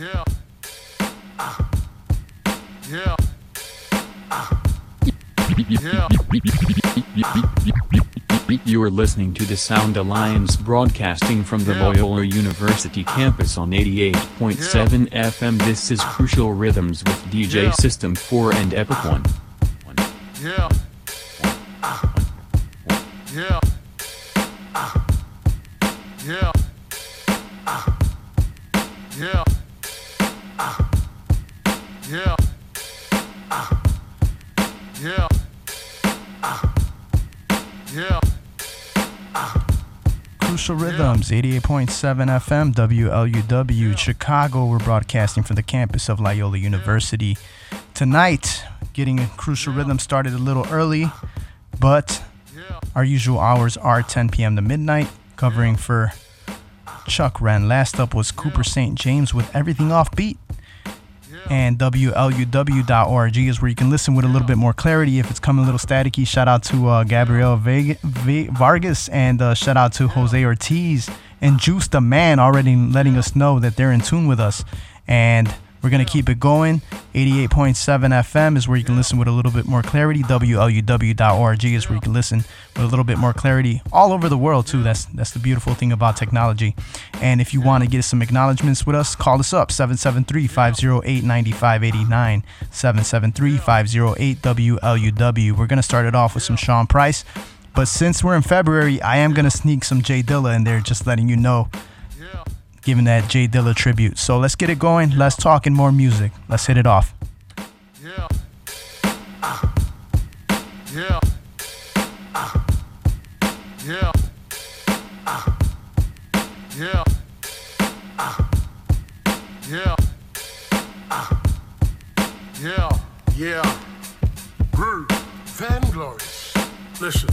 Yeah. Yeah. Yeah. You are listening to the Sound Alliance broadcasting from the Loyola University campus on 88.7 FM. This is Crucial Rhythms with DJ System 4 and Epic 1. Yeah. Yeah. Crucial Rhythms, 88.7 FM, WLUW, Chicago. We're broadcasting from the campus of Loyola University. Tonight, getting Crucial Rhythm started a little early, but our usual hours are 10 p.m. to midnight, covering for Chuck Wren. Last up was Cooper St. James with Everything Off Beat. And WLUW.org is where you can listen with a little bit more clarity if it's coming a little staticky. Shout out to uh, Gabrielle Vega, v- Vargas and uh, shout out to Jose Ortiz and Juice the Man already letting us know that they're in tune with us. And we're going to keep it going. 88.7 FM is where you can listen with a little bit more clarity. WLUW.org is where you can listen with a little bit more clarity all over the world too. That's that's the beautiful thing about technology. And if you want to get some acknowledgments with us, call us up 773-508-9589. 773-508-WLUW. We're gonna start it off with some Sean Price. But since we're in February, I am gonna sneak some Jay Dilla in there, just letting you know. Giving that Jay Dilla tribute. So let's get it going. Let's talk and more music. Let's hit it off. Yeah. Yeah. Yeah. Yeah. Yeah. Yeah. Yeah. Brr. Vainglorious. Listen.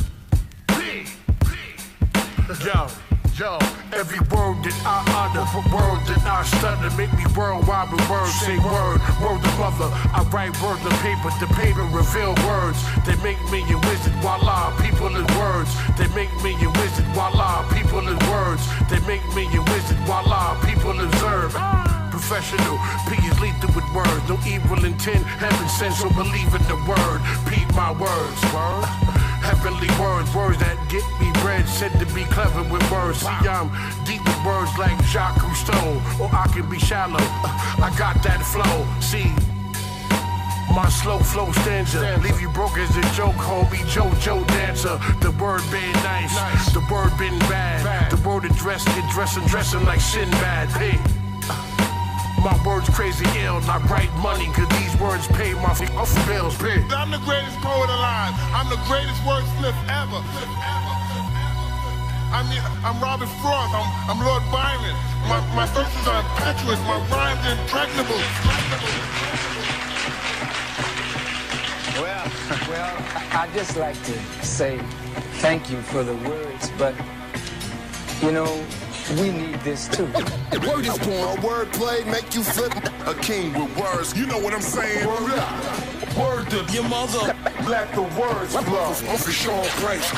P. Yo. Yo, every word that I utter, for word that I stutter, make me worldwide with words. Say word, word to mother. I write words on paper, the paper reveal words. They make me a wizard, voila, people in words. They make me a wizard, voila, people in words. They make me a wizard, voila, people observe. Professional, P is lethal with words. No evil intent, heaven sent, so believe in the word. Peep my words, word. Heavenly words, words that get me bread, said to be clever with words. See, I'm deep with words like Jacques Cousteau, or I can be shallow. Uh, I got that flow. See, my slow flow stanza, leave you broke as a joke, homie. JoJo dancer. The word been nice, the word been bad. The word addressed, get dressing, dressing like Sinbad. Hey. My words crazy ill, I write money, cause these words pay my f- off bills. Pay. I'm the greatest poet alive. I'm the greatest wordsmith ever. I mean, I'm Robert Frost. I'm, I'm Lord Byron. My, my verses are impetuous. My rhymes are impregnable. Well, well, I- I'd just like to say thank you for the words, but you know, we need this too. Word is born. Wordplay make you flip a king with words. You know what I'm saying? Word up. Word to your mother. Let the words flow. For Sean Price.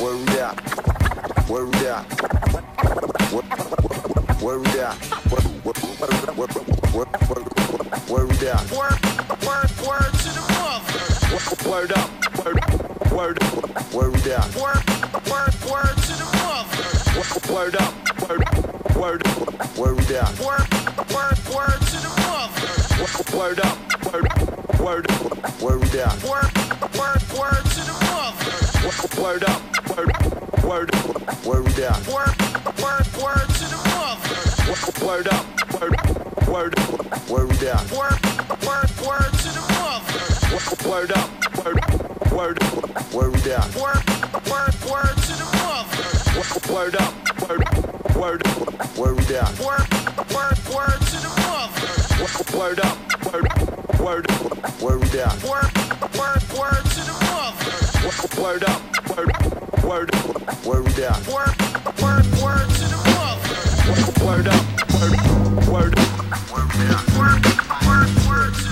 Word up. Word up. Word up. Word up. Word up. Word, up. word, up. word to the mother. Word up. Word up, word up, word up. Word, up, word, word to the mother. Word up. Word word word up. Word, word, word to the mother. Word up. Word up. word word up. Word, word, word to the mother. Word up. Word up, word word up. Word, word, word to the mother. Word up. Word word word up. Word, word, word to the mother. Word up. Word word word up. Word, word, word mother. Word up. Word word word up. Word, word, word to the mother. Word up. Word word word up. Word, word, word to the mother. Word up. Word word word up. Word, word, word to the mother. Word up. Word word Word, word, word to the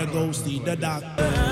I had to go see the doctor.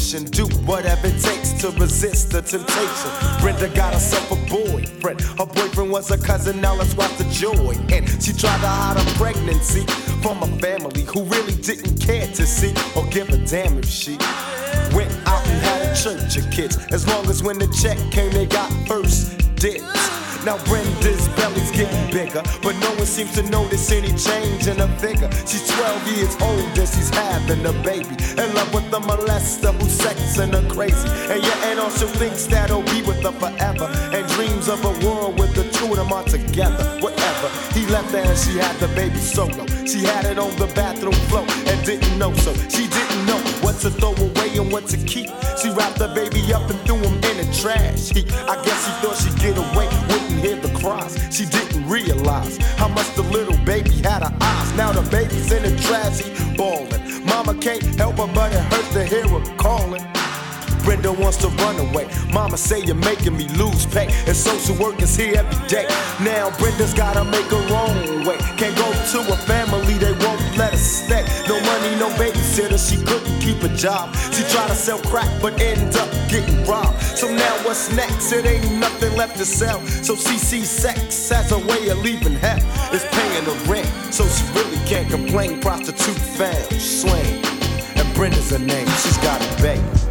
Revelation. Do whatever it takes to resist the temptation. Brenda got herself a boyfriend. Her boyfriend was a cousin, now let's watch the joy. And she tried to hide her pregnancy from a family who really didn't care to see or give a damn if she went out and had a church of kids. As long as when the check came, they got first. Now Brenda's belly's getting bigger, but no one seems to notice any change in her figure. She's 12 years old and she's having a baby. In love with the molester who's sexing her crazy. And your aunt also thinks that he'll be with her forever. And dreams of a world with the two of them are together. Whatever. He left her and she had the baby solo. She had it on the bathroom floor and didn't know so. She didn't know what to throw away and what to keep. She wrapped the baby up and threw him in the trash heap. I guess she thought she'd get away, wouldn't hear the cries. She didn't realize how much the little baby had her eyes. Now the baby's in the trash heap, bawling. Mama can't help her, but it hurts to hear her calling. Brenda wants to run away. Mama say you're making me lose pay. And social work is here every day. Now Brenda's gotta make her own way. Can't go to a family, they won't let her stay. No money, no babysitter, she couldn't keep a job. She tried to sell crack, but ended up getting robbed. So now what's next? It ain't nothing left to sell. So CC sex as a way of leaving hell. It's paying the rent, so she really can't complain. Prostitute found, slain. And Brenda's her name, she's got a baby.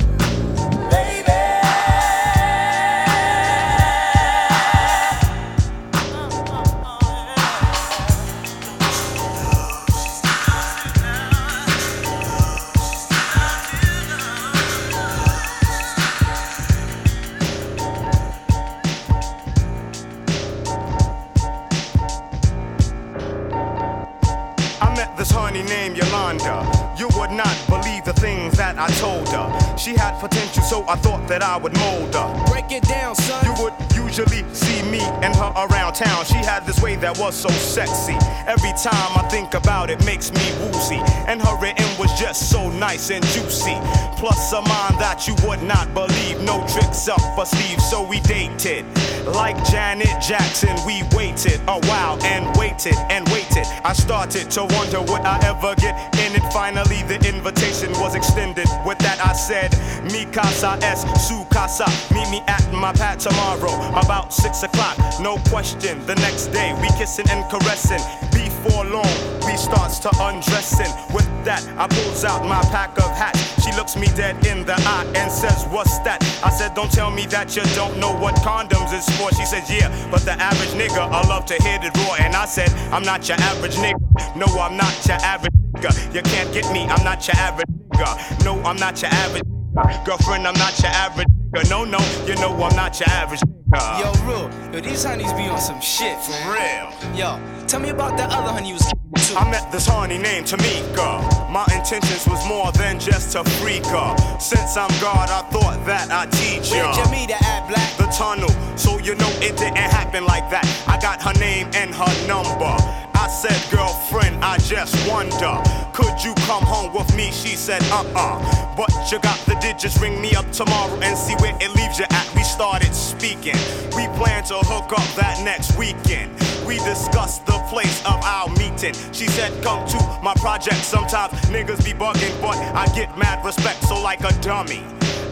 You would not believe the things that I told her. She had potential, so I thought that I would mold her. Break it down, son. You would usually see me and her around town. She had this way that was so sexy. Every time I think about it, makes me woozy. And her written was just so nice and juicy. Plus a mind that you would not believe. No tricks up her sleeve, so we dated. Like Janet Jackson, we waited a while and waited and waited. I started to wonder would I ever get in it. Finally, the invitation was extended. With that, I said, Mi casa es su casa. Meet me at my pad tomorrow, about six o'clock. No question. The next day, we kissing and caressing. Before long, we starts to undressing. With that, I pulls out my pack of hats. She looks me dead in the eye and says, What's that? I said, Don't tell me that you don't know what condoms is for. She says, Yeah, but the average nigga, I love to hit it raw. And I said, I'm not your average nigga. No, I'm not your average nigga. You can't get me, I'm not your average nigga. No, I'm not your average nigga. Girlfriend, I'm not your average nigga. No, no, you know I'm not your average nigga. Yo, real. Yo, these honeys be on some shit. For real. Yo, tell me about that other honey you was it. I met this honey named Tamika. My intentions was more than just to freak her. Since I'm God, I thought that I'd teach Where'd ya. you meet her at, Black? The tunnel, so you know it didn't happen like that. I got her name and her number. I said, girlfriend, I just wonder, could you come home with me? She said, uh uh. But you got the digits, ring me up tomorrow and see where it leaves you at. We started speaking. We plan to hook up that next weekend. We discussed the place of our meeting. She said, Come to my project. Sometimes niggas be bugging, but I get mad respect, so like a dummy.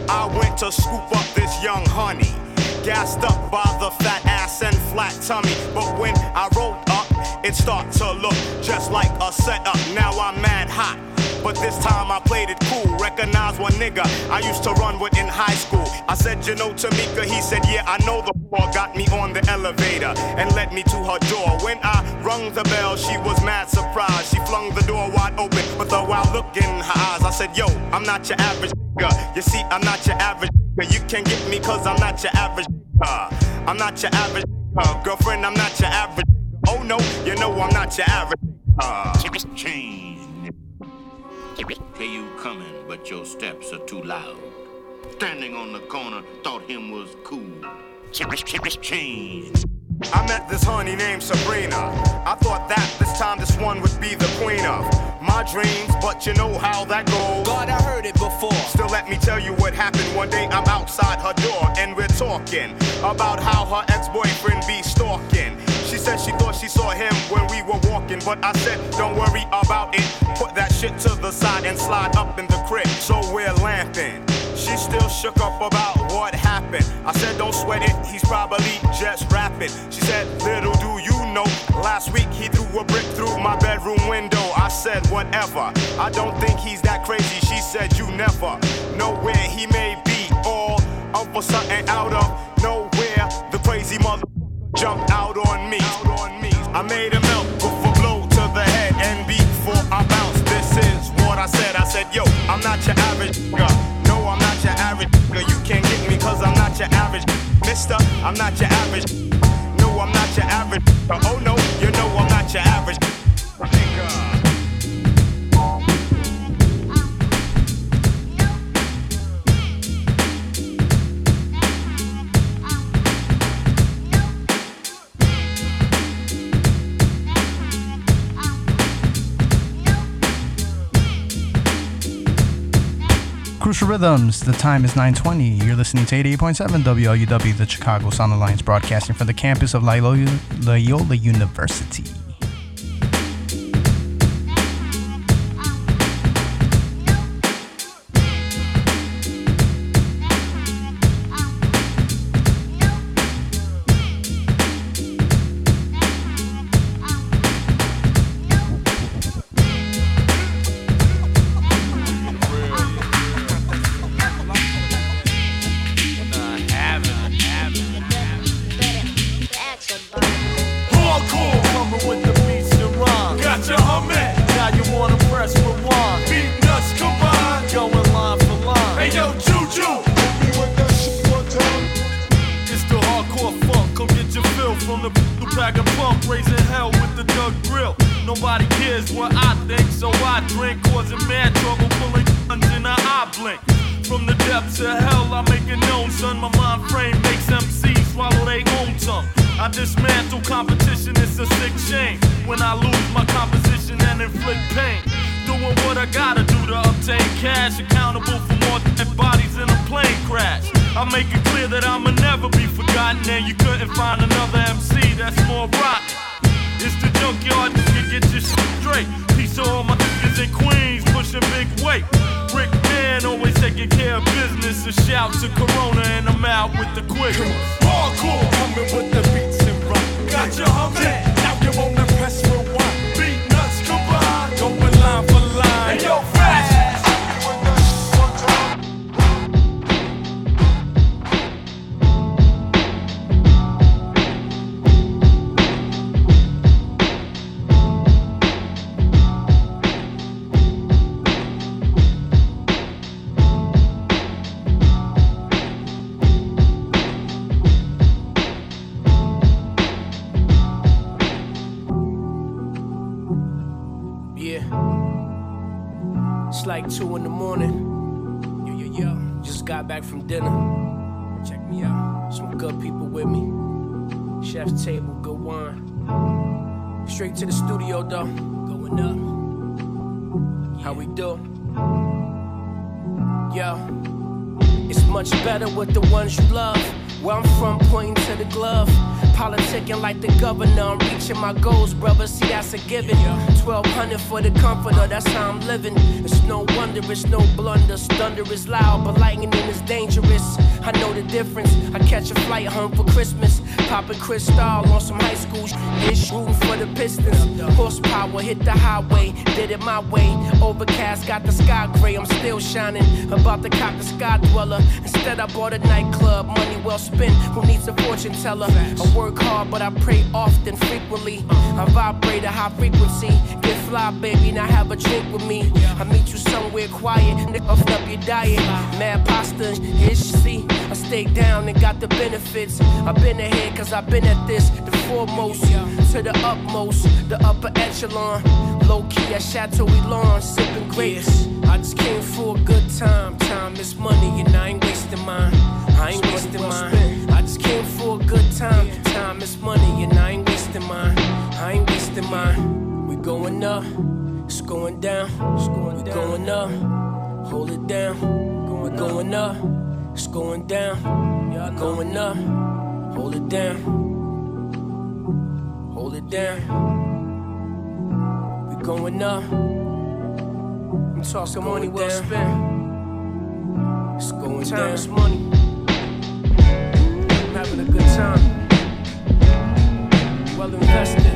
I went to scoop up this young honey. Gassed up by the fat ass and flat tummy. But when I rolled up, it started to look just like a setup. Now I'm mad hot. But this time I played it cool. Recognize one nigga I used to run with in high school. I said, you know Tamika? He said, yeah, I know the boy got me on the elevator and led me to her door. When I rung the bell, she was mad surprised. She flung the door wide open with a wild look in her eyes. I said, yo, I'm not your average nigga. You see, I'm not your average nigga. You can't get me cause I'm not your average nigga. I'm not your average nigga. Girlfriend, I'm not your average nigga. Oh no, you know I'm not your average nigga. Change. Hear you coming, but your steps are too loud. Standing on the corner, thought him was cool. Change. I met this honey named Sabrina. I thought that this time this one would be the queen of my dreams, but you know how that goes. God, I heard it before. Still, let me tell you what happened. One day I'm outside her door and we're talking about how her ex boyfriend be stalking. She said she thought she saw him when we were walking, but I said, don't worry about it. Put that shit to the side and slide up in the crib. So we're laughing. She still shook up about what happened. I said, don't sweat it, he's probably just rapping. She said, little do you know, last week he threw a brick through my bedroom window. I said, whatever. I don't think he's that crazy. She said, you never know where he may be. All of a sudden, out of nowhere, the crazy mother jumped out on me. I made him melt with a blow to the head, and before I bounce, this is what I said. I said, yo, I'm not your average. No, I'm not your average nigga. You can't get me cause I'm not your average mister. I'm not your average. No, I'm not your average. Oh no, you know Rhythms, the time is 920. You're listening to 88.7 WLUW, the Chicago Sound Alliance, broadcasting from the campus of Loyola, Loyola University. Better with the ones you love. Where I'm from, pointing to the glove. Politicking like the governor, I'm reaching my goals, brother. See, that's a given. 1200 for the comforter, that's how I'm living. It's no wonder, it's no blunders. Thunder is loud, but lightning is dangerous. I know the difference. I catch a flight home for Christmas. Popping crystal on some high school ish. Rooting for the Pistons. Horsepower hit the highway, did it my way. Overcast got the sky gray, I'm still shining. About to cop the sky dweller. Instead, I bought a nightclub, money well spent. Who needs a fortune teller? I work hard, but I pray often, frequently. I vibrate a high frequency. Get fly, baby, now have a drink with me. I meet you somewhere quiet, nigga, up your diet. Mad pasta, ish, see. I stay down and got the benefits. I've been ahead, cause I've been at this. The foremost to the utmost, the upper echelon. Low key at Chateau Elan, sipping grapes. I just came for a good time. Time is money, and I ain't wasting mine. I ain't wasting mine. I just came for a good time. Time is money, and I ain't wasting mine. I ain't wasting mine. We going up, it's going down. It's going we going up, hold it down. We're going up, it's going down. Yeah going up, hold it down. Hold it down. We going up. I'm talking money well spent. It's going time is money. I'm having a good time. Well invested.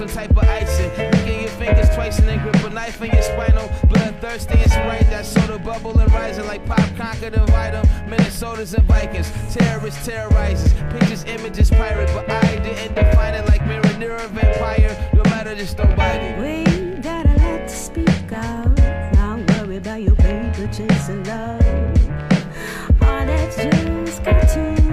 On type of icing. Licking your fingers twice and then grip a knife in your spinal. Bloodthirsty and sprite, that soda rising like pop. Minnesotas and Vikings, terrorists. Pictures, images, pirate, but I didn't define it like mirror, vampire. No matter, just it. We got a lot to speak of. Not worry about your paper chasing love. All that's just. And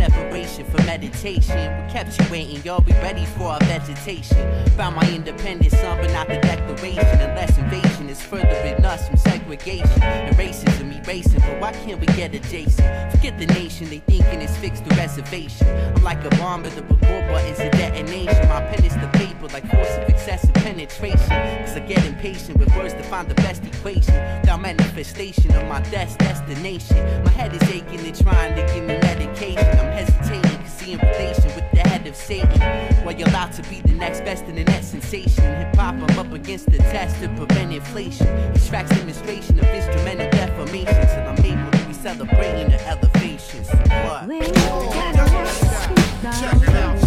separation from meditation. We kept you waiting, y'all be ready for our vegetation. Found my independence, son, but not the declaration. Unless invasion is furthering us from segregation and racism erasing. But why can't we get adjacent? Forget the nation, they thinking it's fixed to reservation. I'm like a bomb, but the record button's a detonation. My pen is the paper, like force of excessive penetration. Cause I get impatient with words to find the best equation. Without manifestation of my best destination. My head is aching, they're trying to give me medication. I'm hesitating, cause see in relation with the head of Satan. While you're allowed to be the next best in the net sensation. Hip hop, I'm up against the test to prevent inflation. These tracks demonstration of instrumental deformation. Till I'm able to be celebrating the elevations. What? Check it out.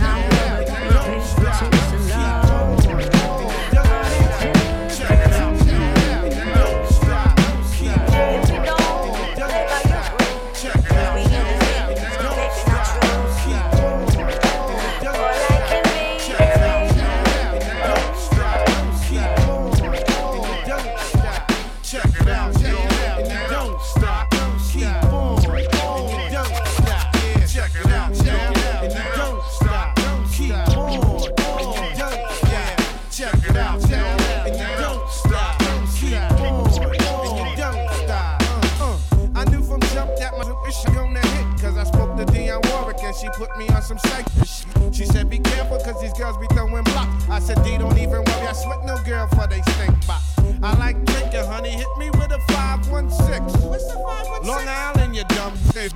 Me on some psych shit. She said, be careful, cause these girls be throwing blocks. I said, D, don't even worry, I sweat no girl for they stink box. I like drinking, honey, hit me with a 516. What's the 516? Long Island, you dumb.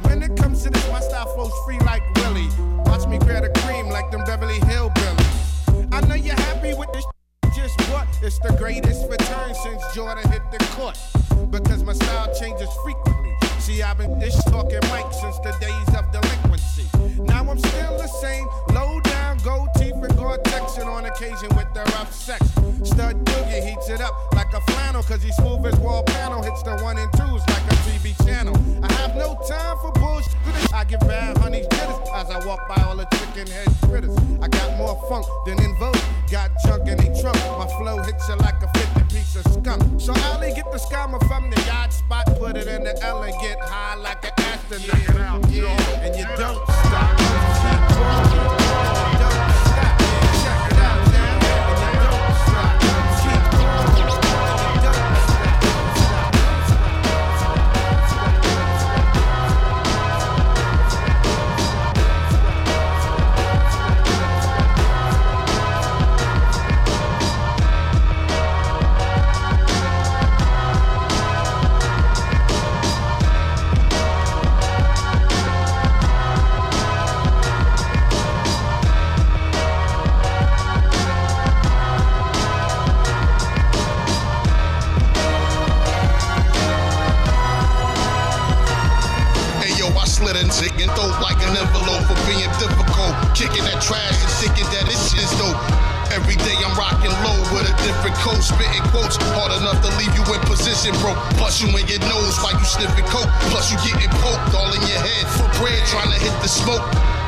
When it comes to this, my style flows free like Willie. Watch me grab the cream like them Beverly Hillbillies. I know you're happy with this just what? It's the greatest return since Jordan hit the court. Because my style changes frequently. See, I've been dish talking Mike since the days same. Low down, gold teeth and Gore-Tex, and on occasion with the rough sex. Stud Doogie heats it up like a flannel, cause he smooth as wall panel. Hits the one and twos like a TV channel. I have no time for bullshit. I give bad honey jitters as I walk by all the chicken head critters. I got more funk than in vogue. Got junk in the trunk. My flow hits you like a 50 piece of skunk. So Ali get the scammer from the yacht spot, put it in the L and get high like an astronaut. Yeah, and you don't stop. Keep on. Kicking that trash and thinking that this shit is dope. Every day I'm rocking low with a different coat, spitting quotes hard enough to leave you in position, bro. Plus you in your nose while you sniffing coke. Plus you getting poked all in your head for bread, trying to hit the smoke.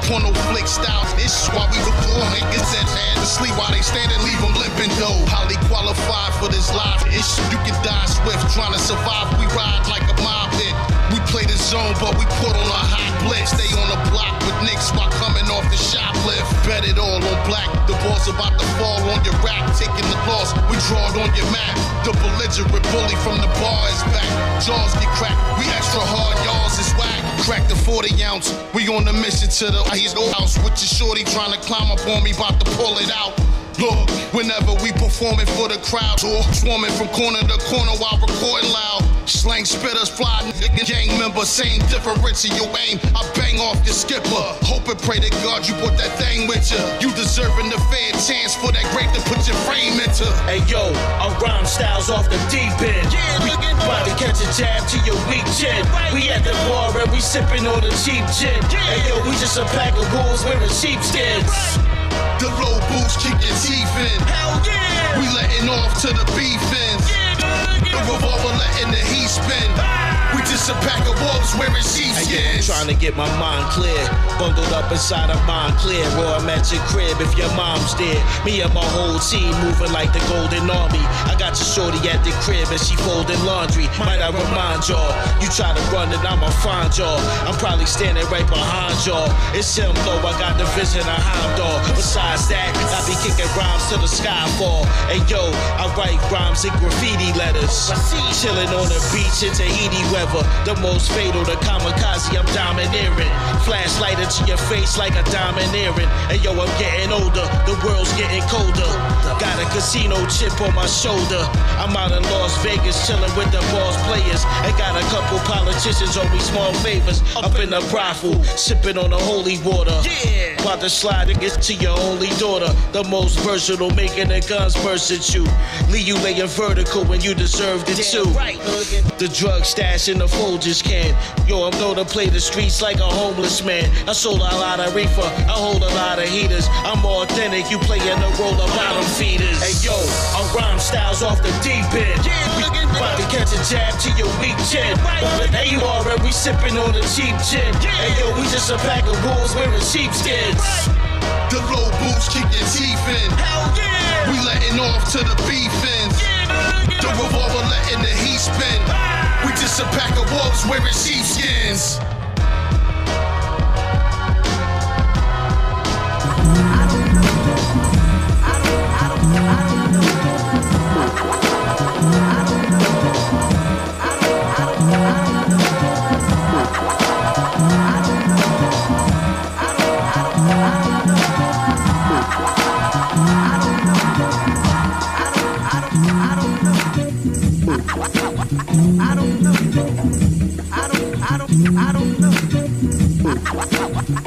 Porno flick style, it's why we record niggas that man to sleep while they stand and leave them limping though. Highly qualified for this live ish. You can die swift trying to survive. We ride like a mob hit. We play the zone, but we put on a hot blitz. Stay on the block with Knicks while coming off the shoplift. Bet it all on black. The ball's about to fall on your rack. Taking the loss, we draw it on your map. The belligerent bully from the bar is back. Jaws get cracked. We extra hard, y'all's is whack. Crack the 40 ounce. We on the mission to the no house with your shorty trying to climb up on me, about to pull it out. Look, whenever we performing for the crowd, or swarming from corner to corner while recording loud. Slang spitters, fly nigga gang member, same difference in your aim. I bang off your skipper. Hope and pray to God you put that thing with you. You deserving the fair chance for that grape to put your frame into. Hey yo, our rhyme styles off the deep end. Yeah, we about to catch a jab to your weak chin. We at the bar and we sipping on the cheap gin. Hey yo, we just a pack of wolves wearing sheepskins. The low boots kick your teeth in. Hell yeah! We letting off to the beef ends. The revolver letting the heat spin. Ah. We just a pack of wolves wearing sheepskins. trying to get my mind clear. Bundled up inside a mind clear. Raw, I'm at your crib if your mom's there. Me and my whole team moving like the Golden Army. I got your shorty at the crib and she folding laundry. Might I remind y'all? You try to run it, I'ma find y'all. I'm probably standing right behind y'all. It's him though, I got the vision of Heimdall. Besides that, I be kicking rhymes to the sky fall. Hey yo, I write rhymes in graffiti letters. Chilling on the beach in Tahiti weather. The most fatal, the kamikaze, I'm domineering. Flashlight into your face like a domineering. And yo, I'm getting older, the world's getting colder. Got a casino chip on my shoulder. I'm out in Las Vegas chilling with the boss players. And got a couple politicians owe me small favors. Up in the brothel, sipping on the holy water. Yeah. About to slide and get to your only daughter. The most versatile, making the guns burst at you. Leave you laying vertical when you deserved it too. The drug stash in the Folgers can. Yo, I'm to play the streets like a homeless man. I sold a lot of reefer, I hold a lot of heaters. I'm authentic, you playing the role of bottom feeders. Hey yo, our rhyme styles off the deep end. We about to catch a jab to your weak chin. But there you are, and we sipping on the cheap gin. Hey yo, we just a pack of wolves wearing sheepskins. The low boots kick your teeth in. Hell yeah! We letting off to the beef ends. The revolver letting the heat spin. Ah. We just a pack of wolves wearing sheepskins.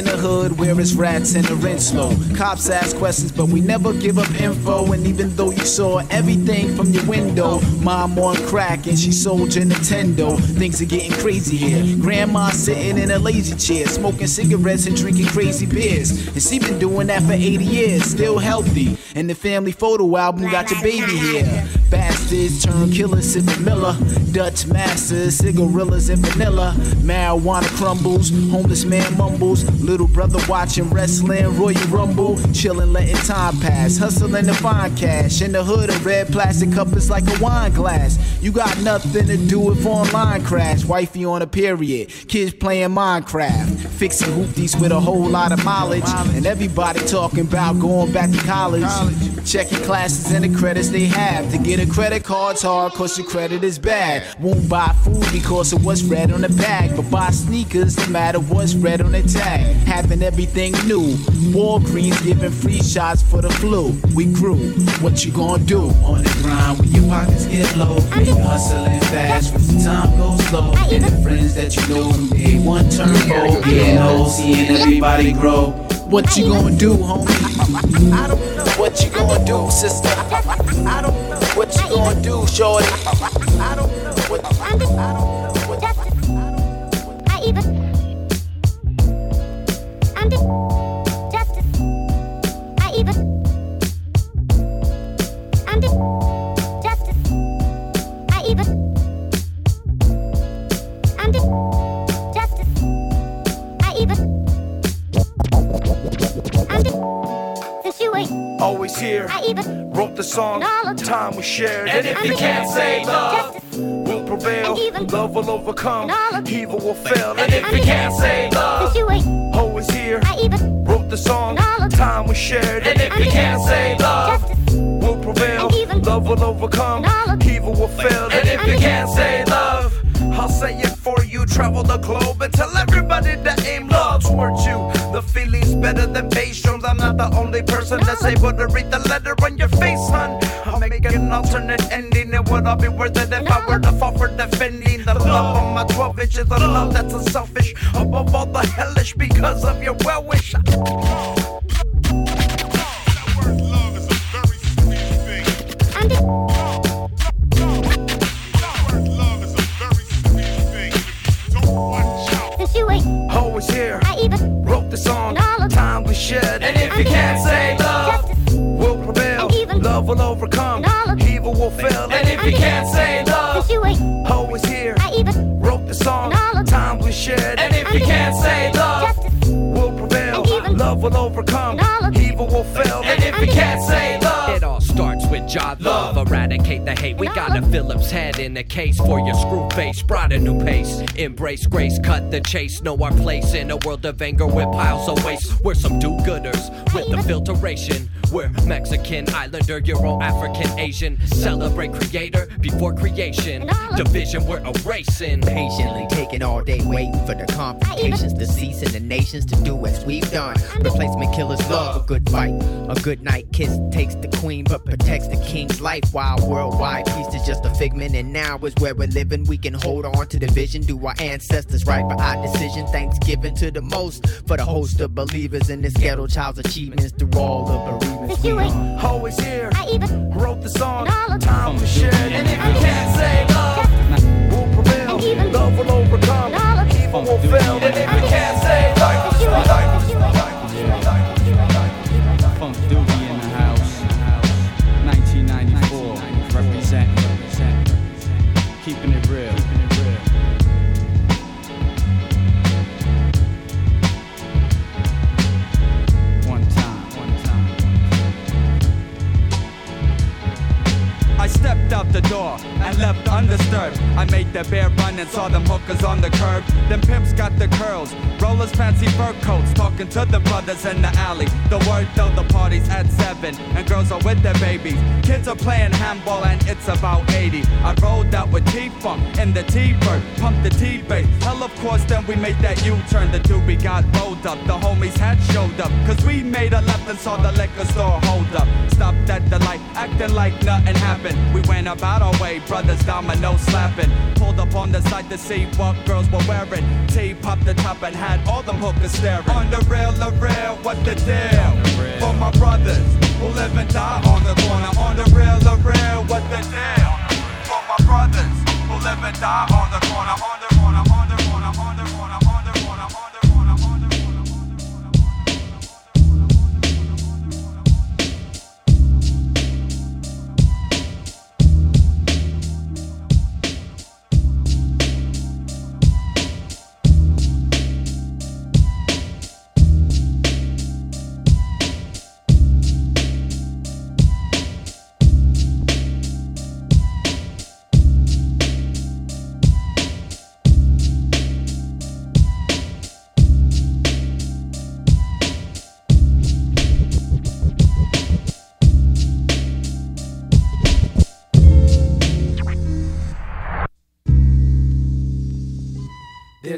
in the hood where it's rats and the rent slow. Cops ask questions, but we never give up info. And even though you saw everything from your window, mom on crack and she sold your Nintendo. Things are getting crazy here. Grandma sitting in a lazy chair, smoking cigarettes and drinking crazy beers. And she been doing that for 80 years, still healthy. And the family photo album got your baby here. Bastards turn killers, sipping Miller. Dutch masters, cigarillas and vanilla. Marijuana crumbles, homeless man mumbles. Little brother watching wrestling, Royal Rumble. Chilling, letting time pass. Hustling to find cash. In the hood, a red plastic cup is like a wine glass. You got nothing to do if online crash. Wifey on a period. Kids playing Minecraft. Fixing hoopties with a whole lot of mileage. And everybody talking about going back to college. Checking classes and the credits they have. To get a credit credit cards hard cause your credit is bad. Won't buy food because of what's red on the bag. But buy sneakers no matter what's red on the tag. Having everything new. Walgreens giving free shots for the flu. We grew. What you gonna do? On the grind when your pockets get low. Hustling fast when the time goes slow. And the friends that you know from day one turn old. Getting old, seeing everybody grow. What you gonna do, homie? I don't know. What you gonna do, sister? I don't know. What you gonna do, shorty? I don't know. What I don't know. Ain't. Always here. I even. Wrote the song. all of Time we shared. And And if I'm you can't say love, justice. will prevail. Love will overcome. all Evil will fail. And if I'm you can't say love, since you ain't. always here. I even. Wrote the song. all of Time we shared. And if you can't say love, will prevail. Love will overcome. Evil will fail. And if you can't say love, I'll say it you. Travel the globe and tell everybody to aim love towards you. The feeling's better than bass drums. I'm not the only person that's able to read the letter on your face, hun. I'll make an alternate ending. It would all be worth it if I were to fall for defending the love on my 12 inches of love that's unselfish. Above all the hellish because of your well wish. I'm just. Of Time we shared. And if you can't say love, will prevail. Love will overcome. Evil will fail. And if you can't say love, ain't. always here. I even. Wrote the song. Time we shared. And if you can't say love, will prevail. Love will overcome. Evil will fail. And if you can't say job love. Eradicate the hate. We got a Phillips head in a case for your screw face. Brought a new pace. Embrace grace. Cut the chase. Know our place in a world of anger with piles of waste. We're some do gooders with the filtration. We're Mexican, Islander, Euro, African, Asian. Celebrate creator before creation. Division we're erasing. Patiently taking all day waiting for the confrontations to cease and the nations to do as we've done. Replacement killers love a good fight. A good night kiss takes the queen but protects the king's life. While worldwide peace is just a figment, and now is where we're living. We can hold on to the vision, do our ancestors right by our decision. Thanksgiving to the most for the host of believers in this ghetto child's achievements through all the bereavements. We are. always here. I even Wrote the song. Time we shared. And if you can't say love, will prevail. Love will overcome. Evil will fail. And if you can't say love, Funk out the door and left undisturbed. I made the bear run and saw them hookers on the curb. Them pimps got the curls, rollers, fancy fur coats, talking to the brothers in the alley. The word though, the party's at seven, and girls are with their babies. Kids are playing handball and it's about 80. I rolled out with T-Funk in the T-Bird, pumped the T-Bass. Hell, of course, then we made that U-turn. The doobie got rolled up, the homies had showed up. Cause we made a left and saw the liquor store hold up. Stopped at the light, acting like nothing happened. We went about our way, brothers domino slapping. Pulled up on the side to see what girls were wearing. T popped the top and had all them hookers staring. On the real, the real, what the deal? For my brothers who live and die on the corner. On the real, the real, what the deal? For my brothers who live and die on the corner. On the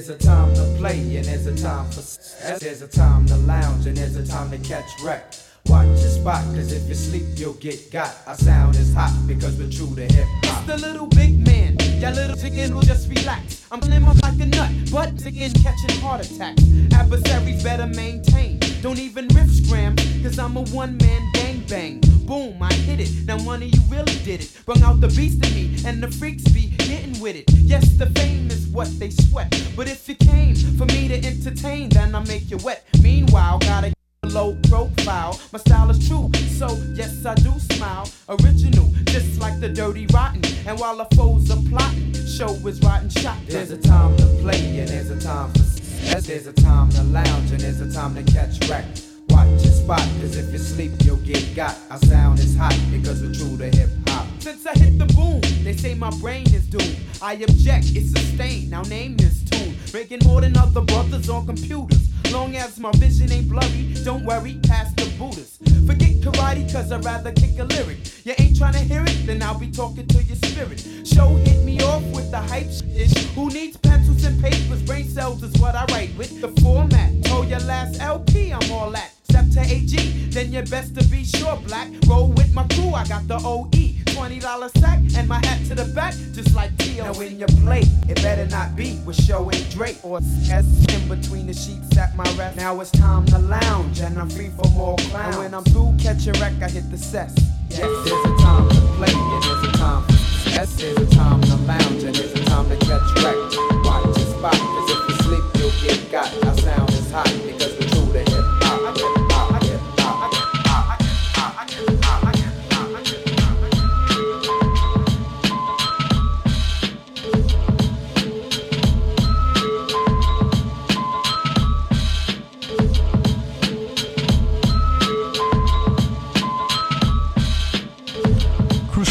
There's a time to play and there's a time for s- There's a time to lounge and there's a time to catch wreck. Watch your spot, cause if you sleep, you'll get got. Our sound is hot because we're true to hip hop. The little big man, that little chicken will just relax. I'm up like a nut, but chicken catching heart attacks. Adversaries better maintain. Don't even riff scram, cause I'm a one man gang bang. Boom, I hit it. Now money, you really did it. Brung out the beast in me, and the freaks be getting with it. Yes, the fame is what they sweat. But if you came for me to entertain, then I make you wet. Meanwhile, gotta low profile. My style is true, so yes, I do smile. Original, just like the dirty rotten. And while the foes are plotting, show is rotten shot. There's a time to play and there's a time for s- There's a time to lounge and there's a time to catch wreck. Watch your spot, cause if you sleep, you'll get got. Our sound is hot because we're true to hip hop. Since I hit the boom, they say my brain is doomed. I object, it's sustained. Now name this tune. Making more than other brothers on computers. Long as my vision ain't blurry, don't worry, pass the Buddhas. Forget karate, cause I'd rather kick a lyric. You ain't trying to hear it, then I'll be talking to your spirit. Show hit me off with the hype shit. Who needs pencils and papers? Brain cells is what I write with. The format, told your last LP, I'm all that. Step to AG, then you best to be sure black. Roll with my crew, I got the OE. $20 sack and my hat to the back, just like T.O. Now when you play, it better not be with show and Drake or S in between the sheets at my rest. Now it's time to lounge and I'm free for more clowns. And when I'm through catching wreck, I hit the cess. Yes, there's a time to play and there's a time for yes, there's a time to lounge and there's a time to catch wreck. Watch your spot, cause if you sleep, you'll get got. Our sound is hot because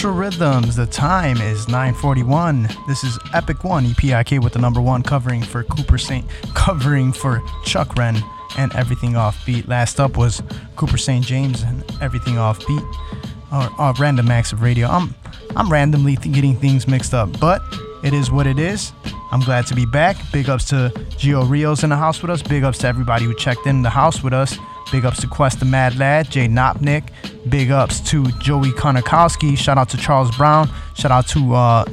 Crucial Rhythms. The time is 9:41. This is Epic One EPIK with the number one covering for Cooper Saint, covering for Chuck Wren and Everything Offbeat. Last up was Cooper St. James and Everything Offbeat. Or uh, Random Acts of Radio. I'm I'm randomly th- getting things mixed up, but it is what it is. I'm glad to be back. Big ups to Gio Rios in the house with us. Big ups to everybody who checked in the house with us. Big ups to Quest the Mad Lad, Jay Knopnick. Big ups to Joey Konakowski. Shout out to Charles Brown. Shout out to uh,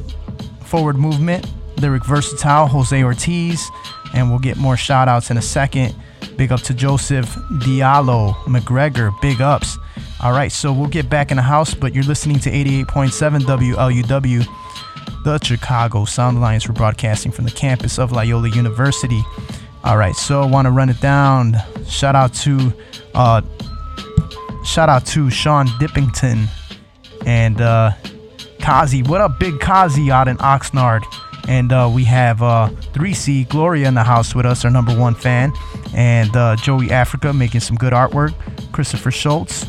Forward Movement, Lyric Versatile, Jose Ortiz. And we'll get more shout outs in a second. Big up to Joseph Diallo McGregor. Big ups. All right, so we'll get back in the house, but you're listening to 88.7 WLUW, the Chicago Sound Alliance. We're broadcasting from the campus of Loyola University. All right, so I want to run it down. Shout out to uh, shout out to Sean Dippington and uh, Kazi. What up, Big Kazi out in Oxnard? And uh, we have uh, 3C Gloria in the house with us, our number one fan, and uh, Joey Africa making some good artwork. Christopher Schultz,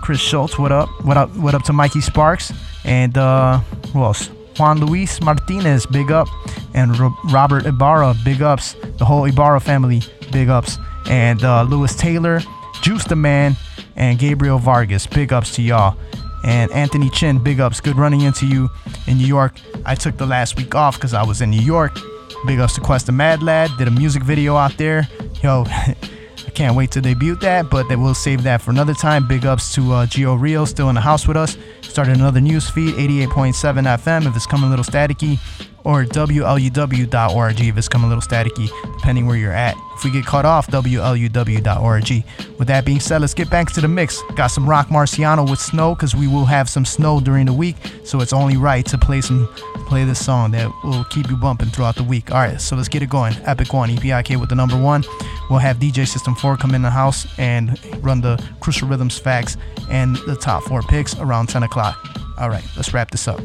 Chris Schultz, what up? What up? What up to Mikey Sparks and uh, who else? Juan Luis Martinez, big up, and Ro- Robert Ibarra, big ups. The whole Ibarra family, big ups, and uh, Lewis Taylor, Juice the Man, and Gabriel Vargas, big ups to y'all. And Anthony Chin, big ups. Good running into you in New York. I took the last week off because I was in New York. Big ups to Quest the Mad Lad. Did a music video out there. Yo, I can't wait to debut that, but we'll save that for another time. Big ups to uh, Gio Rio, still in the house with us. Started another news feed, 88.7 FM if it's coming a little staticky, or WLUW.org if it's coming a little staticky, depending where you're at. If we get cut off, WLUW.org. With that being said, let's get back to the mix. Got some Rock Marciano with Snow because we will have some snow during the week, so it's only right to play some play this song that will keep you bumping throughout the week. All right, so let's get it going. Epic One, EPIK with the number one. We'll have DJ System 4 come in the house and run the Crucial Rhythms facts and the top four picks around 10 o'clock. All right, let's wrap this up.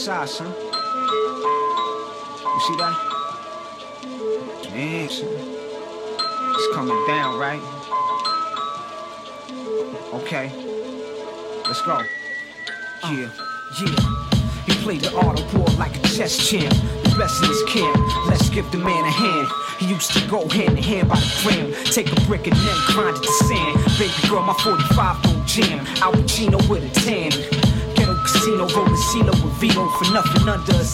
Ish, ish. Yo, look outside, son. You see that? Man, son. It's coming down, right? Okay. Let's go. Uh, yeah, yeah. He played the war like a chess champ. The best in his camp. Let's give the man a hand. He used to go hand in hand by the gram. Take a brick and then grind it to sand. Baby girl, my 45 don't jam. Al Pacino with a tan. Casino, rolling CeeLo with Vito for nothing under a.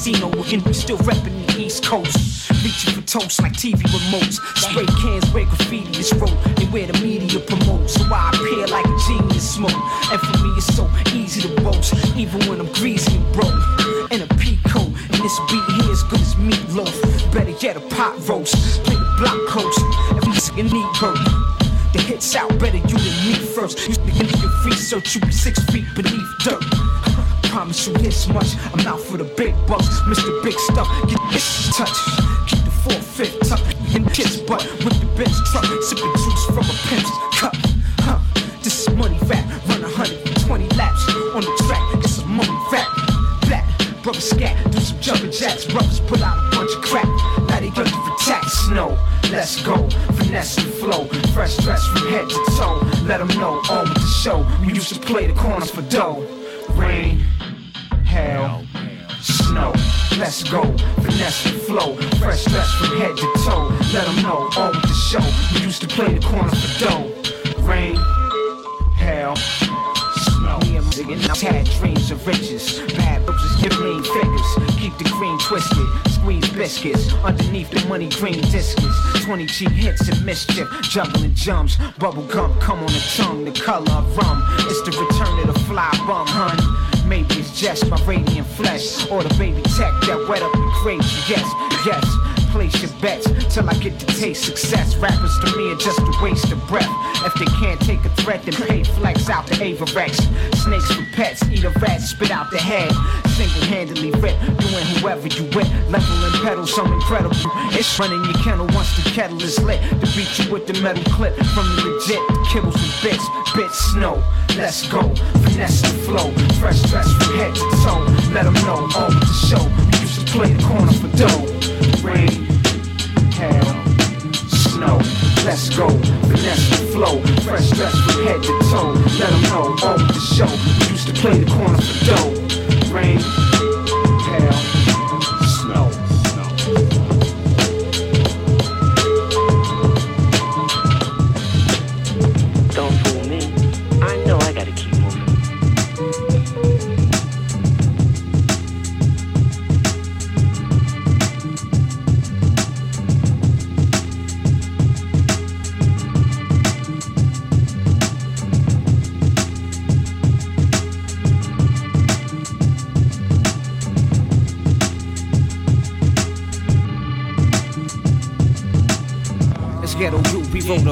And we still reppin' the East Coast. Reaching for toast like TV remotes. Spray cans where graffiti is wrote. And where the media promotes. So I appear like a genius smoke. And for me, it's so easy to boast. Even when I'm greasy and broke. In a peacoat. And this beat here is good as meatloaf. Better yet, a pot roast. Play the block coach. Every nigga need work. The hits out better you than me first. You begin your research, you be six feet beneath dirt. Promise you this much, I'm out for the big bucks. Mr. Big Stuff, get this touch. Keep the four fifth tuck in kid's butt with the bench truck. Sipping juice from a pimp's cup. Huh, this is money rap. Run 120 laps on the track. It's a money rap. Black, brother scat, do some jumping jacks. Brothers pull out a bunch of crap. Now they ready for tax No, Let's go, finesse and flow. Fresh dress from head to toe. Let them know, on with the show. We used to play the corners for dough. Rain, hail, snow. Let's go, finesse and flow. Fresh dress from head to toe. Let them know, on with the show. We used to play the corner for dough. Rain, hail, snow. Me my nigga had dreams of riches. Bad bitches give mean figures. Keep the green twisted. Squeeze biscuits underneath the money green discus. 20 G hits and mischief. Juggling jumps. Bubble gum come on the tongue. The color of rum. It's the return of the fly bum, hun. Maybe it's just my radiant flesh or the baby tech that wet up the crazy. Yes, yes. Place your bets till I get to taste success. Rappers to me are just a waste of breath. If they can't take a threat, then pay flex out the Avarex. Snakes for pets, eat a rat, spit out the head. Single handedly rip, you and whoever you with. Level and pedal, some incredible. It's running your kennel once the kettle is lit. To beat you with the metal clip from the legit kibbles and bits. Bits snow, let's go. Finesse and flow, fresh dress from head to toe. Let them know, all with the show. We used to play the corner for dough. Rain, hail, snow. Let's go, finesse and flow. Fresh dress from head to toe. Let them know, on the show. We used to play the corner for dough. Rain,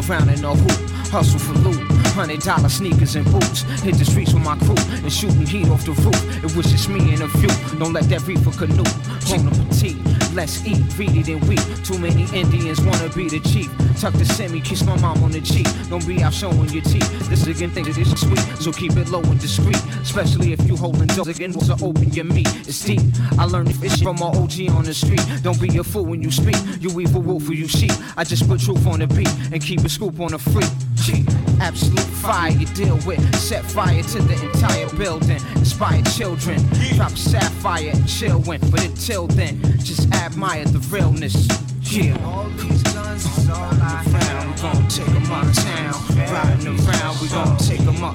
around in a hoop, hustle for loot. Hundred dollar sneakers and boots. Hit the streets with my crew and shooting heat off the roof. It was just me and a few. Don't let that reefer canoe. Bon appetit. Let's eat, it and weep. Too many Indians wanna be the chief. Tuck the semi, kiss my mom on the cheek. Don't be out showing your teeth. This is again thing that is sweet, so keep it low and discreet. Especially if you holding doors again, so open your meat. It's deep. I learned this from my OG on the street. Don't be a fool when you speak. You evil wolf or you sheep. I just put truth on the beat and keep a scoop on the free. Gee, Absolute fire you deal with. Set fire to the entire building. Inspire children. Drop sapphire and chill when. But until then, just admire the realness. Yeah. All these guns is all I found. We gon' take 'em out of town. Riding around, we gon' take 'em up.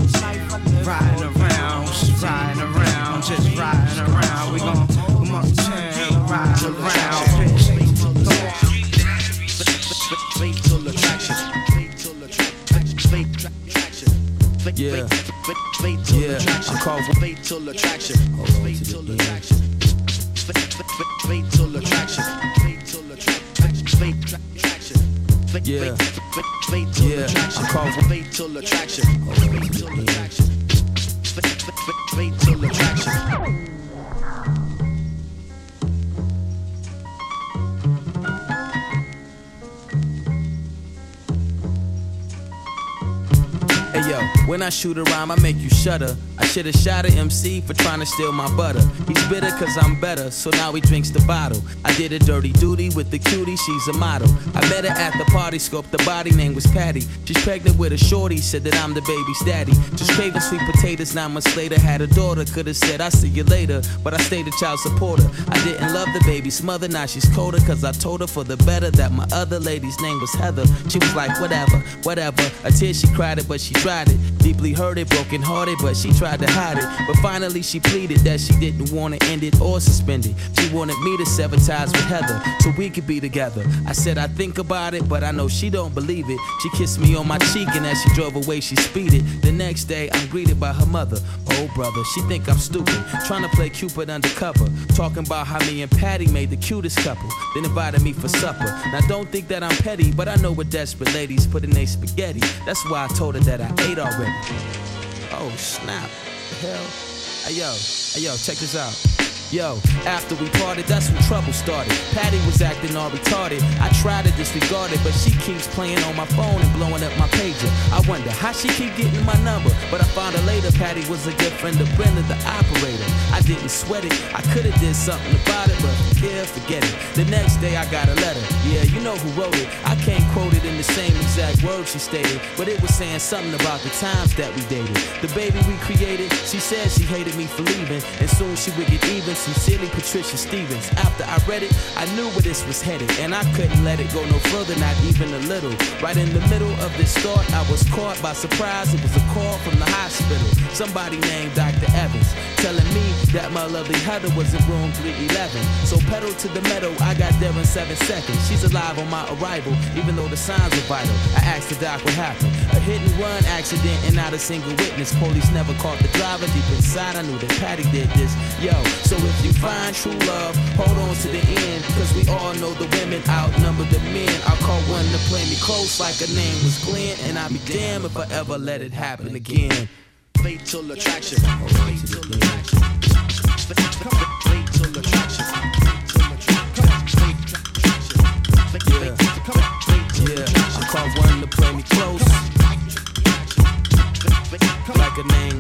Riding around, riding around, just riding around. We gon' Yeah. Yeah. I call for fatal attraction. Fatal attraction. Fatal attraction. Fatal attraction. Yeah. Yeah. I call for fatal attraction. Fatal attraction. Fatal attraction. Hey yo, when I shoot a rhyme, I make you shudder. I should've shot a MC for trying to steal my butter. He's bitter cause I'm better, so now he drinks the bottle. I did a dirty duty with the cutie, she's a model. I met her at the party, scoped the body, name was Patty. She's pregnant with a shorty, said that I'm the baby's daddy. Just craving sweet potatoes, nine months later, had a daughter. Could've said, I'll see you later, but I stayed a child supporter. I didn't love the baby's mother, now she's colder, cause I told her for the better that my other lady's name was Heather. She was like, whatever, whatever. A tear she cried it, but she tried it. Deeply hurted, broken hearted, but she tried to hide it. But finally she pleaded that she didn't wanna end it or suspend it. She wanted me to sever ties with Heather so we could be together. I said I think about it, but I know she don't believe it. She kissed me on my cheek and as she drove away she speeded. The next day I'm greeted by her mother. Oh brother, she think I'm stupid. Trying to play Cupid undercover. Talking about how me and Patty made the cutest couple. Then invited me for supper. Now don't think that I'm petty, but I know what desperate ladies put in their spaghetti. That's why I told her that I ate already. Oh snap. The hell? Hey yo, hey yo, check this out. Yo, after we parted, that's when trouble started. Patty was acting all retarded. I tried to disregard it, but she keeps playing on my phone and blowing up my pager. I wonder how she keep getting my number, but I found out later Patty was a good friend of Brenda, the operator. I didn't sweat it. I could have did something about it, but yeah, forget it. The next day I got a letter. Yeah, you know who wrote it. I can't quote it in the same exact words she stated, but it was saying something about the times that we dated. The baby we created, she said she hated me for leaving, and soon she would get even. Sincerely, Patricia Stevens. After I read it, I knew where this was headed, and I couldn't let it go no further, not even a little. Right in the middle of this thought, I was caught by surprise. It was a call from the hospital. Somebody named Dr. Evans telling me that my lovely Heather was in room 311. So pedal to the metal, I got there in seven seconds. She's alive on my arrival, even though the signs are vital. I asked the doc what happened. A hit and run accident and not a single witness. Police never caught the driver. Deep inside, I knew that Patty did this. Yo, so if you find true love, hold on to the end. Cause we all know the women outnumber the men. I call one to play me close like her name was Glenn. And I'd be damned if I ever let it happen again. Fatal attraction. Fatal attraction. Fatal attraction. Yeah, yeah. I call one to play me close. Like her name's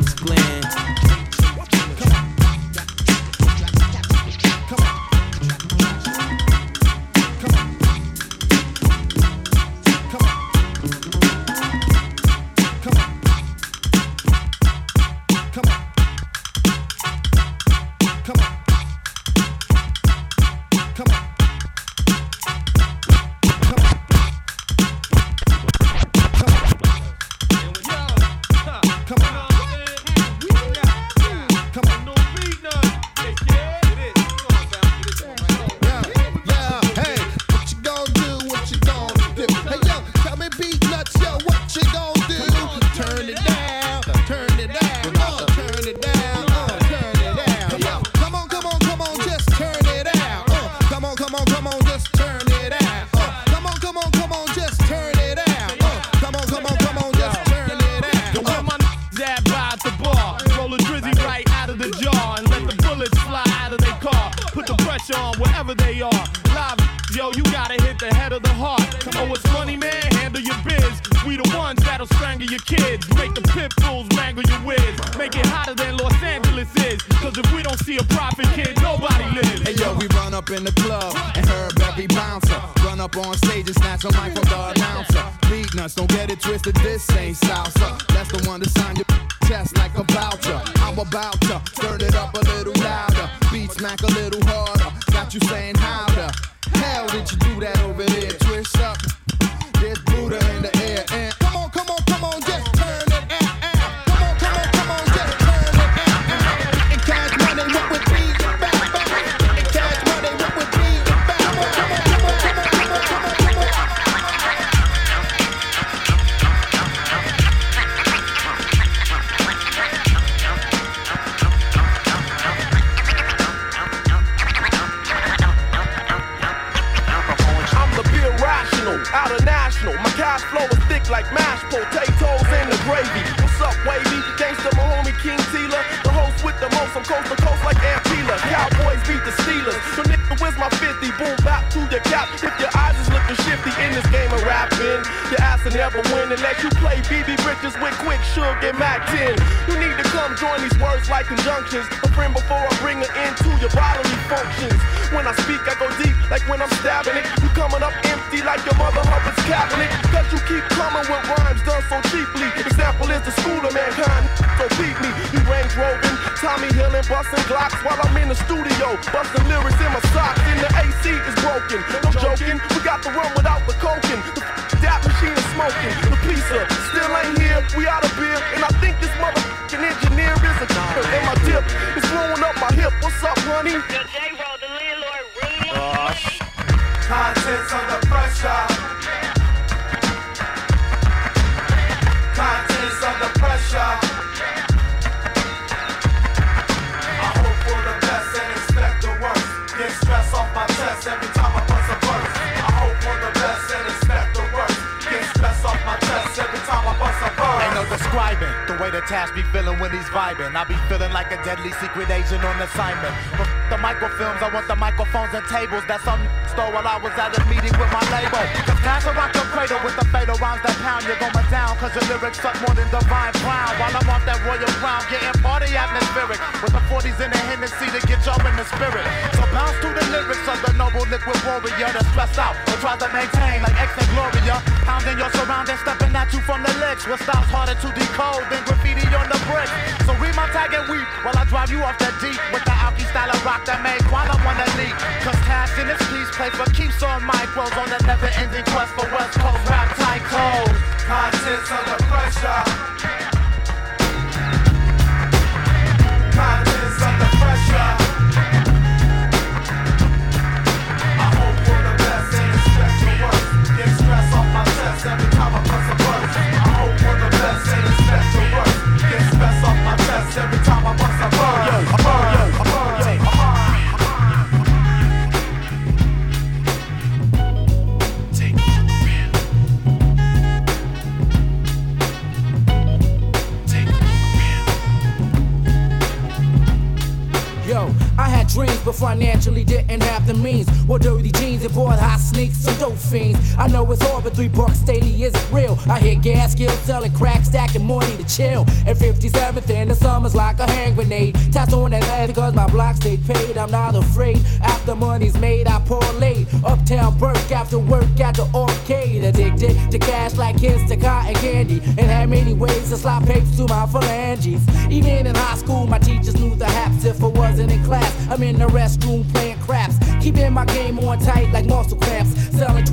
three bucks daily isn't real. I hear gas skills selling crack, stacking money to chill. And 57th in the summer's like a hand grenade. Tats on that head because my block stayed paid. I'm not afraid. After money's made, I pour late. Uptown Burke after work at the arcade. Addicted to cash like kids to cotton candy. And had many ways to slide papers to my phalanges. Even in high school, my teachers knew the haps if I wasn't in class. I'm in the restroom playing craps. Keeping my game on tight like muscle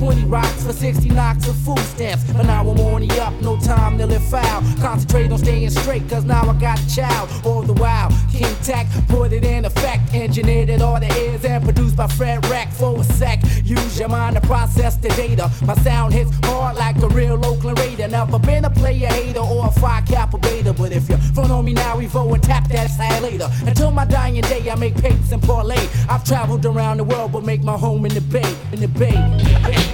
20 rocks for 60 knocks of food stamps. But now I'm on the up, no time to live foul. Concentrate on staying straight, cause now I got a child. All the while, King Tech put it in effect. Engineered it all the ears and produced by Fred Rack for a sec. Use your mind to process the data. My sound hits hard like a real Oakland Raider. Never been a player hater or a five kappa beta. But if you're front on me now, Evo and tap that side later. Until my dying day, I make papers and parlay. I've traveled around the world, but make my home in the Bay. In the Bay. In the bay.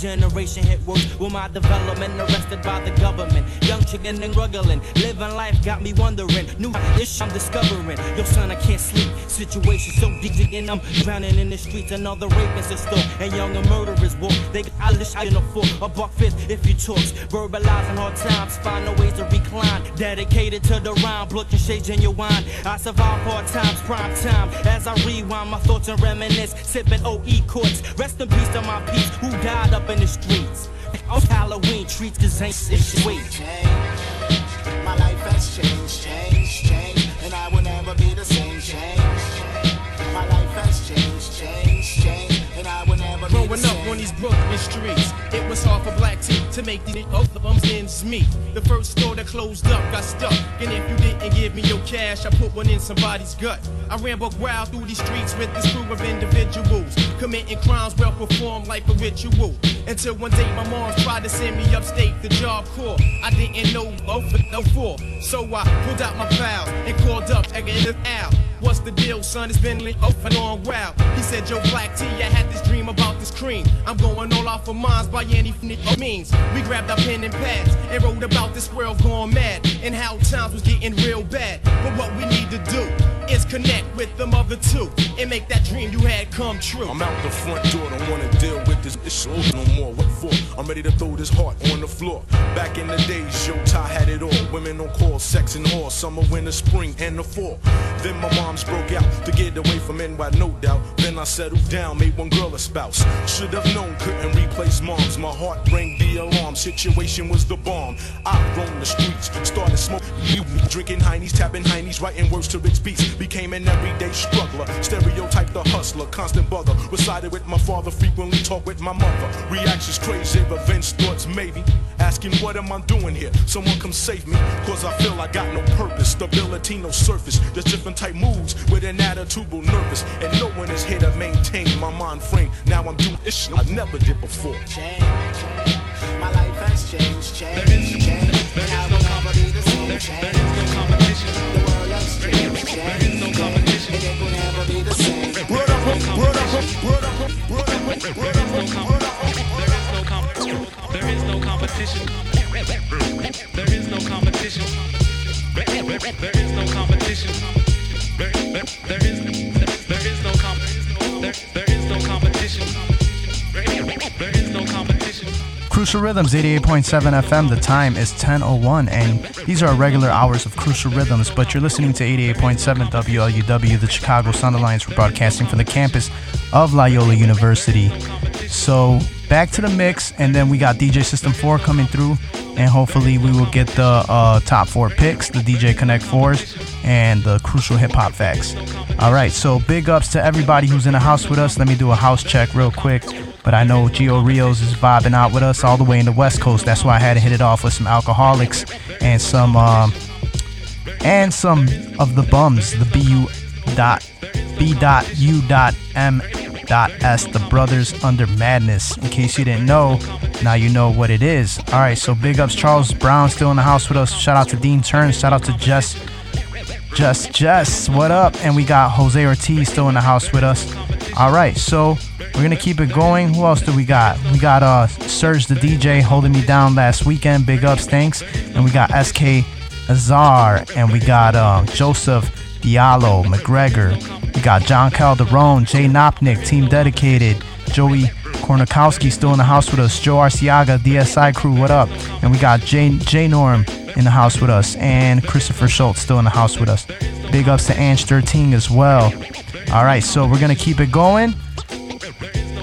Generation hit work with my development arrested by the government. Young chicken and ruggling, living life got me wondering. New ish I'm discovering. Yo, son, I can't sleep. Situation so deep and I'm drowning in the streets. Another rapist is still and younger murderers walk. They got I lish in a buck fifth if you talks. Verbalizing hard times, find no ways to recline. Dedicated to the rhyme, blood and shades in your wine. I survive hard times, prime time. As I rewind my thoughts and reminisce, sipping OE courts. Rest in peace to my peeps who died up in the streets. I'm Halloween treats, cause ain't shit sweet. Change. My life has changed, changed, changed, and I will never be the same. Change. My life has changed, changed, changed, and I will never Growing be the same. Growing up on these Brooklyn streets, it was hard for black teeth to make the both of them ends meet. The first story closed up got stuck, and if you didn't give me your cash, I put one in somebody's gut. I buck wild through these streets with this crew of individuals, committing crimes well performed like a ritual. Until one day my mom tried to send me upstate the job corps. I didn't know both no four, so I pulled out my pals and called up it out. What's the deal, son? It's been lit up and on wow. He said, Joe Black T, I had this dream about this cream. I'm going all out for mines by any means. We grabbed our pen and pads and wrote about this world going mad and how times was getting real bad. But what we need to do is connect with the mother two and make that dream you had come true. I'm out the front door, don't wanna deal with this issue no more. What for? I'm ready to throw this heart on the floor. Back in the days, yo, Ty had it all. Women on call, sex and all, summer, winter, spring, and the fall. Then my moms broke out to get away from NY, no doubt. Then I settled down, made one girl a spouse. Should have known, couldn't replace moms. My heart rang the alarm, situation was the bomb. I roamed the streets, started smoking, drinking heinies, tapping heinies, writing words to Rich Beats. Became an everyday struggler, stereotyped the hustler, constant bother. Resided with my father, frequently talked with my mother. Reactions crazy, revenge thoughts maybe. Asking what am I doing here? Someone come save me, cause I feel I got no purpose. Stability, no surface. Just different type moods with an attitude nervous. And no one is here to maintain my mind frame. Now I'm doing this shit I never did before. Change, change. my life has changed, changed, changed. And I will never the same. Change, There is no competition. There is no competition. There is no competition. There, is there is Crucial Rhythms 88.7 FM. The time is 10:01, and these are regular hours of Crucial Rhythms. But you're listening to 88.7 WLUW, the Chicago Sound Alliance. We're broadcasting from the campus of Loyola University. So back to the mix, and then we got DJ System 4 coming through, and hopefully we will get the uh, top four picks, the DJ Connect fours, and the Crucial Hip Hop Facts. All right, so big ups to everybody who's in the house with us. Let me do a house check real quick. But I know Gio Rios is vibing out with us all the way in the West Coast. That's why I had to hit it off with some Alkaholiks and some um, and some of the bums, the BU dot B dot U dot M S, the Brothers Under Madness. In case you didn't know, now you know what it is. All right, so big ups Charles Brown still in the house with us. Shout out to Dean Turns. Shout out to Jess. Just Jess, what up? And we got Jose Ortiz still in the house with us. All right, so we're gonna keep it going. Who else do we got? We got uh Serge the DJ holding me down last weekend. Big ups, thanks. And we got SK Azar, and we got uh, Joseph Diallo, McGregor. We got John Calderon, Jay Nopnik, Team Dedicated, Joey Kornakowski still in the house with us, Joe Arciaga, DSI crew, what up? And we got Jay, J Norm in the house with us, and Christopher Schultz still in the house with us. Big ups to Ange 13 as well. All right, so we're gonna keep it going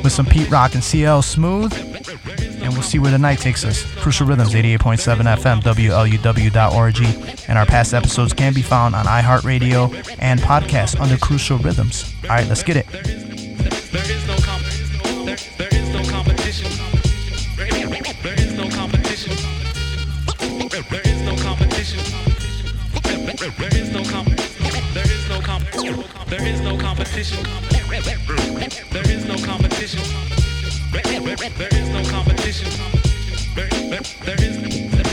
with some Pete Rock and CL Smooth, and we'll see where the night takes us. Crucial Rhythms, 88.7 FM, WLUW.org, and our past episodes can be found on iHeartRadio and podcast under Crucial Rhythms. All right, let's get it. There is no comp there, there is no competition. There, is no competition. There is no competition. Competition. There, there. There, is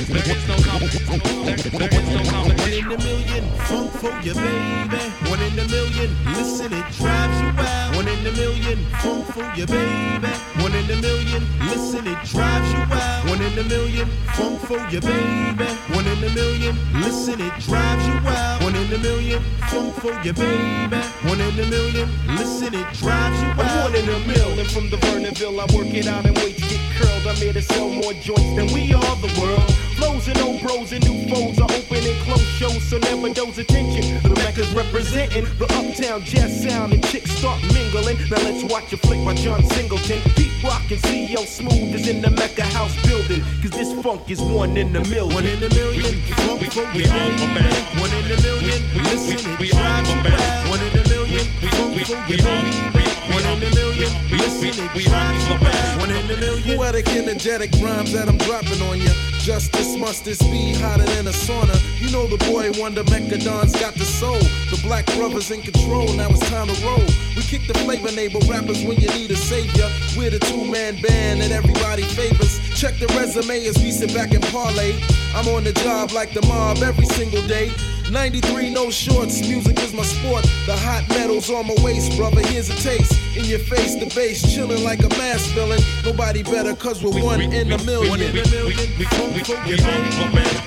there is no competition. There, there is no competition. One in a million, funk for you, baby. One in a million, listen, it drives you wild. One in a million, funk for you, baby. One in a million, listen, it drives you wild. One in a million, funk for you, baby. One in a million, listen, it drives you wild. One in a million, funk for you, baby. One in a million, listen, it drives you. I'm one in a million from the Vernonville. I work it out and wait to get curled. I'm here to sell more joints than we are the world. Flows and old bros and new foes are open and close shows, so never doze attention. The Mecca's representing the uptown jazz sound and chicks start mingling. Now let's watch a flick by John Singleton. Pete Rock and CL Smooth is in the Mecca house building. Cause this funk is one in a million. One in a million, funk for you, baby. One in a million, We, listen, it drives you wild. One in a million, We, funk for you, baby. One in a million, listen, it drives you wild. One in Poetic, energetic rhymes that I'm dropping on ya. Justice, must mustard, speed hotter than a sauna. You know the boy wonder Mecca Don's got the soul. The black brothers in control, now it's time to roll. We kick the flavor neighbor rappers when you need a savior. We're the two man band that everybody favors. Check the resume as we sit back and parlay. I'm on the job like the mob every single day. 93 no shorts, music is my sport. The hot metal's on my waist, brother. Here's a taste. In your face, the bass chilling like a mass villain. Nobody better, cause we're one in a million. One in a million. We your baby.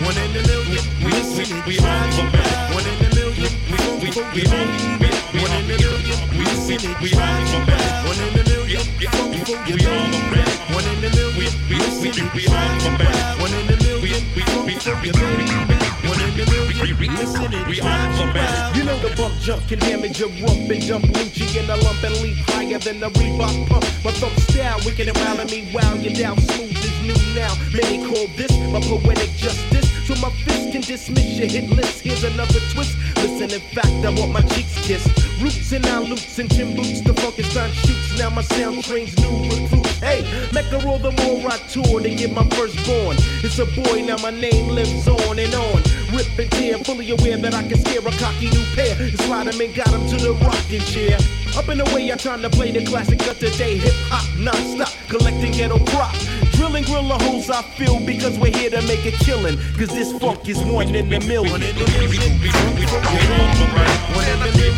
One in a million. We listen try to ride. One in a million. We your baby. One in a million. We listen try to ride. One in a million. Jump can damage your rump and dump Lucci in a lump and leap higher than the Reebok pump. My thumb style wicked and wild me wow you down smooth is new now. Many call this my poetic justice. So my fist can dismiss your hit list. Here's another twist. Listen, in fact, I want my cheeks kissed. Roots and now loops and Tim boots. The Funkenstein shoots. Now my sound trains new recruits. Hey, Mecca roll the more I tour to get my firstborn. It's a boy, now my name lives on and on. Rip and tear, fully aware that I can scare a cocky new pair. It's Spider-Man got him to the rocking chair. Up in the way, I time to play the classic of today. Hip hop non-stop, collecting ghetto prop. Drilling gorilla holes I feel because we're here to make a killing. Cause this funk is one in a million. One in a million. One in a million. One in a million.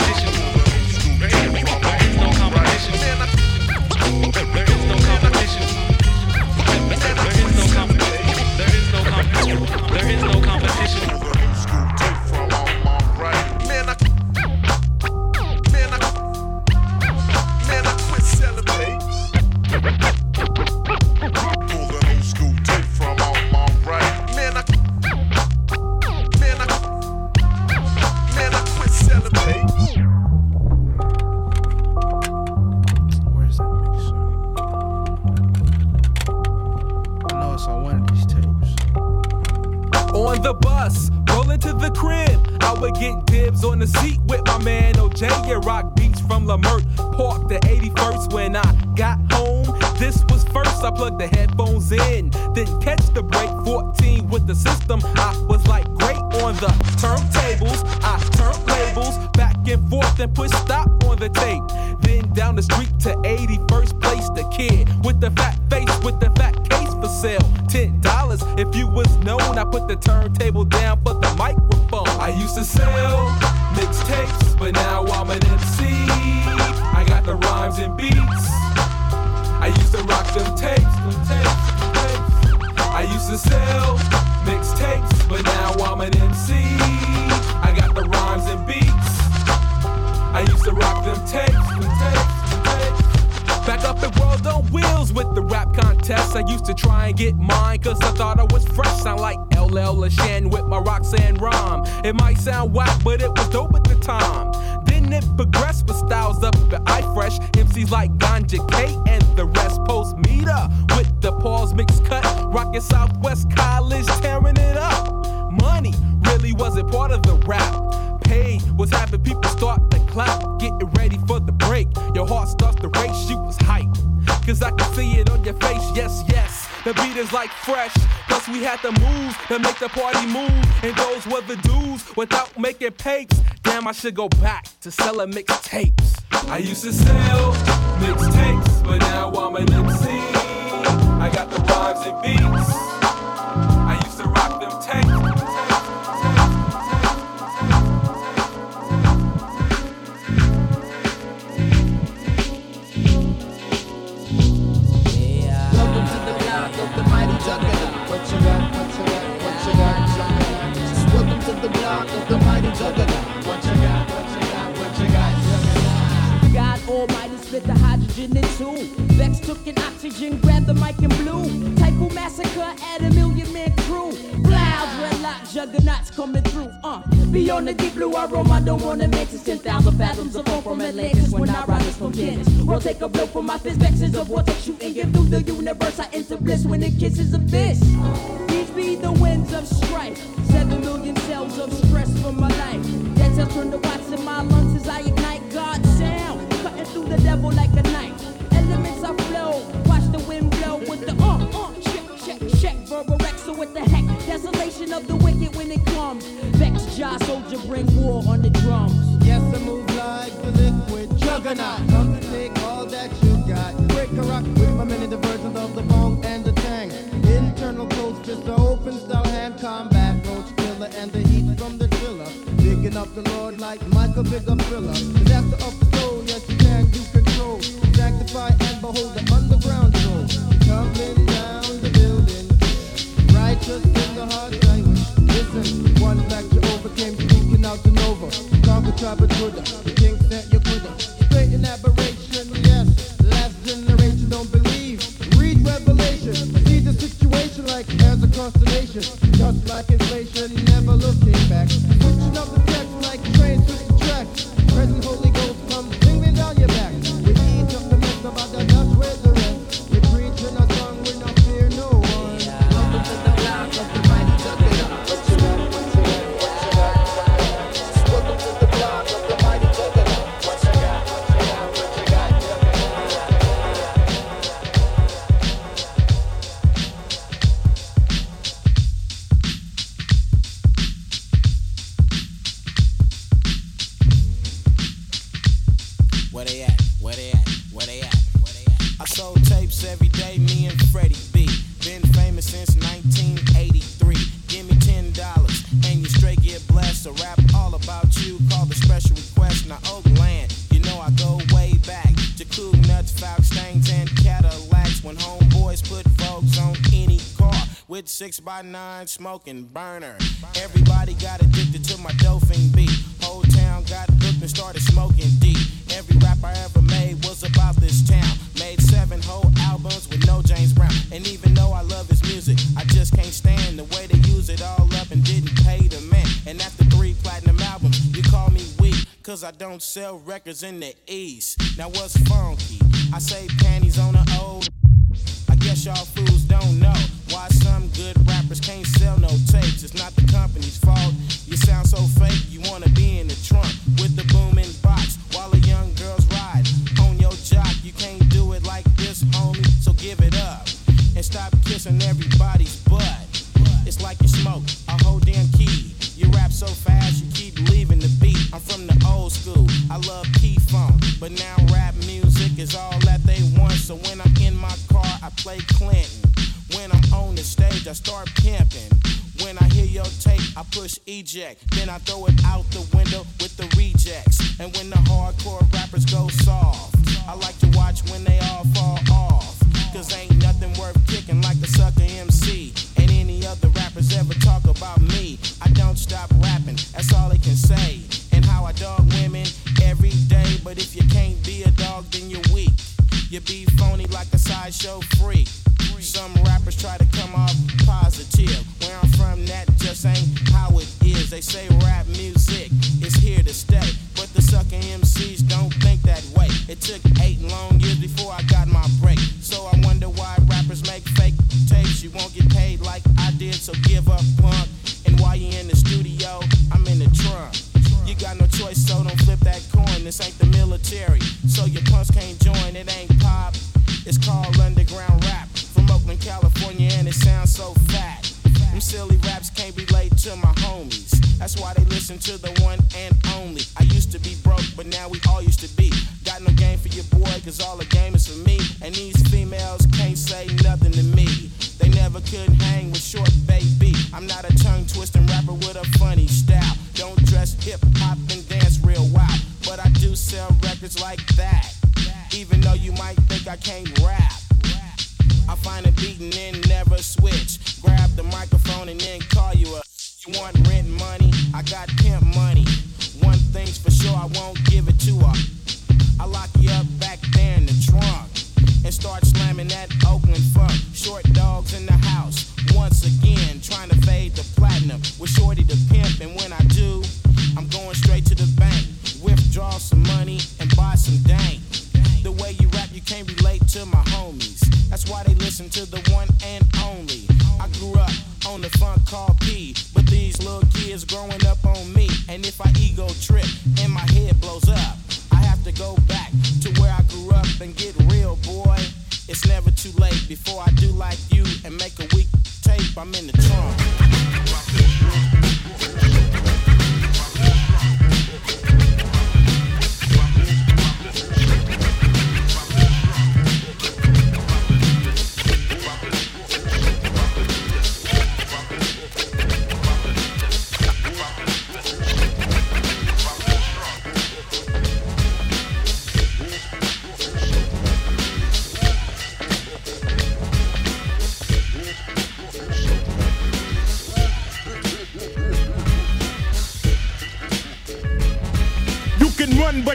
should go back to selling mixtapes. Six by nine smoking burner. Everybody got addicted to my dolphin beat. Whole town got hooked and started smoking deep. Every rap I ever made was about this town. Made seven whole albums with no James Brown. And even though I love his music, I just can't stand the way they use it all up and didn't pay the man. And after three platinum albums, you call me weak. Cause I don't sell records in the East. Now what's funky? I say panties on the old. I guess y'all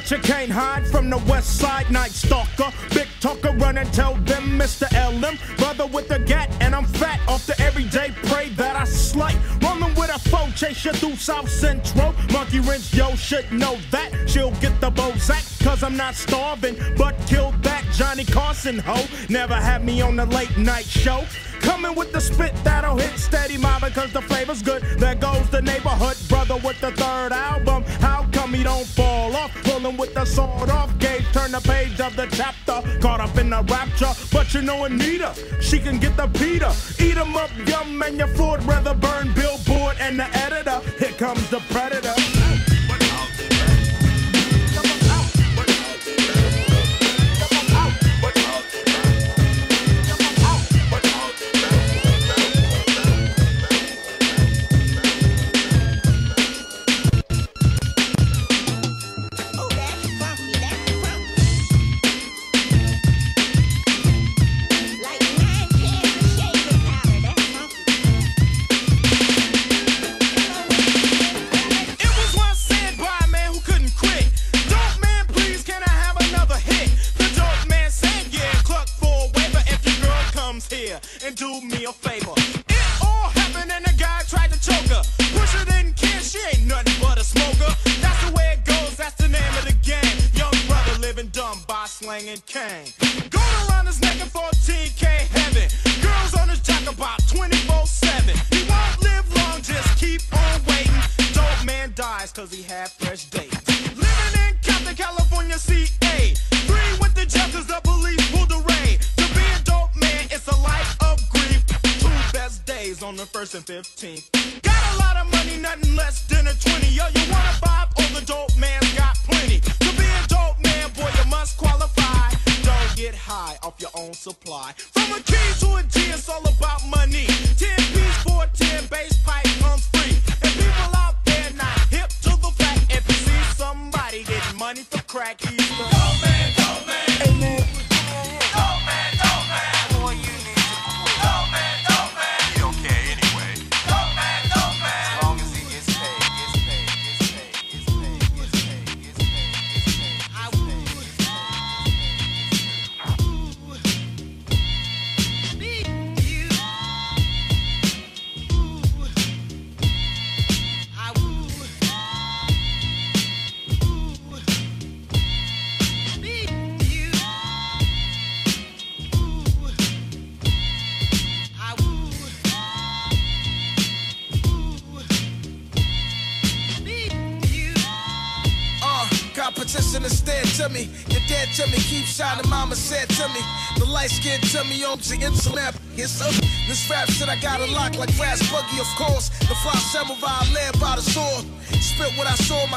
but you can't hide from the West Side Night Stalker. Big talker, run and tell them, Mr. LM. Brother with a gat, and I'm fat off the everyday prey that I slight. Rolling with a foe, chase you through South Central. Monkey wrench, yo, should know that. She'll get the Bozak, cause I'm not starving. But kill that Johnny Carson hoe. Never had me on the late night show. Coming with the spit that'll hit steady, mama, cause the flavor's good. There goes the neighborhood brother with the third album. How come he don't? With sword off gauge, turn the page of the chapter. Caught up in the rapture, but you know Anita, she can get the Peter. Eat 'em up, yum, and your food rather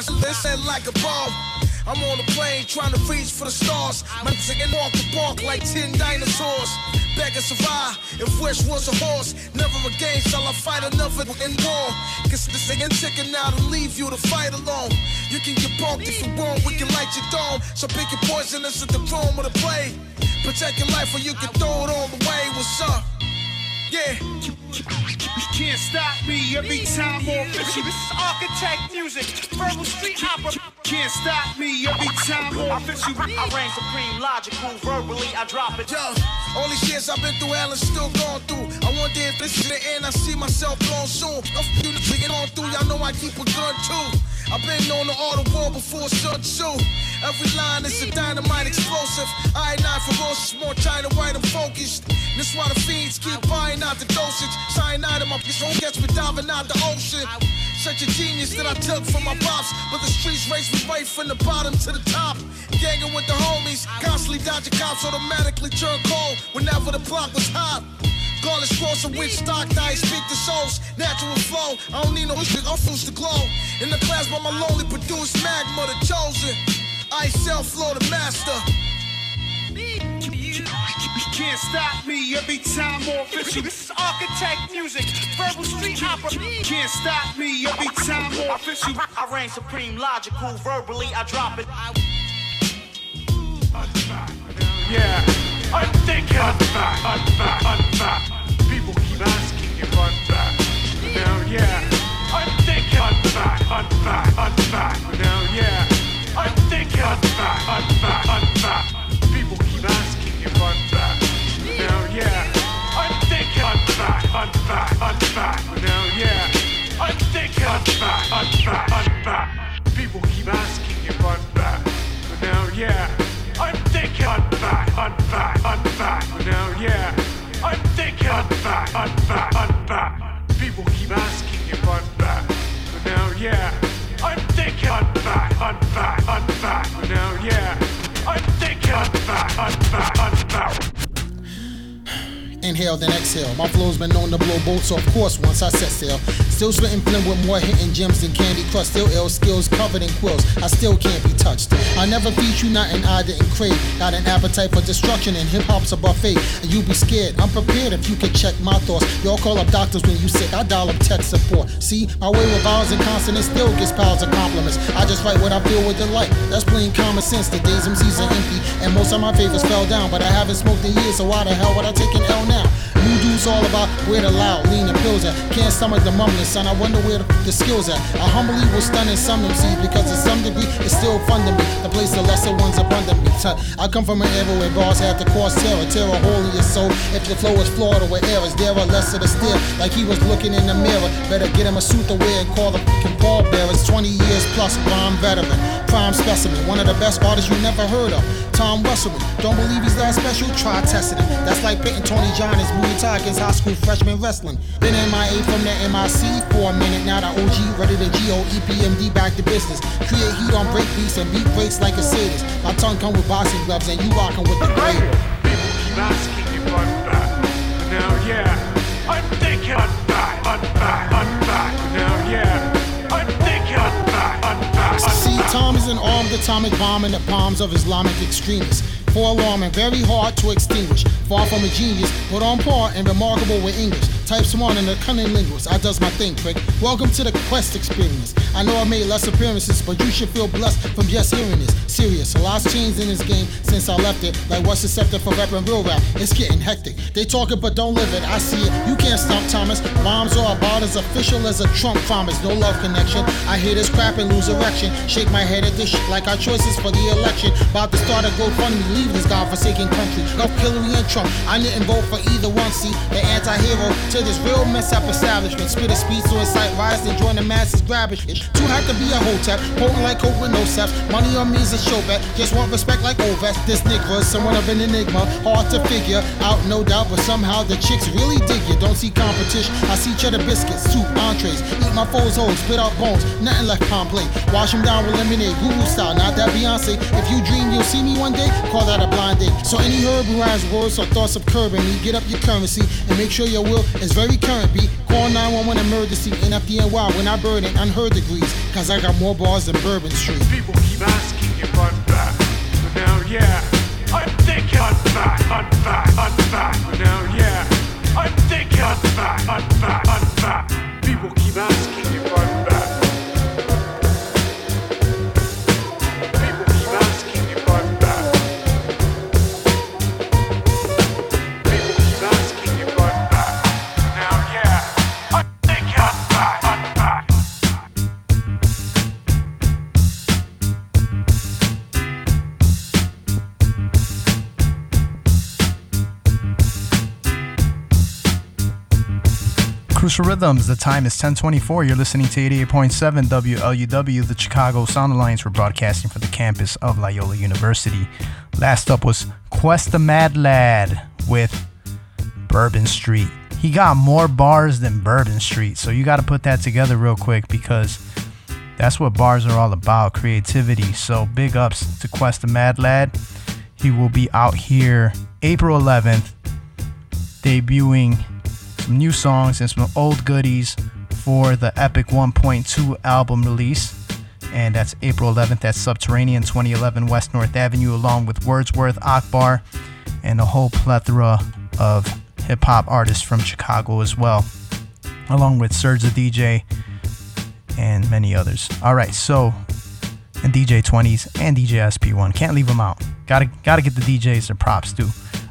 my said like a bomb. I'm on a plane trying to reach for the stars. My taking walk the park like 10 dinosaurs. Beg and survive. If wish was a horse, never again shall I fight another in war. Cause this ain't chicken now to leave you to fight alone. You can get punked if you want, we can light your dome. So pick your poison, is the chrome of the blade. Protect your life or you can throw it all away. What's up? Yeah. Can't stop me every time on official. This is architect music, verbal street opera. Can't stop me every time on official. I reign supreme, logical, verbally I drop it. Yo, all these years I've been through hell and still going through. I wonder if this is the end, I see myself blown soon. I'm you niggas on through, y'all know I keep a gun too. I've been on the art of war before Sun Tzu. Every line is a dynamite explosive. I ain't not ferocious, more China white, I'm focused. This why the fiends keep buying out the dosage. Cyanide in my won't catch me diving out the ocean. Such a genius that I took from my pops, but the streets raced me right from the bottom to the top. Ganging with the homies, constantly dodging cops, automatically turn cold whenever the block was hot. Garlic cross of which stock dice, speak the souls, natural flow. I don't need no shit, I'm fools to glow. In the class by my lonely produced magma, the chosen. I self flow the master. Can't stop me every time more official. This is architect music, verbal street opera. Can't stop me every time more official. I reign supreme, logical, verbally I drop it. Yeah, I'm thinking. Unfact, unfact, unfact. People keep asking if I'm back. Now, yeah, I'm thinking. Unfact, unfact, unfact. Now, yeah, I'm thinking. Unfact, unfact, unfact. People unfact, unfact, unfact. People keep asking if I'm back. But now, yeah, I'm thinking I'm back, I'm back, I'm back. unfact. Now, yeah, I'm thinking I'm back, I'm back, I'm back. Inhale, then exhale. My flow's been known to blow bolts, so of course, once I set sail. Still spitting flint with more hitting gems than Candy Crush. Still ill skills covered in quills. I still can't be touched. I never feed you nothing I didn't crave. Got an appetite for destruction, and hip hop's a buffet. And you be scared. I'm prepared if you can check my thoughts. Y'all call up doctors when you sick. I dial up tech support. See, my way with vowels and consonants still gets piles of compliments. I just write what I feel with delight. That's plain common sense. The days MCs are empty, and most of my favorites fell down. But I haven't smoked in years, so why the hell would I take an L now? Voodoo's all about where the loud, lean, and pills at. Can't stomach the mumbling, son. I wonder where the, skills at. I humbly will stun in some MCs because to some degree it's still fun to me. The place the lesser ones abundant me. I come from an era where bars had to cause terror, terror hole in your soul. If your flow is flawed or with errors, there are less of the stare. Like he was looking in the mirror. Better get him a suit to wear and call the fucking pallbearers. 20 years plus, bomb veteran, prime specimen, one of the best artists you never heard of. Tom Wesselmann, don't believe he's that special? Try testing him. That's like pitting Tony John as Muay Thai against high school freshman wrestling. Been MIA from the MIC for a minute, now the OG ready to GO EPMD back to business. Create heat on break beats and beat breaks like a sadist. My tongue come with boxing gloves and you rockin' with the great. Keep asking if I'm back. Now, yeah, I'm thinking unfact, unfact, unfact. Now, Tom is an armed atomic bomb in the palms of Islamic extremists. Forewarned and very hard to extinguish. Far from a genius, but on par and remarkable with English. Type smart and a cunning linguist. I does my thing, prick. Welcome to the quest experience. I know I made less appearances, but you should feel blessed from just hearing this. Serious, a lot's changed in this game since I left it. Like what's accepted for rap and real rap? It's getting hectic. They talk it but don't live it. I see it. You can't stop Thomas. Bombs are about as official as a Trump promise. No love connection. I hear this crap and lose erection. Shake my head at this shit like our choices for the election. About to start a GoFundMe. Leave this godforsaken country. Love Hillary and Trump. I didn't vote for either one. See, the anti-hero to this real mess up establishment. Spit a speech to incite riots and join the masses shit. Too hot to be a hotep. Potent like coke with no steps. Money on me is a show bet. Just want respect like Ovest. This nigga is somewhat of an enigma. Hard to figure out, no doubt. But somehow the chicks really dig you. Don't see competition. I see cheddar biscuits, soup, entrees. Eat my foes hoes, spit out bones. Nothing left complain. Wash them down with lemonade. Guru style, not that Beyonce. If you dream you'll see me one day, call that a blind date. So any herb who has words or thoughts of curbing me, get up your currency and make sure your will is very current. Be call 911 emergency and FDNY when I burn it unheard degrees. Cause I got more bars than Bourbon Street. People keep asking if I'm back. But now, yeah, I think I'm thinking unfact, unfact, unfact. Now, yeah, I think I'm thinking unfact, unfact, unfact. People keep asking Crucial Rhythms, the time is 1024. You're listening to 88.7 WLUW, the Chicago Sound Alliance. We're broadcasting for the campus of Loyola University. Last up was Quest the Mad Lad with Bourbon Street. he got more bars than Bourbon Street. So you got to put that together real quick because that's what bars are all about creativity. So big ups to Quest the Mad Lad. He will be out here April 11th, debuting some new songs and some old goodies for the Epic 1.2 album release. And that's April 11th at Subterranean 2011 West North Avenue, along with Wordsworth, Akbar, and a whole plethora of hip hop artists from Chicago as well, along with Serge the DJ and many others. All right, so and DJ 20s and DJ SP1 can't leave them out. Gotta gotta get the DJs their props too.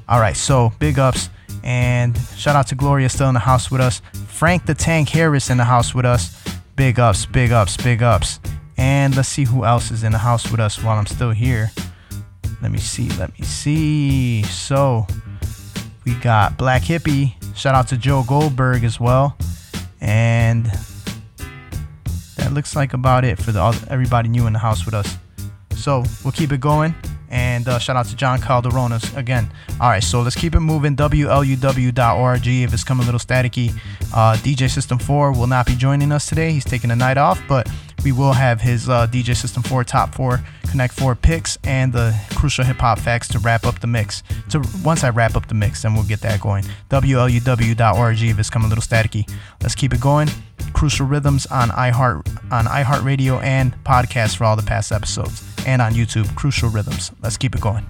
All right, so big ups and shout out to Gloria still in the house with us. Frank the Tank Harris in the house with us. Big ups, big ups, big ups. And let's see who else is in the house with us while I'm still here. Let me see, let me see. So we got Black Hippie. Shout out to Joe Goldberg as well. And that looks like about it for the everybody new in the house with us. So we'll keep it going. And uh, shout out to John Calderonas again. All right, so let's keep it moving. WLUW.org. If it's coming a little staticky, uh, DJ System 4 will not be joining us today. He's taking a night off, but we will have his uh, DJ System 4 top 4 Connect 4 picks and the crucial hip hop facts to wrap up the mix. To Once I wrap up the mix, then we'll get that going. WLUW.org. If it's coming a little staticky, let's keep it going. Crucial Rhythms on iHeart on iHeartRadio and podcast for all the past episodes and on YouTube, Crucial Rhythms. Let's keep it going.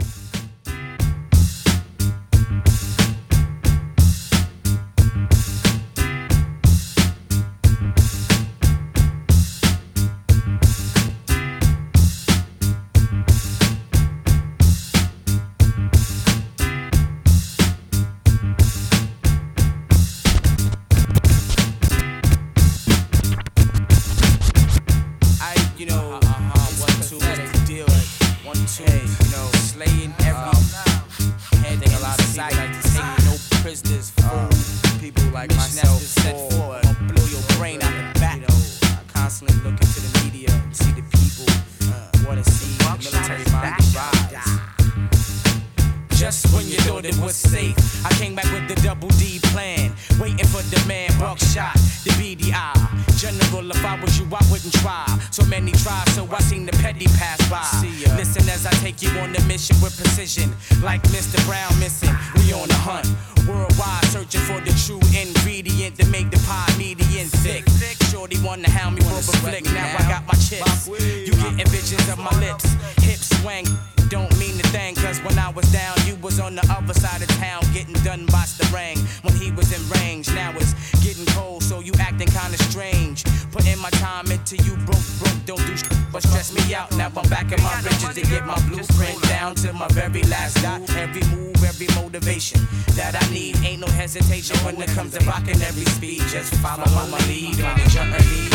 Getting cold, so you acting kinda strange. Putting my time into you, broke, broke, don't do sh- but stress me out. Now I'm back in my riches to get my blueprint down to my very last dot. Every move, every motivation that I need. Ain't no hesitation when it comes to rocking every speed. Just follow my lead on the journey.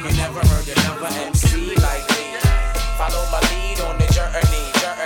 You never heard another MC like me. Follow my lead on the journey. journey.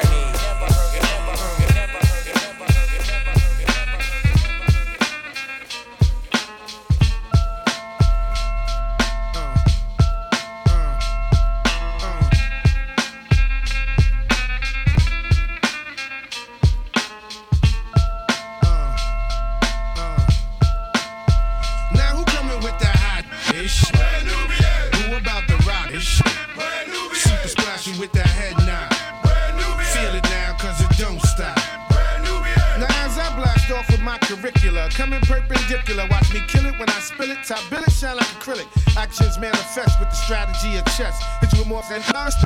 chest. Hit you with more than thirst.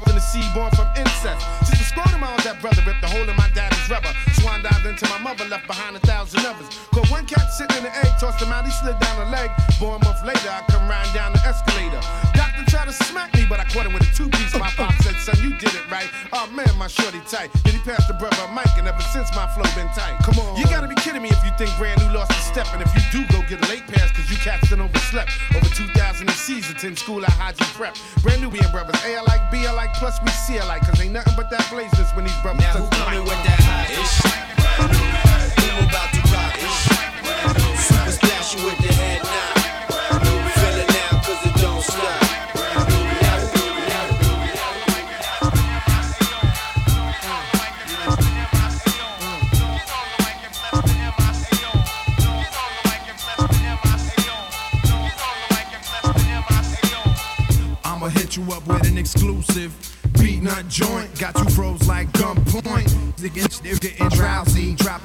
school at Haji Prep. Brand new being brothers. A I like B, I like plus we C I like. Cause ain't nothing but that blazeness when these brothers. Now who coming with that?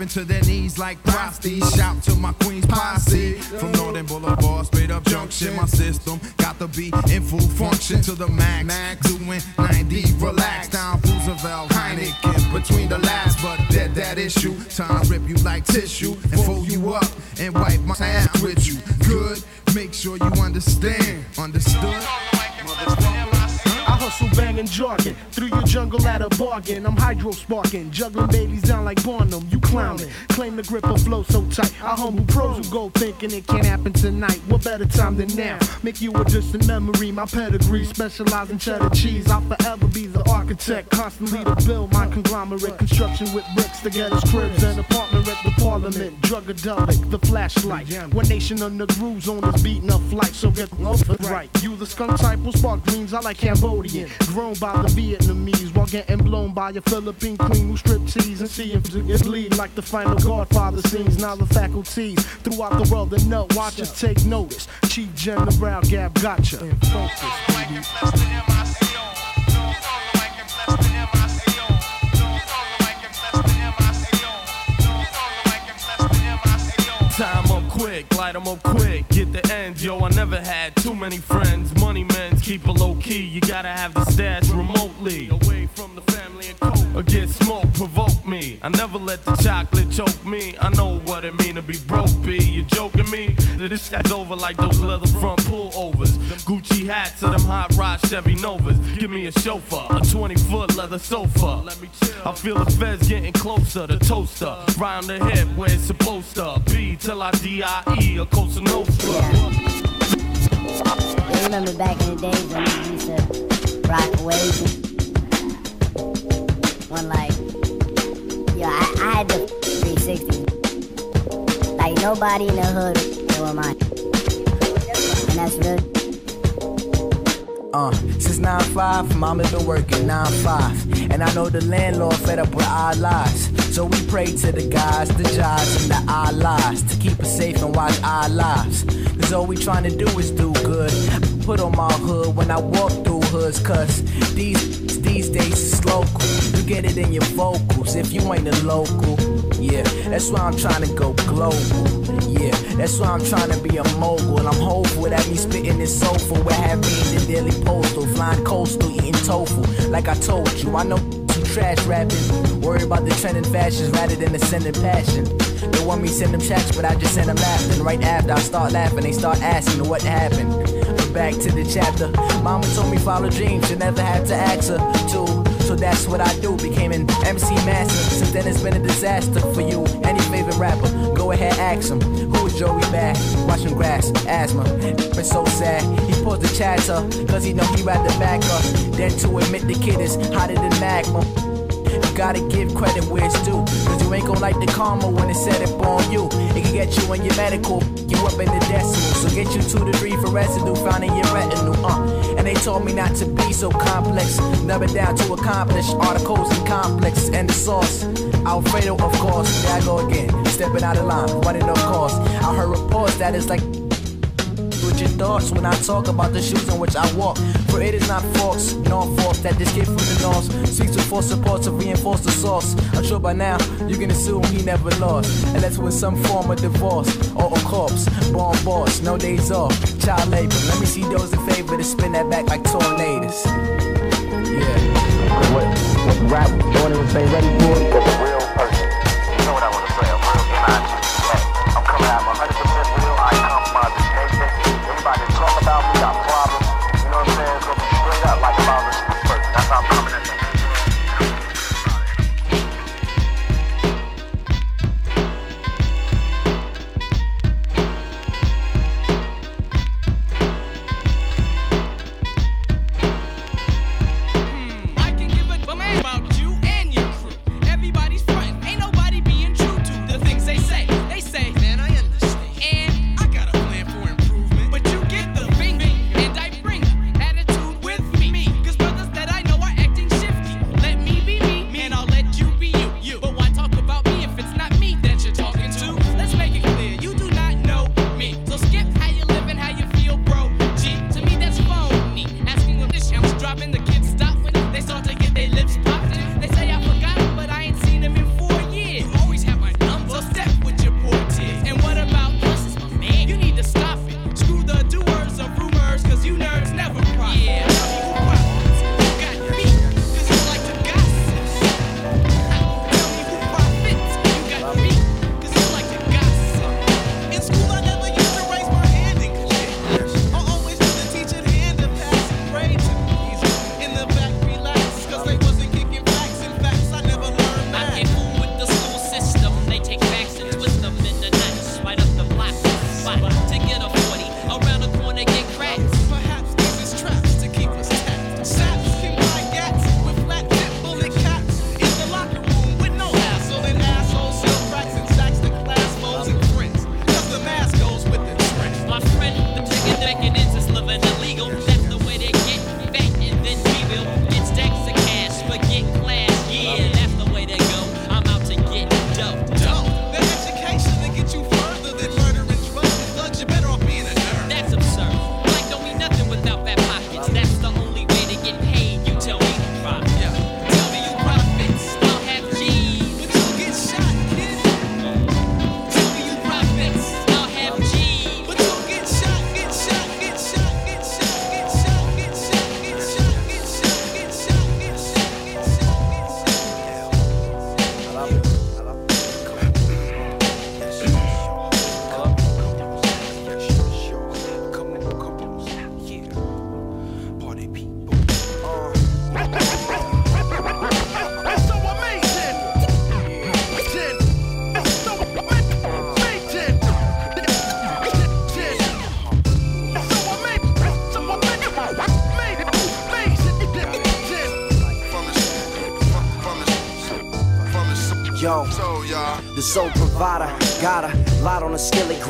Dropping to their knees like prosties. Shout to my Queens posse from Northern Boulevard, straight up junction. My system got to be in full function to the max. Doing 90, relax down Roosevelt, Heineken between the last, but dead that issue. Time rip you like tissue and fold you up and wipe my ass with you. Good, make sure you understand. Understood? I hustle banging jargon through your jungle at a bargain. I'm hydro sparking, juggling babies down like Barnum. You clowning, claim the grip of flow so tight. I humble pros who go thinking it can't happen tonight. What better time than now? Make you a distant memory. My pedigree, specialize in cheddar cheese. I'll forever be the architect, constantly to build my conglomerate. Construction with bricks to get us cribs and apartment at the parliament. Drug addict, the flashlight. One nation on the grooves on this beating up flight, so get over right. You the skunk type will spark dreams. I like Cambodian. Grown by the Vietnamese while getting blown by a Philippine queen who strip tease and see him it bleed like the final Godfather scenes. Now the faculties throughout the world that know, watch us take notice. Chief General Gab gotcha. In focus. Time up quick, light 'em up quick, get the end. Yo, I never had too many friends. Money men's keep it low key. You gotta have the stash remotely. Away from the family and coke. Or get smoke, provoke me. I never let the chocolate choke me. I know what it mean to be broke, B. You joking me? This shit's over like those leather front pullovers. Gucci hats to them hot rod Chevy Novas. Give me a chauffeur, a 20 foot leather sofa. I feel the feds getting closer. The toaster, round the head where it's supposed to be. Till I D.I.E. a Cosa Nostra. You remember back in the days when we used to rock waves? One like, I, I had the 360. Like nobody in the hood knew mine. And that's real. Uh, since 9-5, mama been working 9-5. And I know the landlord fed up with our lives. So we pray to the guys, the jobs, and the Allahs to keep us safe and watch our lives. Cause all we trying to do is do good. Put on my hood when I walk through hoods, cause these these days is local. You get it in your vocals if you ain't a local. Yeah, that's why I'm trying to go global. Yeah, that's why I'm trying to be a mogul. And I'm hopeful that me spitting this soulful will have me in the daily postal, flying coastal, eating tofu. Like I told you, I know some trash rapping. Worry about the trending fashions rather than the sending passion. They want me send them checks, but I just send them laughing. Right after I start laughing, they start asking what happened. Back to the chapter. Mama told me follow dreams, you never had to ask her to. So that's what I do. Became an MC master. Since then it's been a disaster for you. Any favorite rapper, go ahead ask him. Who is Joey Bad? Watching grass, asthma. It's so sad. He paused the chatter, cause he know he rather back up. Than to admit the kid is hotter than magma. You gotta give credit where it's due. Cause you ain't gon' like the karma when it's set up on you. Get you in your medical, you up in the decimal. So get you two to three for residue found in your retinue. Uh. And they told me not to be so complex. Never down to accomplish articles and complex and the sauce. Alfredo, of course. There I go again. Stepping out of line, running no course. I heard reports that it's like your thoughts when I talk about the shoes in which I walk. For it is not false, nor false that this kid from the north seeks to force support to reinforce the source. I'm sure by now you can assume he never lost, unless with some form of divorce or a corpse. Born boss, no days off, child labor. Let me see those in favor to spin that back like tornadoes. Yeah. What, what rap? Don't even say ready for it.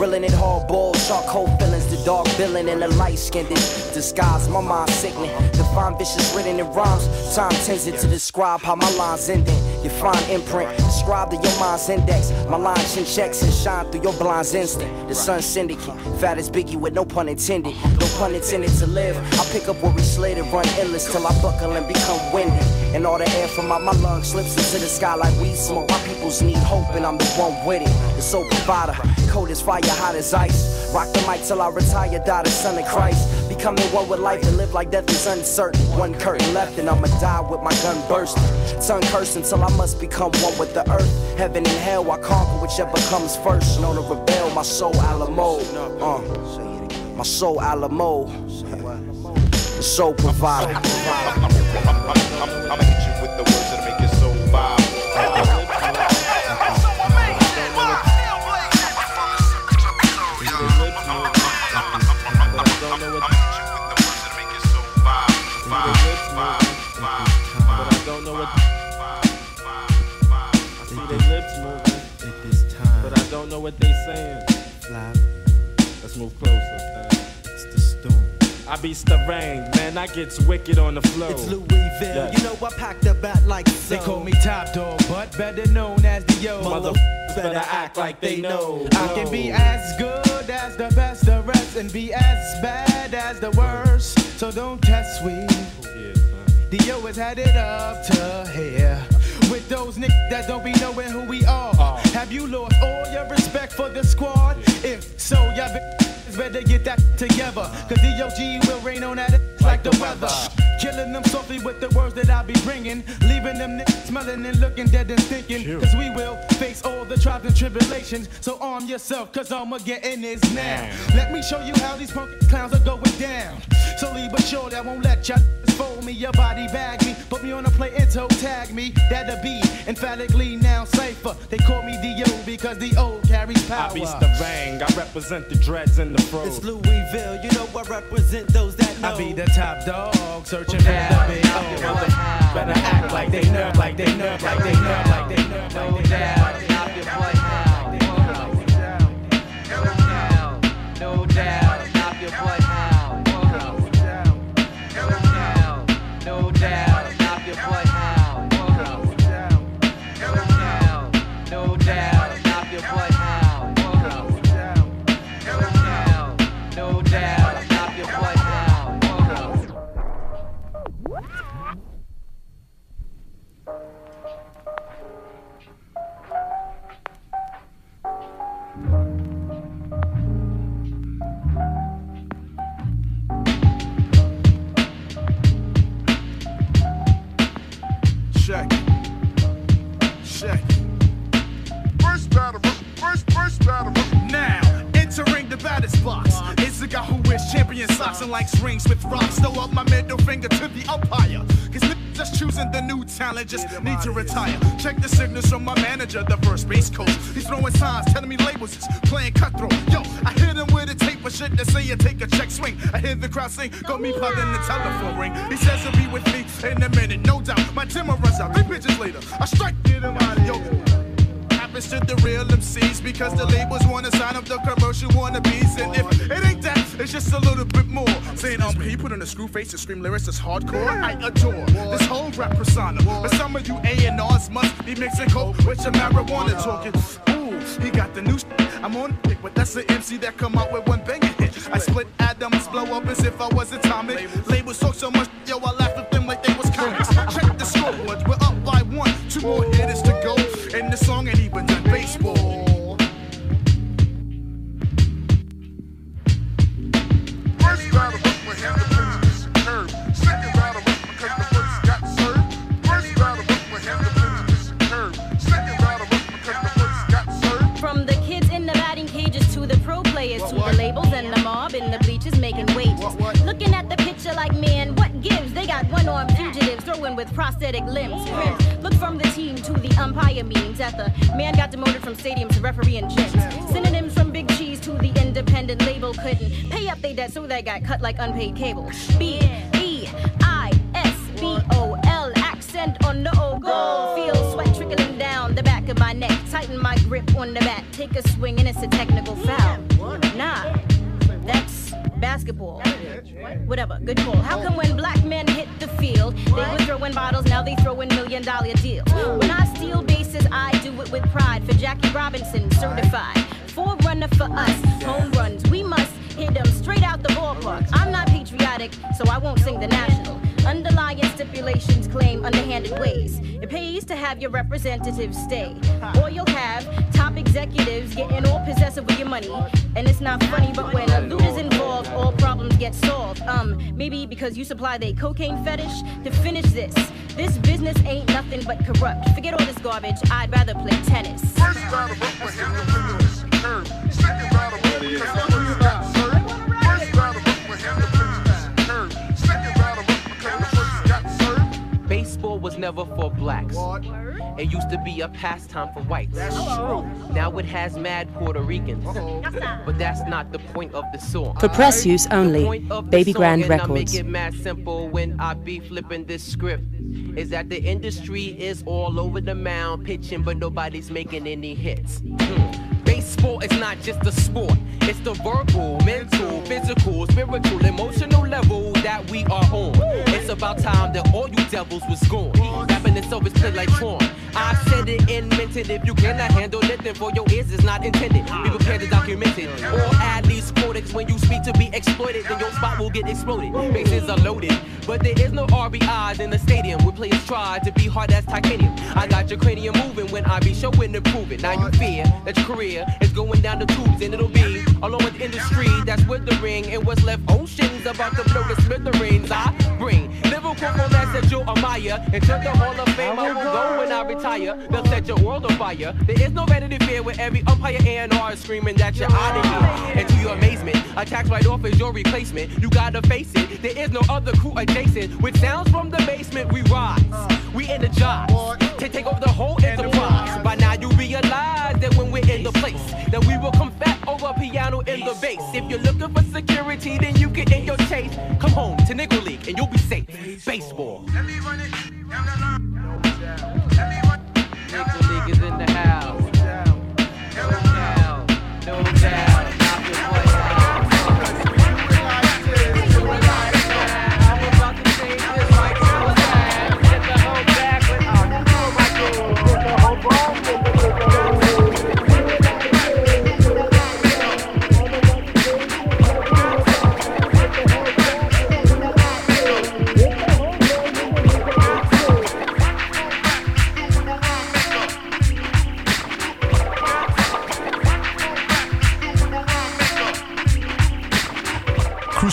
Grilling it hard boiled, charcoal fillings, the dark villain and the light skinned disguise. My mind sickening, the fine vicious written in rhymes. Time tends it to describe how my lines ending. Your fine imprint, described to your mind's index. My line chin checks and shine through your blind's instant. The sun syndicate, fat as Biggie with no pun intended. No pun intended to live. I pick up where we slid and run endless till I buckle and become winded. And all the air from out my lungs slips into the sky like weed smoke. My peoples need hope and I'm the one with it. Soul provider, cold as fire, hot as ice. Rock the mic till I retire, die the son of Christ. Becoming one with life and live like death is uncertain. One curtain left and I'ma die with my gun bursting. Tongue cursing till I must become one with the earth. Heaven and hell, I conquer whichever comes first. Known to rebel, my soul Alamo. Uh, my soul Alamo. The soul provider. Gets wicked on the flow. It's Louisville. You know I packed the bat like so. They call me top dog, but better known as the yo. Motherfuckers better act like they know. I can be as good as the best the rest and be as bad as the worst. So don't test we. The yo has had it up to here. With those niggas that don't be knowing who we are. Oh. Have you lost all your respect for the squad? If so, y'all better get that together. Cause the OG will rain on that the weather. Killing them softly with the words that I be bringing. Leaving them smelling and looking dead and stinking. Cause we will face all the trials and tribulations. So arm yourself, cause in this now. Let me show you how these punk clowns are going down. Slowly but surely, I won't let y'all fold me, your body bag me, put me on a plate and toe tag me. That'll be emphatically now safer. They call me D.O. because the O carries power. I beats the bang. I represent the dreads and the fro. It's Louisville, you know I represent those that know. I be the top dog, searching for the big O. Better act like they know, like they know, like they know, like they know, like they know. No doubt, knock champion socks and likes rings with rocks. Throw up my middle finger to the umpire. Cause niggas just choosing the new talent, just need to retire. Check the signals from my manager, the first base coach. He's throwing signs, telling me labels, is playing cutthroat. Yo, I hit him with a tape of shit to say you take a check swing. I hear the crowd sing, got me plugged in the telephone ring. He says he'll be with me in a minute, no doubt. My timber runs out, three pitches later. I strike, get him out of yo. Happens to the real MCs because the labels wanna sign up the commercial wannabes. And if it ain't that, it's just a little bit more. Saying, um, he put on a screw face and scream lyrics that's hardcore. I adore this whole rap persona. But some of you A&Rs must be mixing coke with your marijuana talking. Ooh, he got the new sh- I'm on pick, but that's the MC that come out with one banger hit. I split atoms, blow up as if I was atomic. Labels talk so much, yo, I laugh at them like they was comics. Check the scoreboard, we're up by one. Two more hitters to go, the song ain't even done baseball. First battle was when him the Prince superb. Second battle was because the first got served. First battle was when him the Prince superb. Second battle was because the first got served. From the kids in the batting cages to the pro players to the labels and the mob in the bleachers making wages. Looking at the picture like, man, gives? They got one armed fugitives throwing with prosthetic limbs. Rims. Look from the team to the umpire meetings at the man got demoted from stadiums to referee and gyms. Synonyms from Big Cheese to the independent label couldn't pay up their debt, so they got cut like unpaid cable. B E I S B O L accent on the O goal. Feel sweat trickling down the back back of my neck, tighten my grip on the bat, take a swing and it's a technical foul. Nah, that's basketball. Whatever, good call. How come when black men hit the field, they were throwing bottles, now they throwing million dollar deals? When I steal bases, I do it with pride. For Jackie Robinson, certified. Forerunner for us, home runs. We must them straight out the ballpark. I'm not patriotic, so I won't sing the national. Underlying stipulations claim underhanded ways. It pays to have your representatives stay. Or you'll have top executives getting all possessive with your money. And it's not funny, but when a loot is involved, all problems get solved. Um, maybe because you supply the cocaine fetish? To finish this, this business ain't nothing but corrupt. Forget all this garbage, I'd rather play tennis. Baseball was never for blacks. It used to be a pastime for whites. Now it has mad Puerto Ricans. But that's not the point of the song. For press use only. The point of the Baby song, Grand and I Records. make it mad simple when I be flipping this script. Is that the industry is all over the mound pitching, but nobody's making any hits. Hmm. Baseball is not just a sport. It's the verbal, mental, physical, spiritual, emotional level that we are on. It's about time that all you devils was gone. Rapping itself is played like Tron. I said it and meant it. If you cannot handle it, then for your ears it's not intended. Be prepared to document it. Or at least codex when you speak to be exploited, then your spot will get exploded. Bases are loaded, but there is no RBIs in the stadium. Where players try to be hard as titanium. I got your cranium moving when I be showing and proving. Now you fear that your career is going down the tubes, and it'll be along with industry that's withering and what's left oceans about to blow the smithereens. I bring lyrical formats that you'll admire. Into the Hall of Fame, I will go when I retire. They'll set your world on fire. There is no vanity fair with every umpire A&R screaming that you're out of here. And to your amazement, a tax write off is your replacement. You gotta face it, there is no other crew adjacent. With sounds from the basement, we rise. We energize to take over the whole enterprise. By now you realize that when we're in the place, that we will come fat over piano in the bass. If you're looking for security, then you get in your chase. Come home to Nickel League and you'll be safe. Baseball.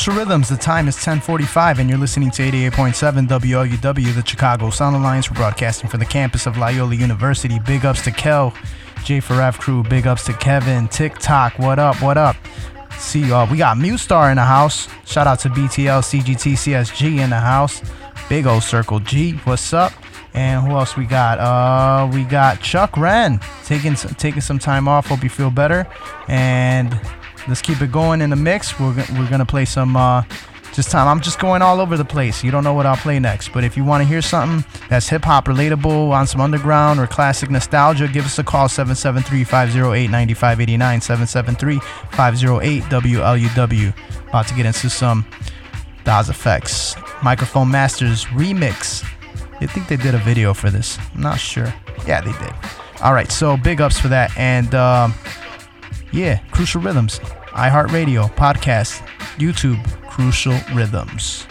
Crucial Rhythms, the time is 1045 and you're listening to 88.7 WLUW, the Chicago Sound Alliance. We're broadcasting from the campus of Loyola University. Big ups to Kel, J for F crew. Big ups to Kevin, TikTok. What up, what up? See, y'all. uh, we got Mustar in the house. Shout out to BTL, CGT, CSG in the house. Big old Circle G. What's up? And who else we got? Uh, we got Chuck Wren taking taking some time off. Hope you feel better. And let's keep it going in the mix. We're we're gonna play some. Uh, just time. I'm just going all over the place. You don't know what I'll play next. But if you want to hear something that's hip hop relatable on some underground or classic nostalgia, give us a call 773 508 9589. 773 508 WLUW. About to get into some Das EFX Microphone Masters remix. I think they did a video for this. I'm not sure. Yeah, they did. All right, so big ups for that. And um, yeah, Crucial Rhythms, iHeartRadio, podcast, YouTube, Crucial Rhythms.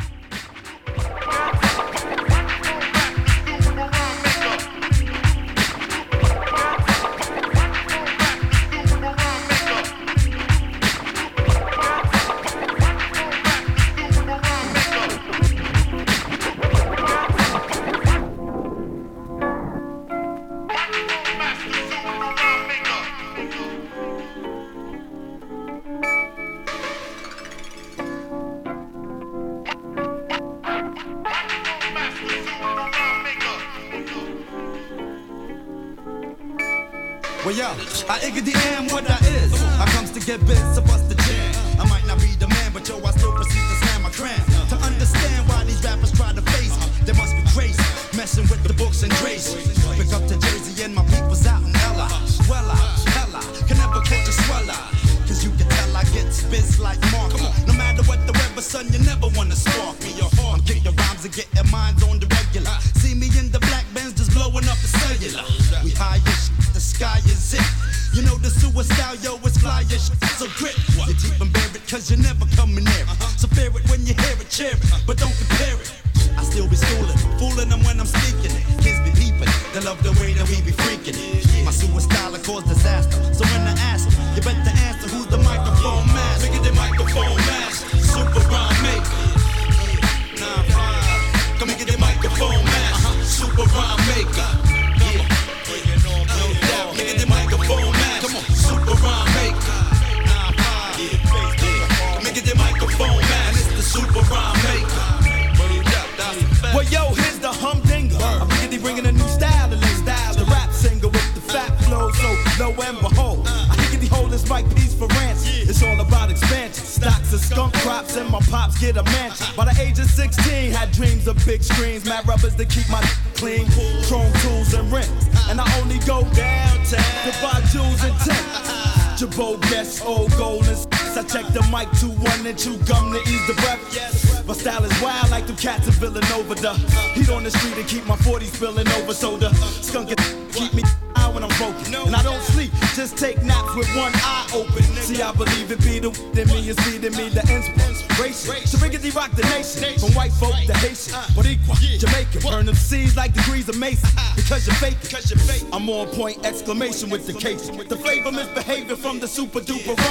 on point exclamation with the case. The flavor misbehavior from the super duper.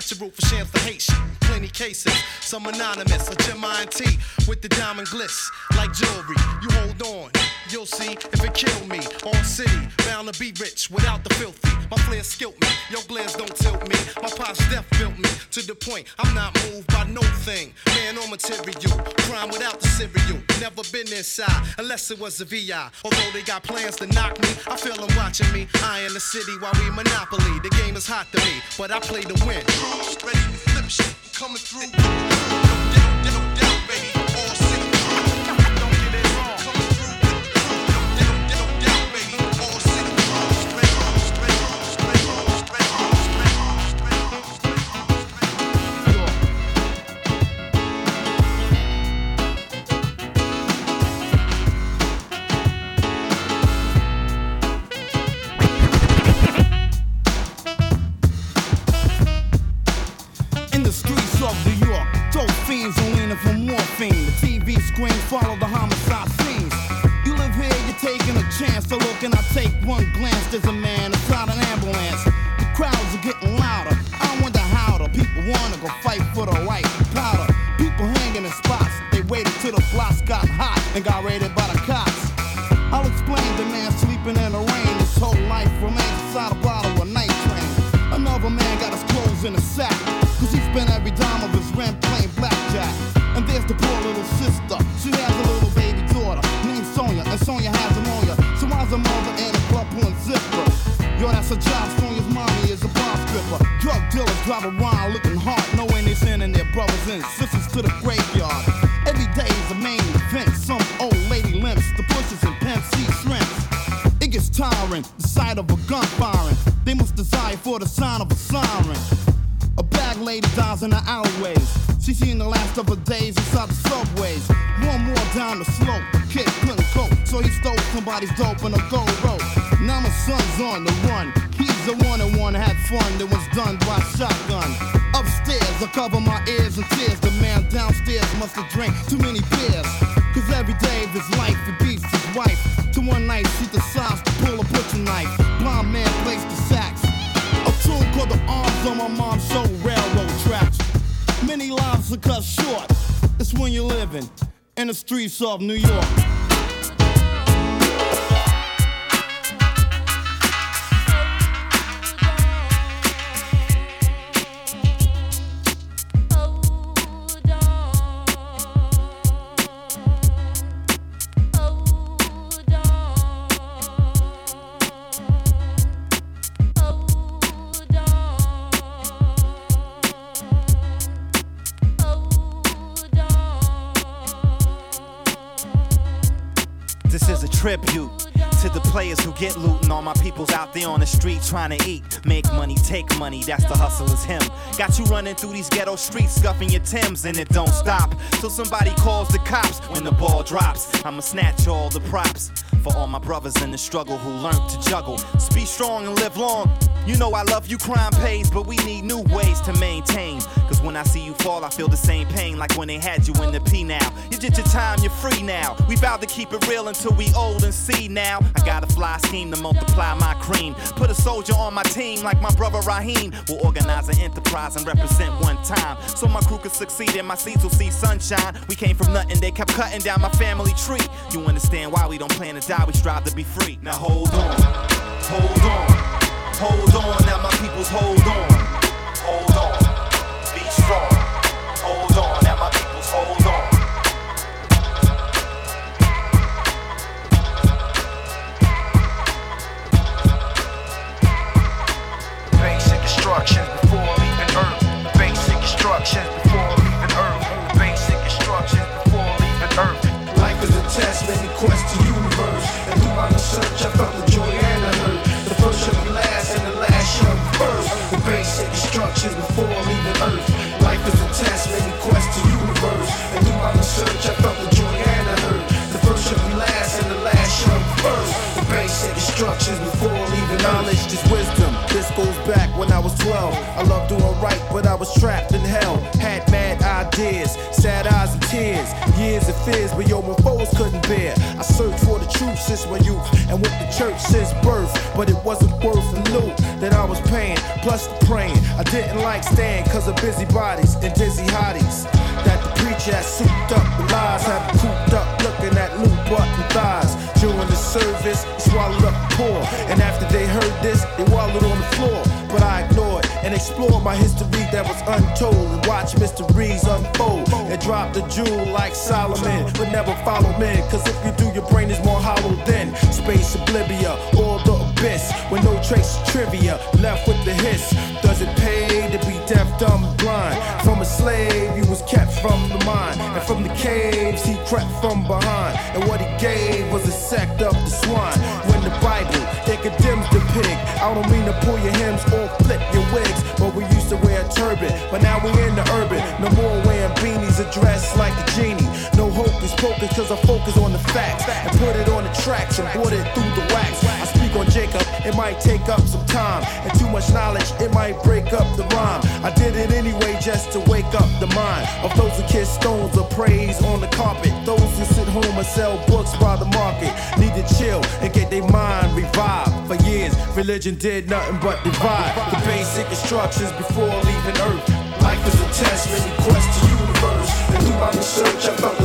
natural for shams for Haitian. Plenty cases, some anonymous, a gem INT with the diamond glitz like jewelry. You hold on, you'll see if it kill me. all city, bound to be rich without the filthy. My flair skilled me, your glares don't tilt me. My past death built me to the point. I'm unless it was a VI. Although they got plans to knock me, I feel them watching me. I in the city while we monopoly. The game is hot to me, but I play to win. Ready trying to eat. Make money, take money, that's the hustler's him. Got you running through these ghetto streets, scuffing your Tims, and it don't stop. Till somebody calls the cops when the ball drops. I'ma snatch all the props for all my brothers in the struggle who learned to juggle. So be strong and live long. You know I love you, crime pays, but we need new ways to maintain. Cause when I see you fall, I feel the same pain like when they had you in the P now. Did your time, you're free now. We vowed to keep it real until we old and see now. I got a fly scheme to multiply my cream. Put a soldier on my team like my brother Raheem. We'll organize an enterprise and represent one time. So my crew can succeed and my seeds will see sunshine. We came from nothing, they kept cutting down my family tree. You understand why we don't plan to die, we strive to be free. Now hold on, hold on. Hold on, now my peoples hold on. Solomon. But never follow men, cause if you do, your brain is more hollow than space oblivia or the abyss. With no trace of trivia, left with the hiss. Does it pay to be deaf, dumb, blind? From a slave, he was kept from the mind. And from the caves, he crept from behind. And what he gave was a sect of I focus on the facts. And put it on the tracks and brought it through the wax. I speak on Jacob, it might take up some time. And too much knowledge, it might break up the rhyme. I did it anyway just to wake up the mind of those who kiss stones or praise on the carpet. Those who sit home and sell books by the market need to chill and get their mind revived. For years, religion did nothing but divide. The basic instructions before leaving Earth. Life is a test, many quest to universe. And through my research, I felt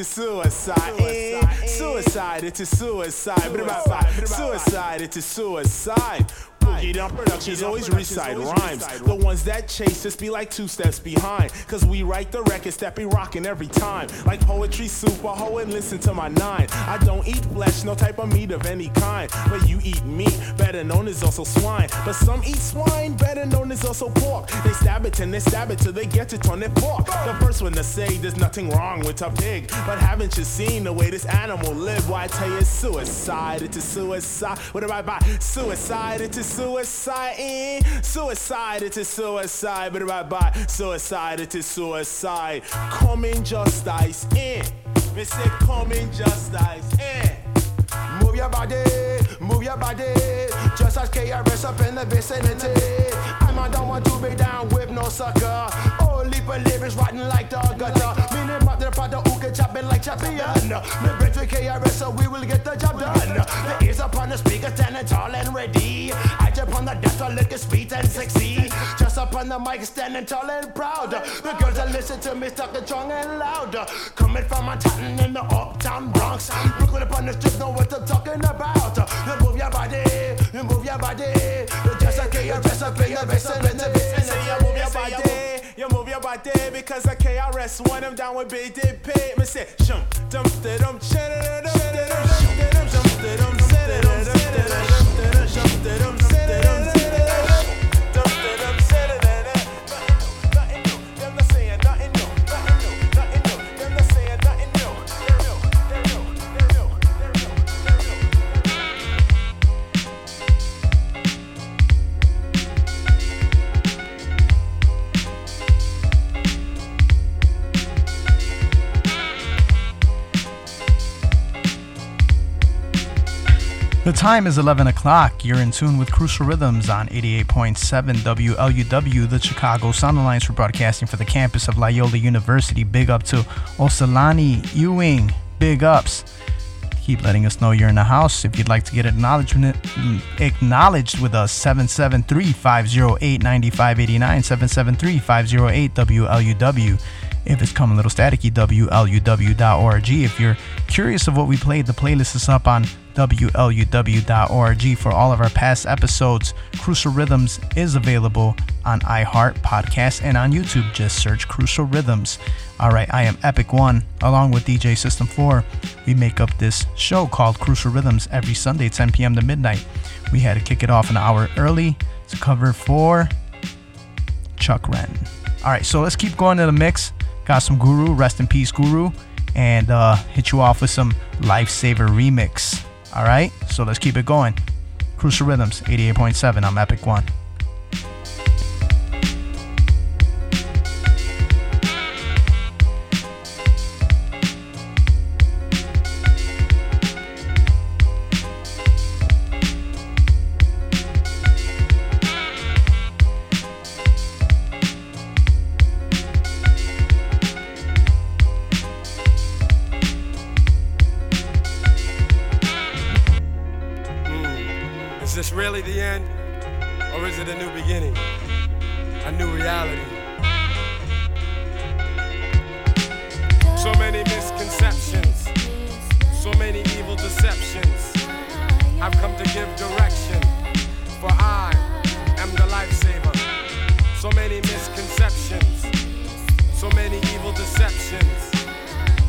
it's a suicide. Eh, Suicide, it's a suicide. Suicide, it's a suicide. Boogie Down Productions always recite rhymes. The ones that chase us be like two steps behind. Cause we write the records that be rocking every time. Like poetry, super hoe, and listen to my nine. I don't eat flesh, no type of meat of any kind. But you eat meat, better known as also swine. But some eat swine, better known as also pork. They stab it and they stab it till they get it on their fork. The first one to say there's nothing wrong with a pig. But haven't you seen the way this animal live? Why I tell you it's suicide, it's a suicide. What do I buy? Suicide, it's a suicide. Suicide, eh? Suicide, it's a suicide. but right by? Suicide, it's a suicide. Coming justice, eh? Me say coming justice, eh? Move your body, move your body. Just as KRS up in the vicinity. I'm don't want to be down with no sucker. Leap of lyrics rotten like the gutter. Meaning up there, part who can chop it like champion. Me bring to KRS so we will get the job done. The ears upon the speaker standing tall and ready. I jump on the desk, looking sweet and sexy. Just upon the mic, standing tall and proud. The girls that listen to me talking strong and loud. Coming from Manhattan in the uptown Bronx. Brooklyn upon the strip know what I'm talking about. You move your body, you move your body. Just like KRS up in the vicinity. Say you move your body, you move your body because I KRS one I'm down with BDP. Me say shum dum dum da dum dum dum dum dum dum shum da dum shum da dum sa da dum The time is 11 o'clock. You're in tune with Crucial Rhythms on 88.7 WLUW, the Chicago Sound Alliance for broadcasting for the campus of Loyola University. Big up to Osalani Ewing. Big ups. Keep letting us know you're in the house. If you'd like to get acknowledgement acknowledged with us, 773-508-9589, 773-508-WLUW. If it's coming a little staticky, WLUW.org. If you're curious of what we played, the playlist is up on WLUW.org for all of our past episodes. Crucial Rhythms is available on iHeart Podcast and on YouTube. Just search Crucial Rhythms. All right, I am Epic One, along with DJ System 4. We make up this show called Crucial Rhythms every Sunday, 10 p.m. to midnight. We had to kick it off an hour early to cover for Chuck Wren. All right, so let's keep going to the mix. Got some Guru, rest in peace, Guru, and uh, hit you off with some Lifesaver remix. All right, so let's keep it going. Crucial Rhythms, 88.7. I'm Epic One. Is this really the end? Or is it a new beginning? A new reality? So many misconceptions, so many evil deceptions. I've come to give direction, for I am the lifesaver. So many misconceptions, so many evil deceptions.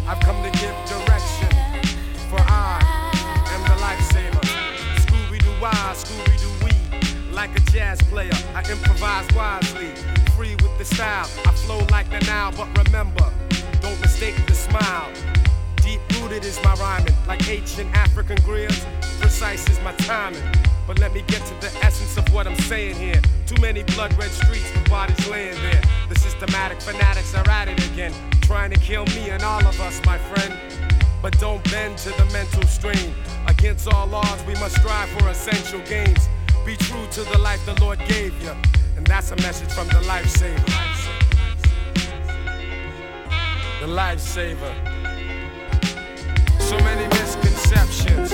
I've come to give direction, for I am the lifesaver wise, Scooby Doo we. Like a jazz player, I improvise wisely. Free with the style, I flow like the Nile, but remember, don't mistake the smile. Deep rooted is my rhyming, like ancient African grills. Precise is my timing. But let me get to the essence of what I'm saying here. Too many blood red streets with bodies laying there. The systematic fanatics are at it again, trying to kill me and all of us, my friend. But don't bend to the mental strain. Against all odds, we must strive for essential gains. Be true to the life the Lord gave you. And that's a message from the lifesaver. The lifesaver. So many misconceptions,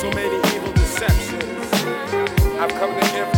so many evil deceptions. I've come to give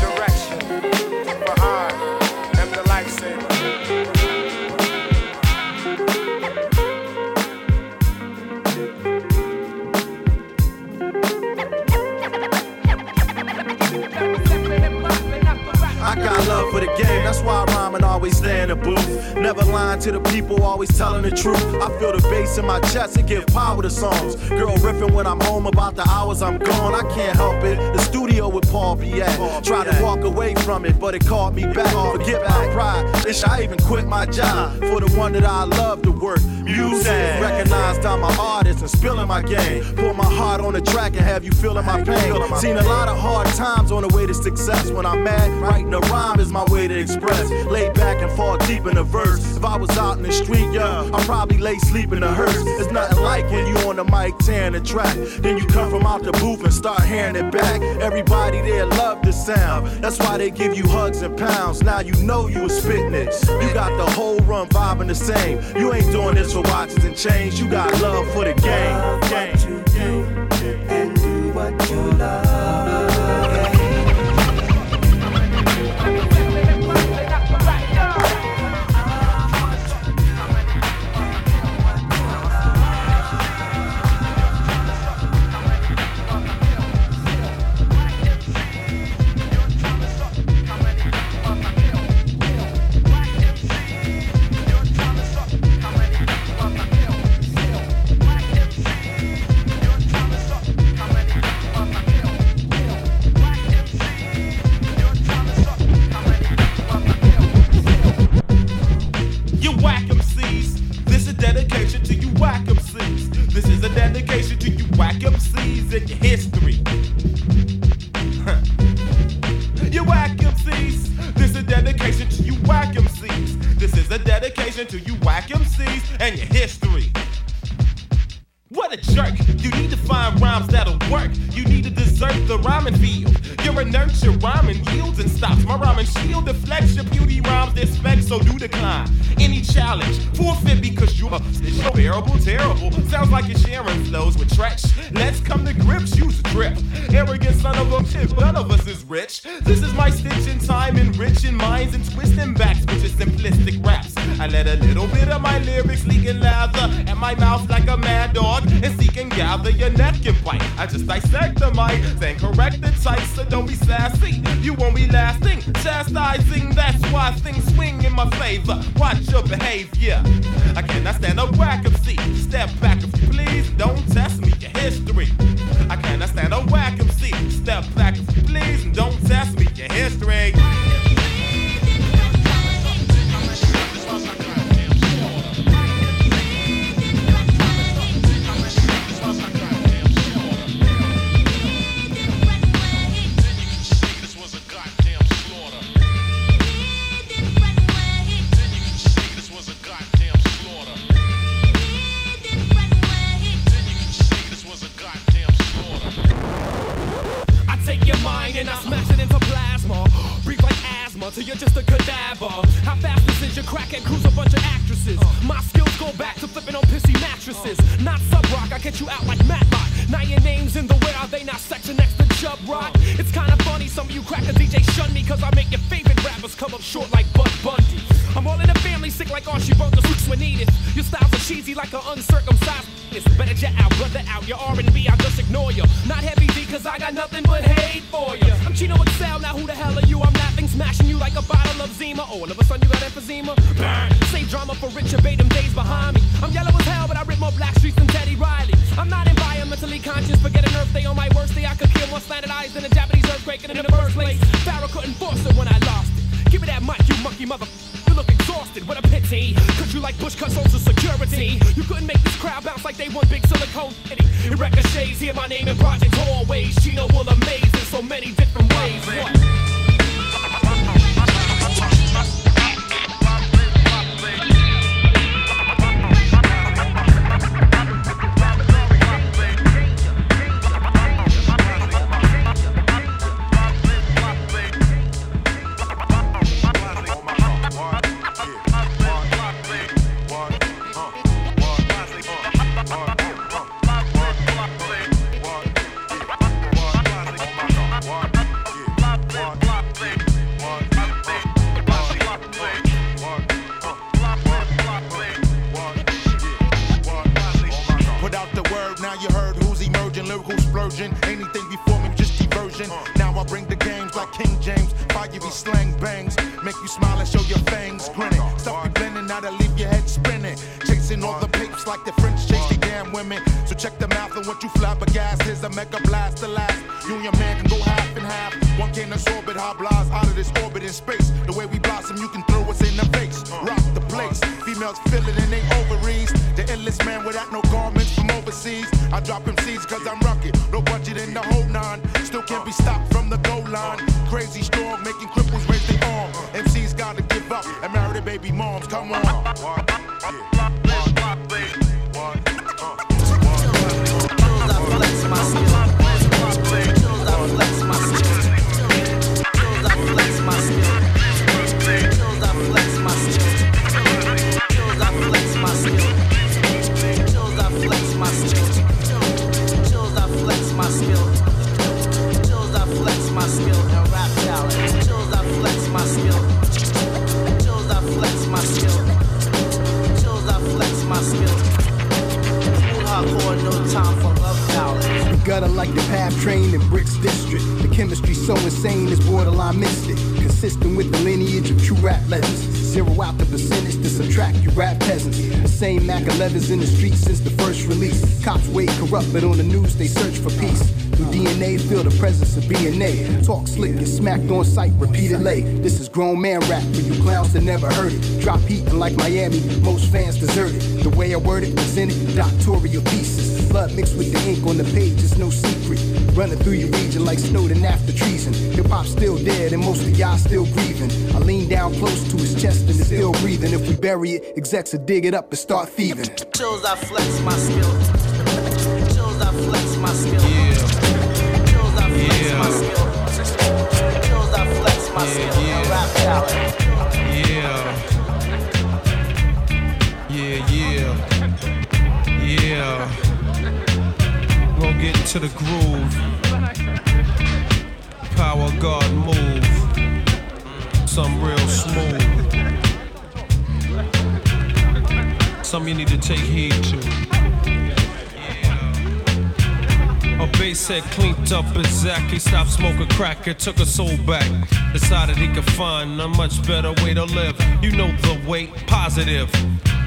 game, why I rhyme and always stay in the booth. Never lying to the people, always telling the truth. I feel the bass in my chest and give power to songs. Girl riffing when I'm home about the hours I'm gone. I can't help it. The studio with Paul be at. Try to walk away from it, but it called me back. Forget my pride. Ish, I even quit my job for the one that I love to work. Music, recognized I'm an artist and spilling my game. Put my heart on the track and have you feeling my pain. Seen a lot of hard times on the way to success. When I'm mad, writing a rhyme is my way to express. Lay back and fall deep in the verse. If I was out in the street, yeah, I'd probably lay sleep in the hearse. It's nothing like when you on the mic tearing the track. Then you come from out the booth and start hearing it back. Everybody there love the sound. That's why they give you hugs and pounds. Now you know you was spitting it. You got the whole run vibing the same. You ain't doing this for watches and chains. You got love for the game. game. And do what you love. Pity. Cause you like Bush cut social security. You couldn't make this crowd bounce like they want big silicone city. It ricochets, hear my name in project hallways. Chino will amaze in so many different ways. What? If bury it, execs will dig it up and start thieving. Chills, I flex my skill. Chills, I flex my skill. Chills, I flex my skill. Chills, I flex my skill. And rap talent. Head cleaned up as Zach. He stopped smoking crack and took a soul back. Decided he could find a much better way to live. You know the way, positive.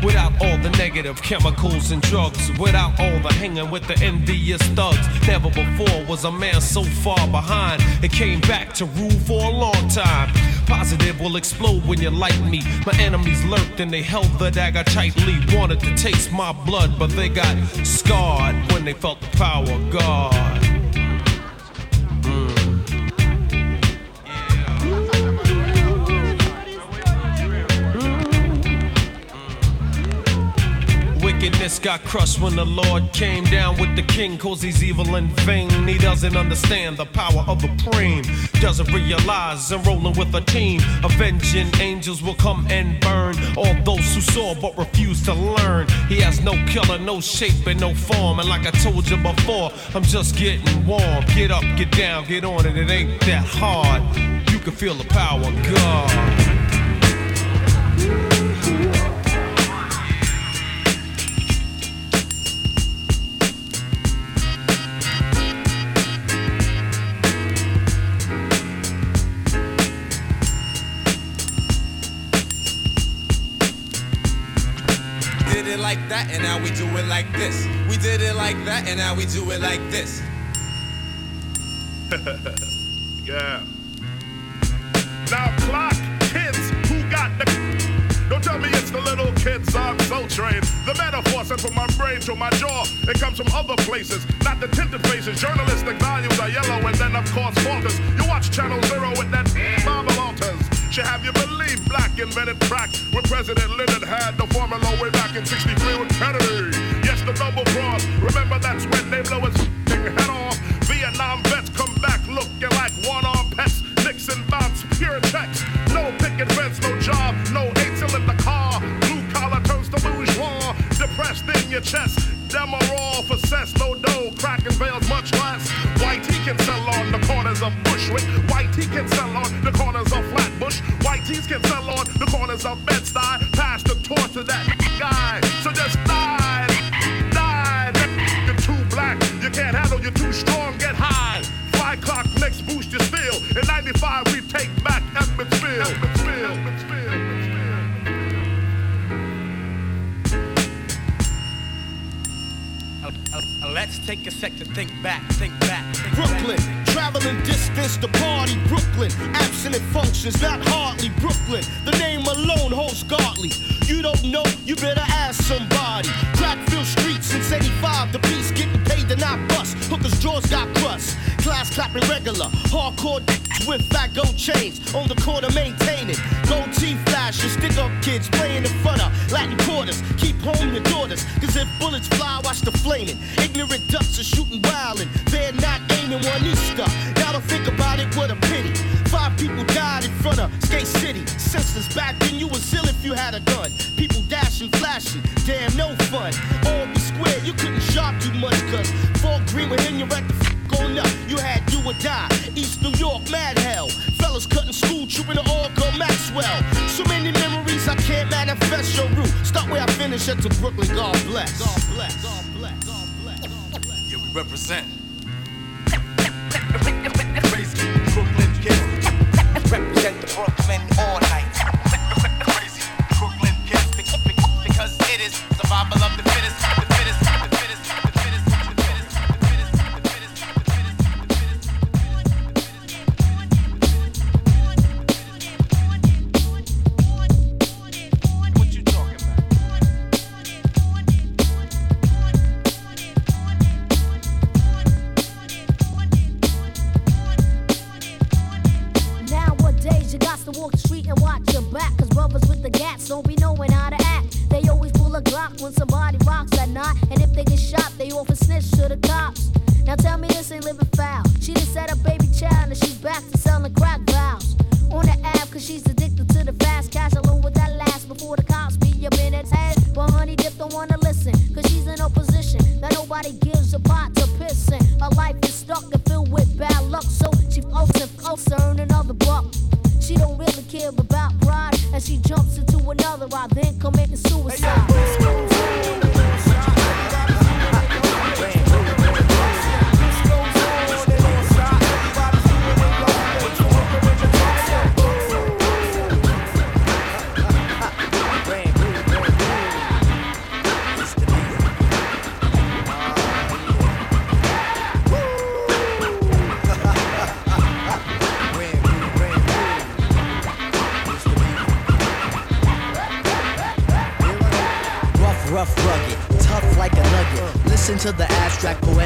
Without all the negative chemicals and drugs. Without all the hanging with the envious thugs. Never before was a man so far behind. It came back to rule for a long time. Positive will explode when you like me. My enemies lurked and they held the dagger tightly. Wanted to taste my blood, but they got scarred when they felt the power of God. Got crushed when the Lord came down with the king, cause he's evil and vain. He doesn't understand the power of the prime, doesn't realize I'm rolling with a team. Avenging angels will come and burn all those who saw but refuse to learn. He has no color, no shape, and no form. And like I told you before, I'm just getting warm. Get up, get down, get on it, it ain't that hard. You can feel the power of God. And now we do it like this. We did it like that, and now we do it like this.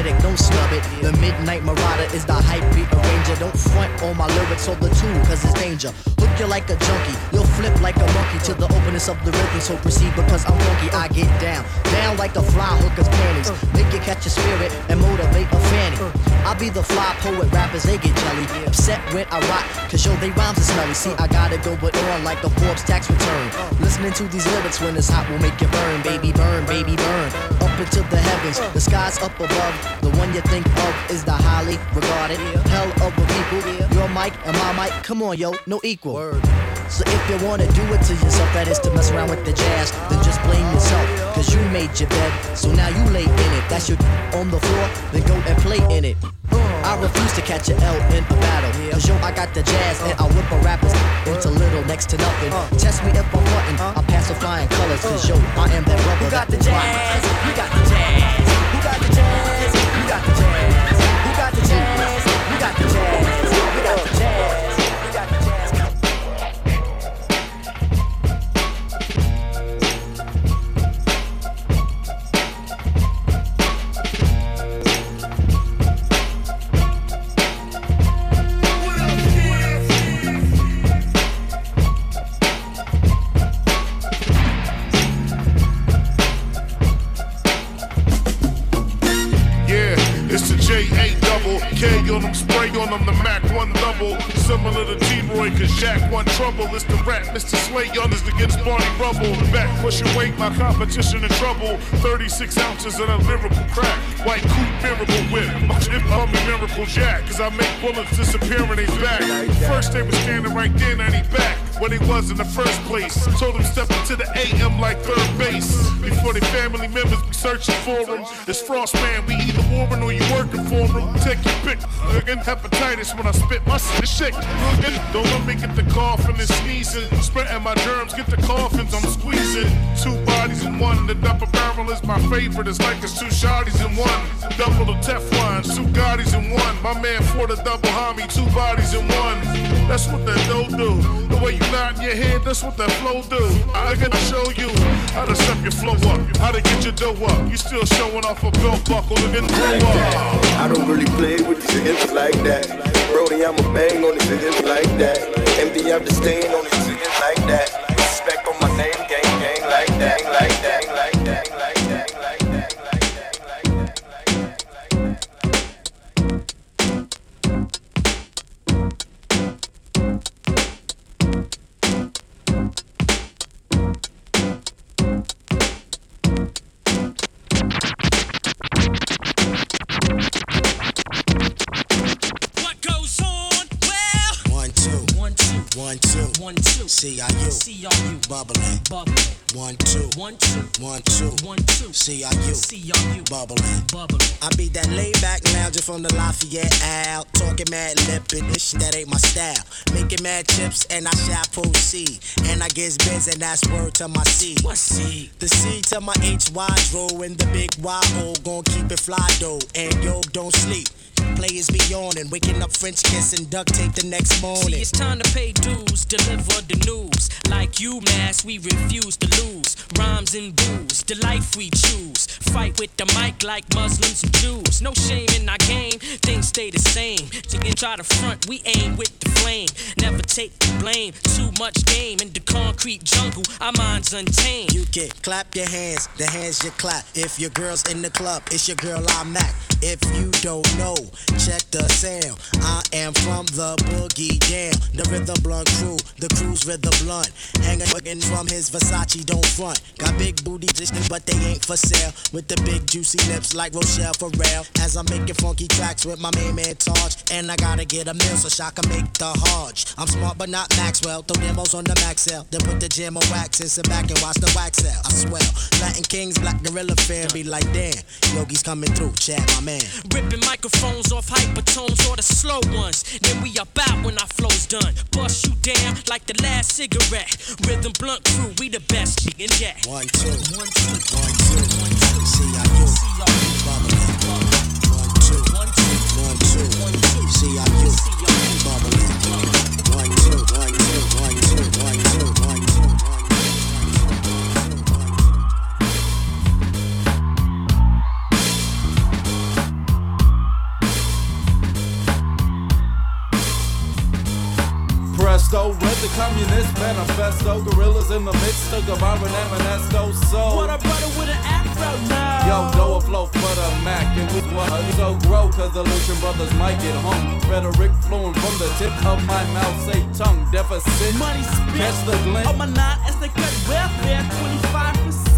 poetic, don't snub it. The Midnight Marauder is the hype beat arranger. Don't front on my lyrics or the tune, cause it's danger. Hook you like a junkie, you'll flip like a monkey to the openness of the rhythm. So proceed because I'm funky, I get down. Down like the fly hooker's panties. Make you catch your spirit and motivate a fanny. I be the fly poet, rappers, they get jelly. Upset when I rock, cause yo, they rhymes are smelly. See, I gotta go but on like the Forbes tax return. Listening to these lyrics when it's hot will make you burn, baby, burn, baby, burn. Up into the heavens, the sky's up above. The one you think of is the highly regarded hell of a people. Your mic and my mic, come on, yo, no equal. So if you wanna do it to yourself, that is to mess around with the jazz, then just blame yourself. Cause you made your bed, so now you lay in it. That's your on the floor, then go and play in it. I refuse to catch a L in a battle. Cause yo, I got the jazz and I whip a rapper's into little next to nothing. Uh. Test me if I'm wanting, I pass with flying colors. Cause yo, uh. I am that rapper. Who got the jazz? Who got the jazz? Who got the jazz? Who got the jazz? Who got the jazz? Who got the jazz? 36 ounces of that lyrical crack. White coupe, miracle whip. Chip call me Miracle Jack, cause I make bullets disappear in his back. First they was standing right there, now he back. What he was in the first place. Told him step into the AM like third base. Before their family members be searching for him. It's Frostman, is my favorite. It's like it's two shotties in one. Double the Teflon, two Gottis in one. My man for the double homie, two bodies in one. That's what that dough do. The way you nod in your head, that's what that flow do. I gotta show you how to step your flow up, how to get your dough up. You still showing off a belt buckle and grow up. I don't really play with these niggas like that. Brody, I'ma bang on these niggas like that. Empty out the staying on these niggas like that. Bubbling. Bubbling. One, two. One, two. One, two. One, two. C-I-U. C-R-U. Bubbling. Bubbling. I be that laid back lounger from the Lafayette out. Talking mad lippin', this shit that ain't my style. Making mad chips and I shall proceed. And I get biz and that's word to my C. What C? The C to my HY draw and the big Y-O. Gon' keep it fly though. And yo, don't sleep. Players be yawning, waking up French kiss and duct tape the next morning. See, it's time to pay dues, deliver the news. Like you, mass, we refuse to lose. Rhymes and booze, the life we choose. Fight with the mic like Muslims and Jews. No shame in our game, things stay the same. You try to front, we aim with the flame. Never take the blame, too much game in the concrete jungle. Our minds untamed. You can clap your hands, the hands you clap. If your girl's in the club, it's your girl I'm Mac. If you don't know, check the sound. I am from the boogie down, the rhythm blunt crew, the crew's rhythm blunt. Hanging from his Versace, don't front. Got big booty, but they ain't for sale. With the big juicy lips like Rachelle Ferrell. As I'm making funky tracks with my main man Taj, and I gotta get a meal so I can make the Hodge. I'm smart but not Maxwell. Throw demos on the Maxell, then put the jam on wax and sit back and watch the wax sell. I swear. Latin Kings, Black Gorilla fan be like, damn, Yogi's coming through, Chad, my man. Ripping microphones off hypertones or the slow ones. Then we about when our flow's done. Bust you down like the last cigarette. Rhythm blunt crew, we the best chicken yet. One, two. One, two. One, two. One, two. C-I-U. Bubbling. One, two. One, two. One, two. C-I-U. Bubbling. One, two. One, Presto, read the Communist Manifesto. Gorillas in the mix, took a Byron Emanesco. So, What a brother with an afro now. yo, go a flow for the Mac. And we want so grow, cause the Lucian brothers might get hung. Rhetoric flowing from the tip of my mouth, say tongue deficit. Money spit. Catch the glint. On my nine as they cut welfare, 25%.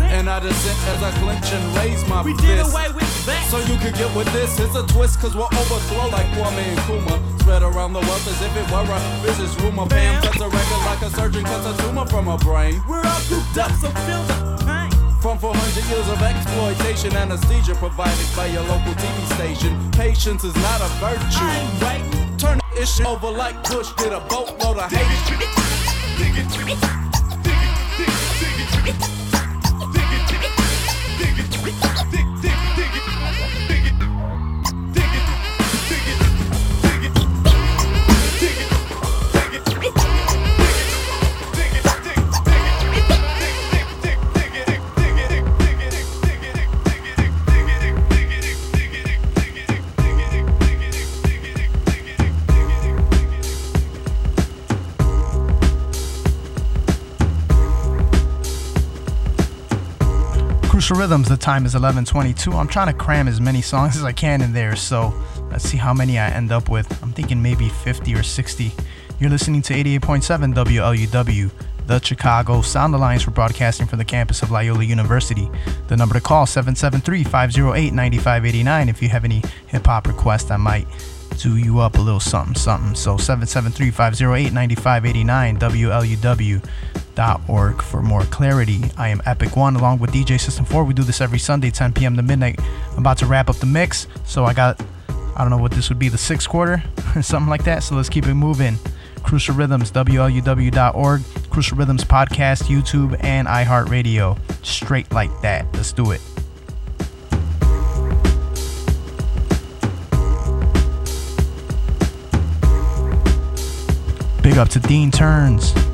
And I descent as I clench and raise my We fist. did away with that. So you could get with this. It's a twist, cause we'll overthrow like Kwame Nkrumah. Spread around the world as if it were a business rumor. Bam, cuts a record like a surgeon cuts a tumor from a brain. We're all cooped up, so feel the pain. From 400 years of exploitation, anesthesia provided by your local TV station. Patience is not a virtue. I ain't waiting. Turn this shit over like Bush did a boatload of hate. Crucial Rhythms, the time is 11:22. I'm trying to cram as many songs as I can in there, so Let's see how many I end up with. I'm thinking maybe 50 or 60. You're listening to 88.7 WLUW, the Chicago Sound Alliance for broadcasting from the campus of Loyola University. The number to call 773-508-9589 if you have any hip hop requests. I might do you up a little something something. So 773-508-9589 WLUW.org for more clarity. I am Epic One along with DJ System 4. We do this every Sunday 10 p.m. to midnight. I'm about to wrap up the mix, so I got I don't know what this would be, the sixth quarter, or something like that. So let's keep it moving. Crucial Rhythms, WLUW.org, Crucial Rhythms Podcast, YouTube, and iHeartRadio. Straight like that. Let's do it. Big up to Dean Turns.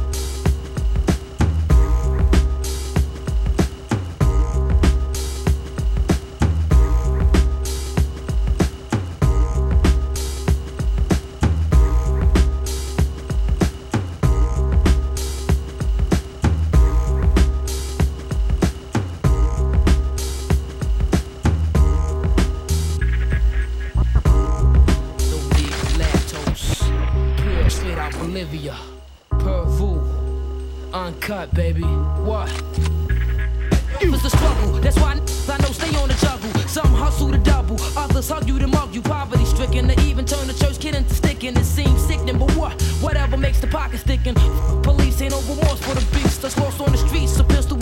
Sticking. It seems sickening, but what? Whatever makes the pocket sticking. Police ain't no remorse for the beast that's lost on the streets. A pistol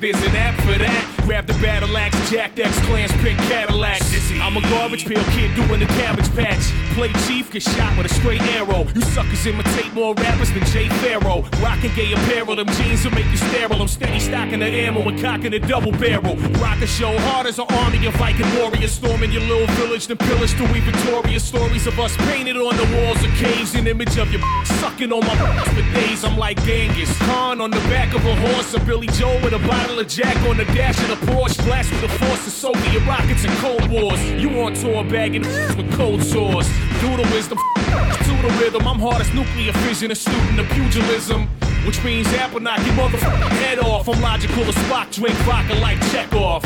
There's an app for that. Grab the battle axe, Jack X clans, pick Cadillacs. I'm a garbage pail kid doing the cabbage patch. Play chief, get shot with a straight arrow. You suckers imitate more rappers than Jay Farrow. Rockin' gay apparel, them jeans will make you sterile. I'm steady stocking the ammo and cocking the double barrel. Rock a show hard as an army of Viking warriors. Storming your little village, then pillage till we victorious. Stories of us painted on the walls of caves. An image of you on my for days. I'm like Genghis Khan on the back of a horse. Or Billy Joe with a bottle of Jack on the dash of the Porsche. Blast with the force of Soviet rockets and Cold Wars. You on tour bagging with cold sores. Do the wisdom, to the rhythm. I'm hard as nuclear fission, a student of pugilism. Which means apple knock your motherfucking head off. I'm logical as Spock, drink vodka like Chekov.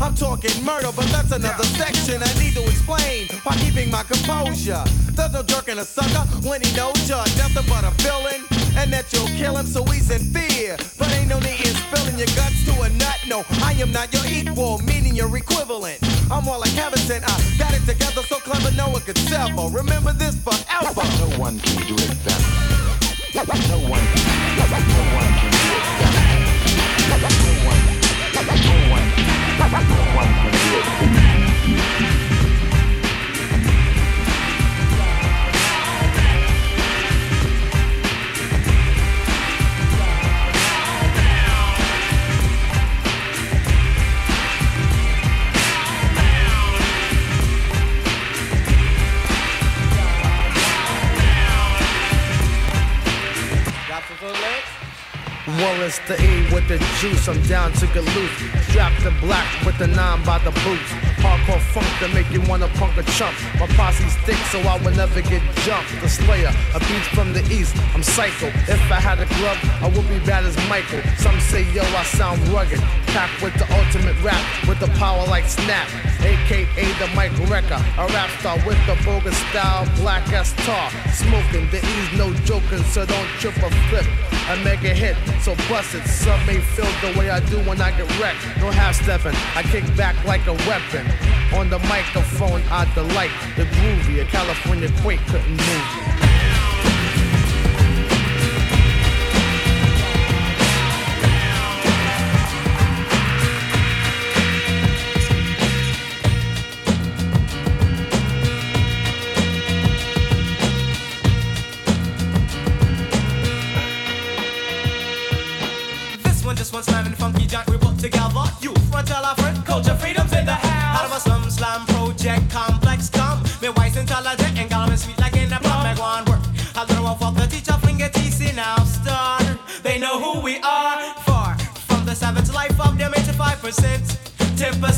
I'm talking murder, but that's another section. I need to explain by keeping my composure. There's no jerk in a sucker when he knows you're nothing but a villain. And that you'll kill him, so he's in fear. But ain't no need in spilling your guts to a nut. No, I am not your equal, meaning your equivalent. I'm more like Harrison. I got it together so clever no one could sever. Remember this forever. No one can do it better. No one, no one can do it better. The E with the juice, I'm down to get Strapped in black with the nine by the boots. Hardcore funk to make you wanna punk a chump. My posse's thick, so I will never get jumped. The Slayer, a beast from the east, I'm psycho. If I had a glove, I would be bad as Michael. Some say, yo, I sound rugged. Packed with the ultimate rap, with the power like Snap. AKA the Mike Wrecker, a rap star with the bogus style, black as tar. Smoking, the E's no joking, so don't trip or flip. I make a hit, so bust it. Some may feel the way I do when I get wrecked. No half stepping, I kick back like a weapon. On the microphone, I delight the groovy. A California quake couldn't move. me. 10%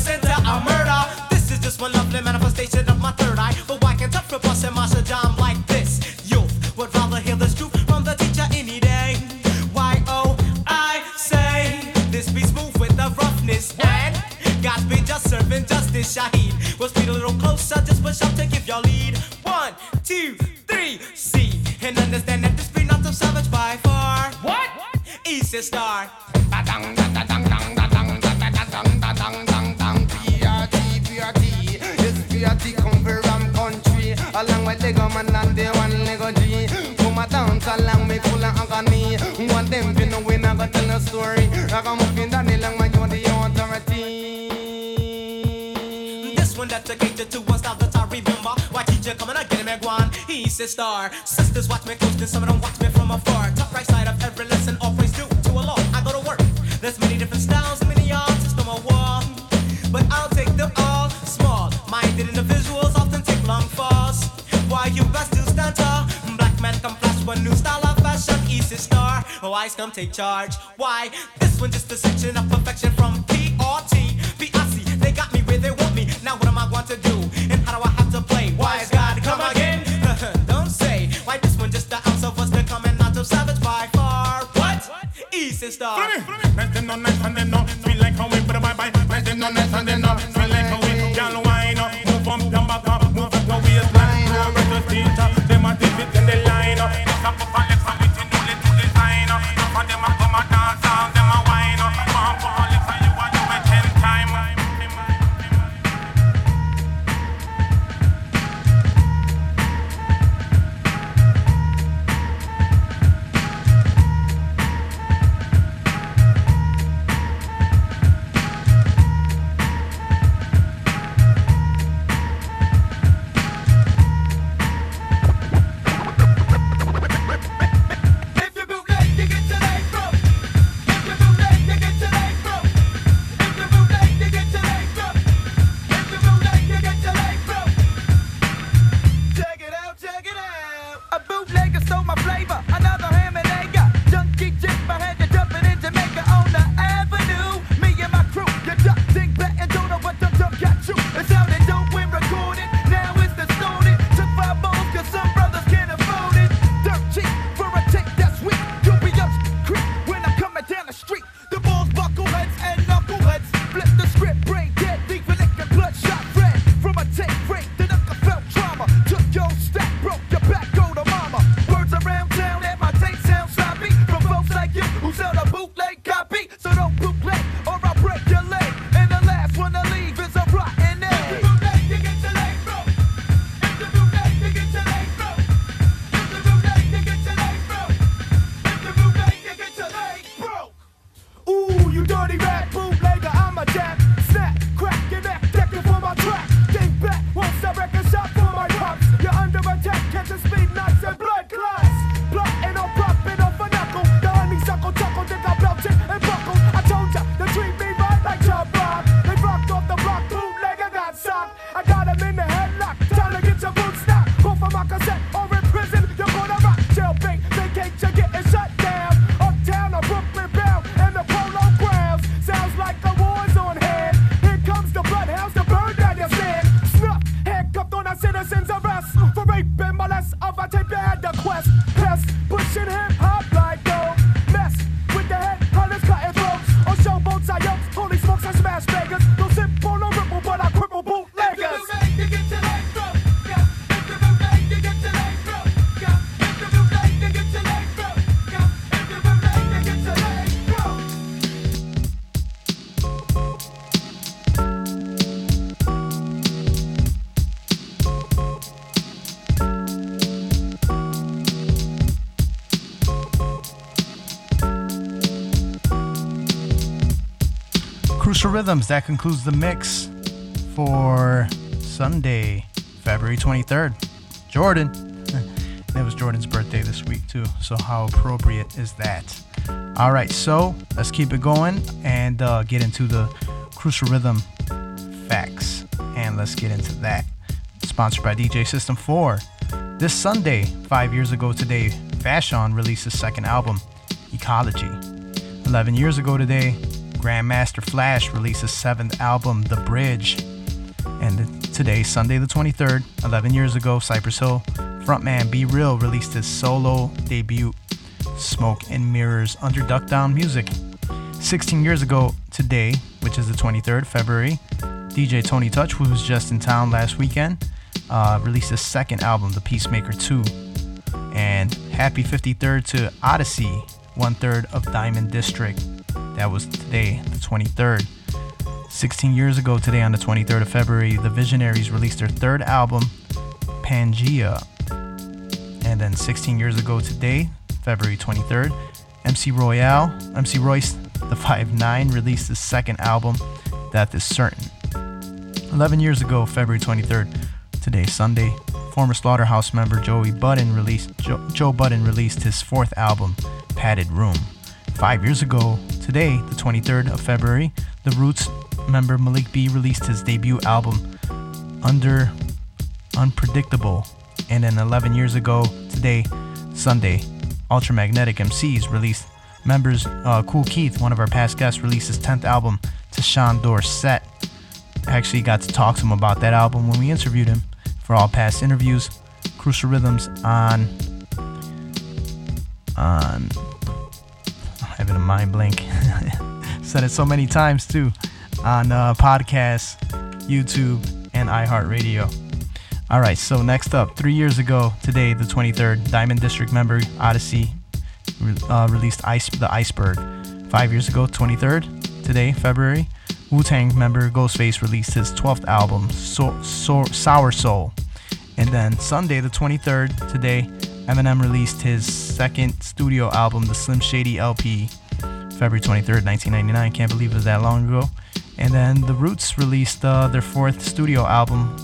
star. Sisters watch me close, some of them watch me from afar. Top right side of every lesson, always do to a law. I go to work. There's many different styles, many artists on my wall. But I'll take them all. Small minded individuals often take long falls. Why you best to stand tall? Black man come flash one new style of fashion. Easy star. Wise come take charge. Why? This one just a section of perfection from P-R-T. Rhythms, that concludes the mix for Sunday, February 23rd. Jordan. it was Jordan's birthday this week, too, so how appropriate is that? All right, so let's keep it going and uh, get into the Crucial Rhythm facts. And let's get into that. Sponsored by DJ System 4. This Sunday, five years ago today, Fashawn released his second album, Ecology. 11 years ago today, Grandmaster Flash released his seventh album, The Bridge. And today, Sunday the 23rd, 11 years ago, Cypress Hill frontman B-Real released his solo debut, Smoke and Mirrors, under Duck Down Music. 16 years ago today, which is the 23rd February, DJ Tony Touch, who was just in town last weekend, uh, released his second album, The Peacemaker 2. And happy 53rd to Oddisee, one third of Diamond District. That was today, the 23rd. 16 years ago, today on the 23rd of February, the Visionaries released their third album, Pangea. And then 16 years ago today, February 23rd, MC Royale, MC Royce, the 5'9, released his second album, Death is Certain. 11 years ago, February 23rd, today, Sunday, former Slaughterhouse member Joey Budden released Joe, Joe Budden released his fourth album, Padded Room. Five years ago, today, the 23rd of February, the Roots member Malik B released his debut album, Under Unpredictable. And then 11 years ago, today, Sunday, Ultramagnetic MCs released members uh, Kool Keith, one of our past guests, released his 10th album Tashan Dorrsett. Actually, got to talk to him about that album when we interviewed him for all past interviews. Crucial Rhythms on on having a mind blank. Said it so many times too on uh, podcasts, YouTube, and iHeartRadio. All right, so next up, three years ago today, the 23rd, Diamond District member Oddisee uh, released Ice, the Iceberg. Five years ago, 23rd, today, February, Wu Tang member Ghostface released his 12th album, so- so- Sour Soul. And then Sunday, the 23rd, today, Eminem released his second studio album, the Slim Shady LP, February 23rd, 1999. Can't believe it was that long ago. And then The Roots released uh, their fourth studio album,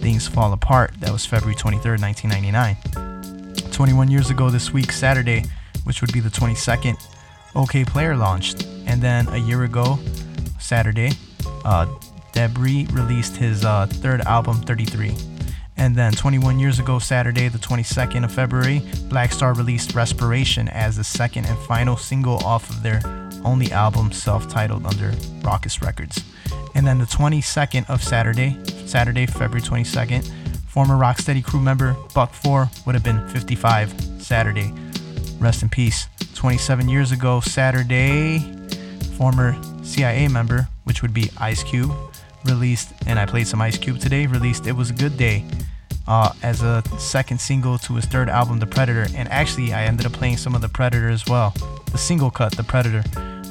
Things Fall Apart. That was February 23rd, 1999. 21 years ago this week, Saturday, which would be the 22nd, Okayplayer launched. And then a year ago, Saturday, uh, Debris released his uh, third album, 33. And then 21 years ago, Saturday, the 22nd of February, Black Star released Respiration as the second and final single off of their only album, self titled under Rawkus Records. And then the 22nd of Saturday, Saturday, February 22nd, former Rocksteady crew member Buck 4 would have been 55 Saturday. Rest in peace. 27 years ago, Saturday, former CIA member, which would be Ice Cube, released, and I played some Ice Cube today, released It Was a Good Day uh, as a second single to his third album, The Predator. And actually, I ended up playing some of The Predator as well. The single cut, The Predator,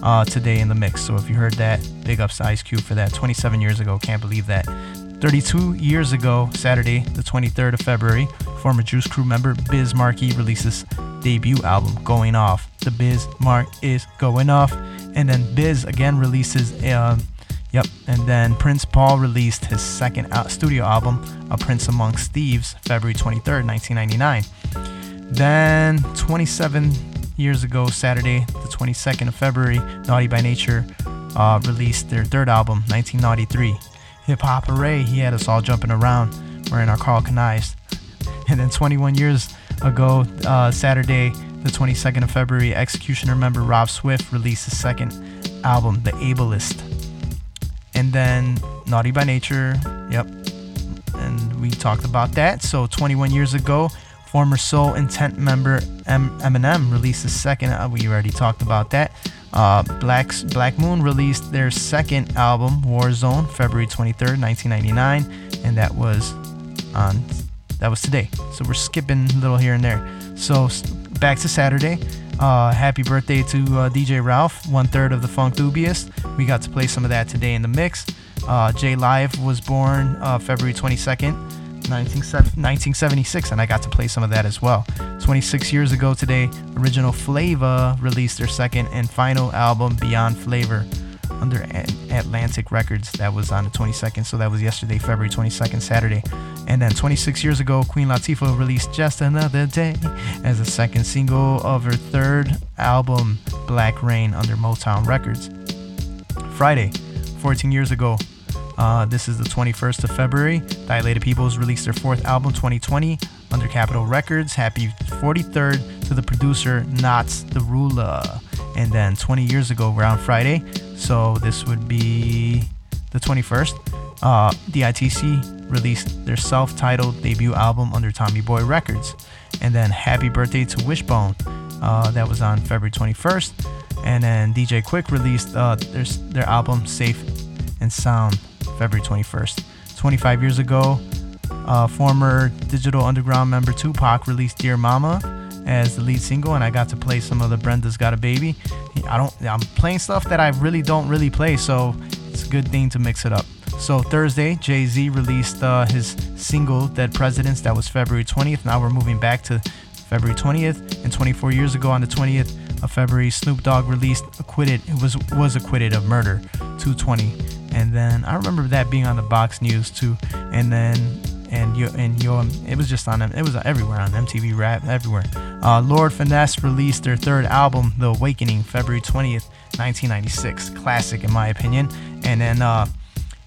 uh, today in the mix. So if you heard that, big ups to Ice Cube for that. 27 years ago, can't believe that. 32 years ago, Saturday, the 23rd of February, former Juice Crew member Biz Markie releases debut album, Going Off. The Biz Mark is going off. And then Biz again releases, uh, yep, and then Prince Paul released his second studio album, A Prince Amongst Thieves, February 23rd, 1999. Then 27 years ago, Saturday, the 22nd of February, Naughty by Nature uh, released their third album, 1993. Hip Hop Hooray, he had us all jumping around wearing our Karl Kanis. And then 21 years ago, uh, Saturday, the 22nd of February, Executioner member Rob Swift released his second album, The Ablist. And then Naughty by Nature, yep. And we talked about that. So 21 years ago, former Soul Intent member M- Eminem released his second. Uh, we already talked about that. Uh, Black's, Black Moon released their second album, Warzone, February 23rd, 1999, and that was on that was today. So we're skipping a little here and there. So back to Saturday. Uh, happy birthday to uh, DJ Ralph, one third of the Funkdoobiest. We got to play some of that today in the mix. Uh, J Live was born uh, February 22nd, 1976, and I got to play some of that as well. 26 years ago today, Original Flavor released their second and final album, Beyond Flavor, under Atlantic Records. That was on the 22nd, so that was yesterday, February 22nd, Saturday. And then 26 years ago, Queen Latifah released Just Another Day as a second single of her third album, Black Rain, under Motown Records. Friday, 14 years ago, uh, this is the 21st of February. Dilated Peoples released their fourth album, 2020, under Capitol Records. Happy 43rd to the producer, Knots the Ruler. And then 20 years ago, on Friday, so this would be the 21st. Uh, DITC released their self titled debut album under Tommy Boy Records. And then Happy Birthday to Wishbone. Uh, that was on February 21st. And then DJ Quik released uh, their, their album Safe and Sound February 21st. 25 years ago, uh, former Digital Underground member Tupac released Dear Mama as the lead single, and I got to play some of the Brenda's Got a Baby. I don't, I'm playing stuff that I really don't really play, so it's a good thing to mix it up. So Thursday, Jay Z released uh, his single Dead Presidents. That was February 20th. Now we're moving back to February 20th. And 24 years ago, on the 20th of February, Snoop Dogg released Acquitted. It was was acquitted of murder, 220. And then I remember that being on the Box News too. And then and yo and yo, it was just on them. it was everywhere on MTV Rap everywhere. Uh, Lord Finesse released their third album, The Awakening, February 20th, 1996. Classic in my opinion. And then uh,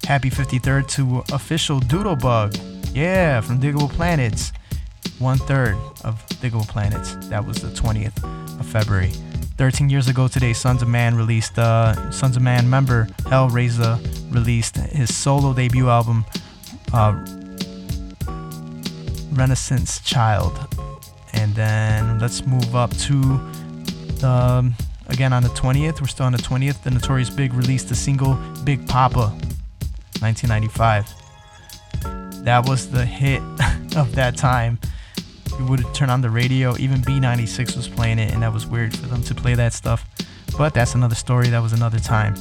happy 53rd to official Doodlebug, yeah, from Diggable Planets. One third of Diggable Planets. That was the 20th of February. 13 years ago today, Sons of Man released, uh, Sons of Man member Hell Razah released his solo debut album, uh, Renaissance Child. And then let's move up to the, um, again on the 20th. We're still on the 20th. The Notorious B.I.G. released the single Big Poppa, 1995. That was the hit of that time. You would turn on the radio, even B96 was playing it, and that was weird for them to play that stuff. But that's another story. That was another time.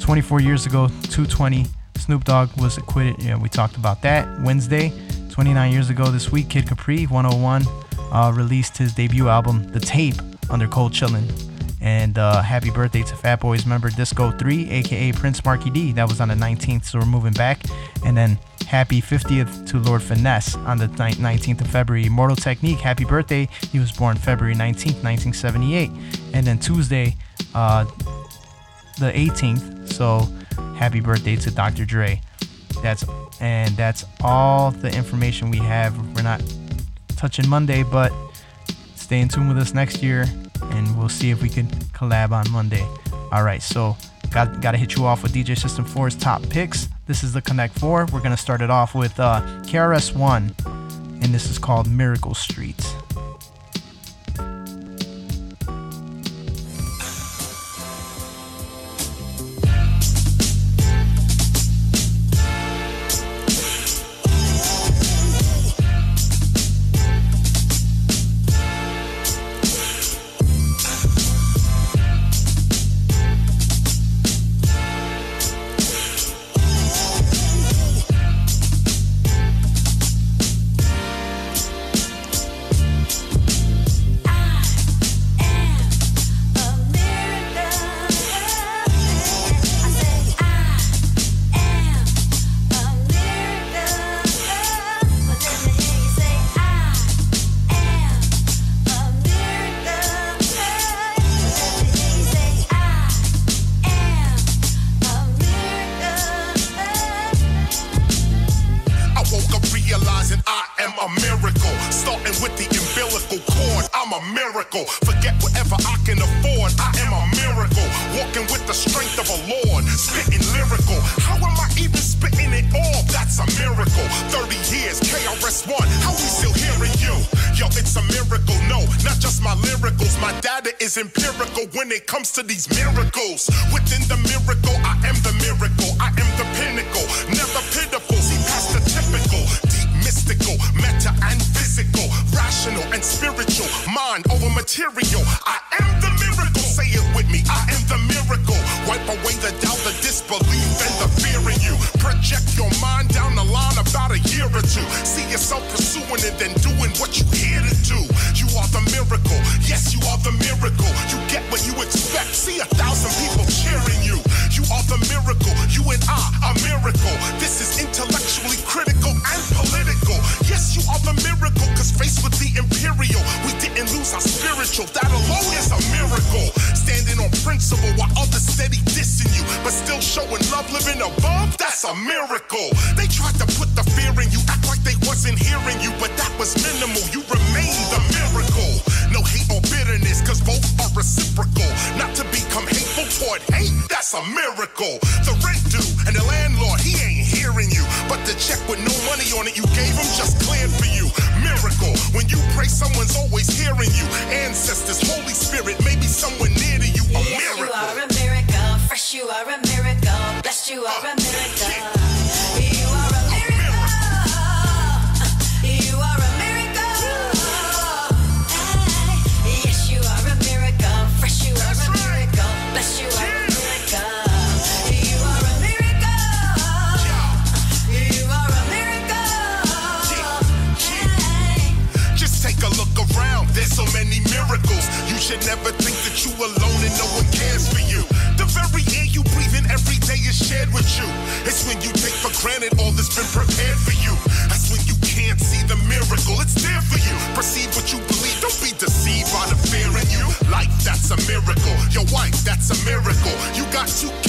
24 years ago, 220, Snoop Dogg was acquitted. Yeah, we talked about that. Wednesday, 29 years ago this week, Kid Capri 101 uh, released his debut album, The Tape, under Cold Chillin'. And uh, happy birthday to Fat Boys member Disco 3, aka Prince Markie Dee. That was on the 19th, so we're moving back. And then happy 50th to Lord Finesse on the 19th of February. Immortal Technique, happy birthday. He was born February 19th, 1978. And then Tuesday, uh, the 18th. So happy birthday to Dr. Dre. That's and that's all the information we have. We're not touching Monday, but stay in tune with us next year, and we'll see if we can collab on Monday. All right, so got got to hit you off with DJ System 4's top picks. This is the Connect 4. We're gonna start it off with uh, KRS-One, and this is called Miracle Street. Your wife, that's a miracle. You got then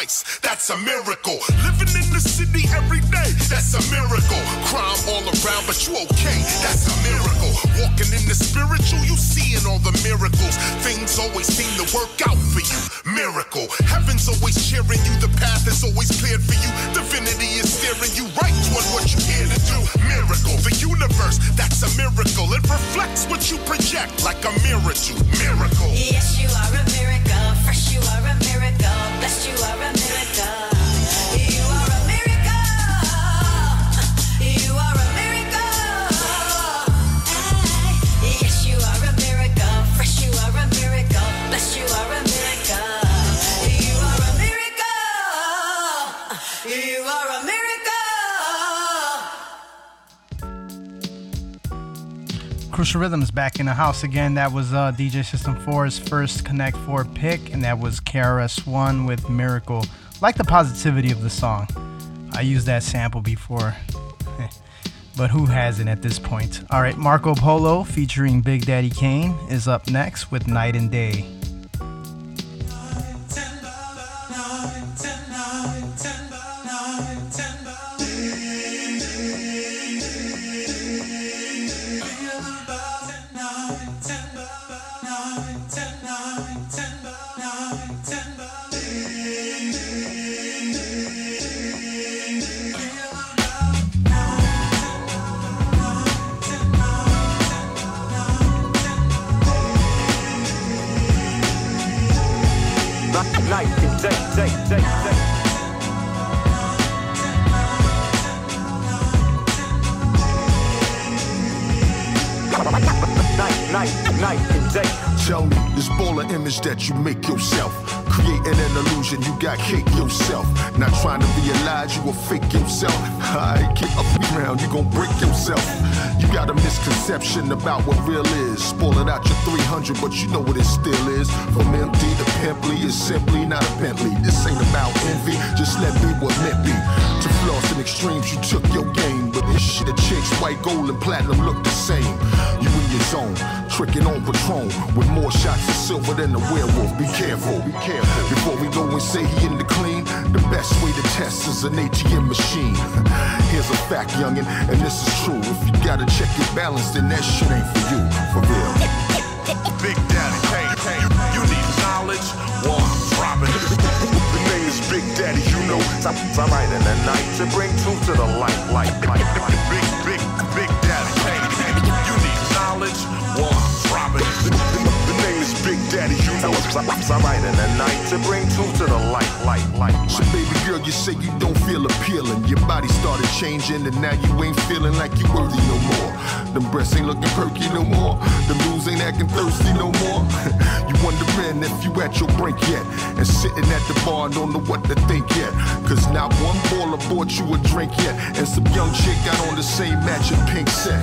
twice, that's a miracle. Living in the city every day, that's a miracle. Crime all around, but you okay, that's a miracle. Walking in the spiritual, you seeing all the miracles. Things always seem to work out for you. Miracle. Heaven's always cheering you, the path is always cleared for you. Divinity is steering you right toward what you're here to do. Miracle. The universe, that's a miracle. It reflects what you project like a mirror to miracle. Yes, you are a miracle. Fresh, you are a miracle. Blessed, you are a miracle. Crucial Rhythms back in the house again. That was uh, DJ System 4's first Connect 4 pick, and that was KRS-One with Miracle. Like the positivity of the song. I used that sample before, but who hasn't at this point? All right, Marco Polo featuring Big Daddy Kane is up next with Night and Day. Tell me, this baller image that you make yourself. Creating an illusion, you got cake yourself. Not trying to be alive, you will fake yourself. I get up around, you gon' break yourself. You got a misconception about what real is. Spoiling out your 300, but you know what it still is. From empty to pimply, it's simply not a Bentley. This ain't about envy, just let be what meant be. To floss in extremes, you took your game. But this shit, the chicks, white, gold, and platinum look the same. You in your zone, tricking on Patron with more shots of silver than the werewolf. Be careful, be careful. Before we go and say he in the clean, the best way to test is an ATM machine. Here's a fact, youngin', and this is true. If you gotta check your balance, then that shit ain't for you, for real. Big Daddy Kane, Kane. You need knowledge, one, drop it. The name is Big Daddy, you know. I'm, right in the night to bring truth to the light, light, light, light. Big, big, big Daddy Kane, Kane. You need knowledge, Daddy, you know. I'm, I'm in the night to bring truth to the light, light, light, So baby girl, you say you don't feel appealing. Your body started changing and now you ain't feeling like you worthy no more. Them breasts ain't looking perky no more. The moves ain't acting thirsty no more. you wondering if you at your brink yet. And sitting at the bar and don't know what to think yet. Cause not one baller bought you a drink yet. And some young chick got on the same matching pink set.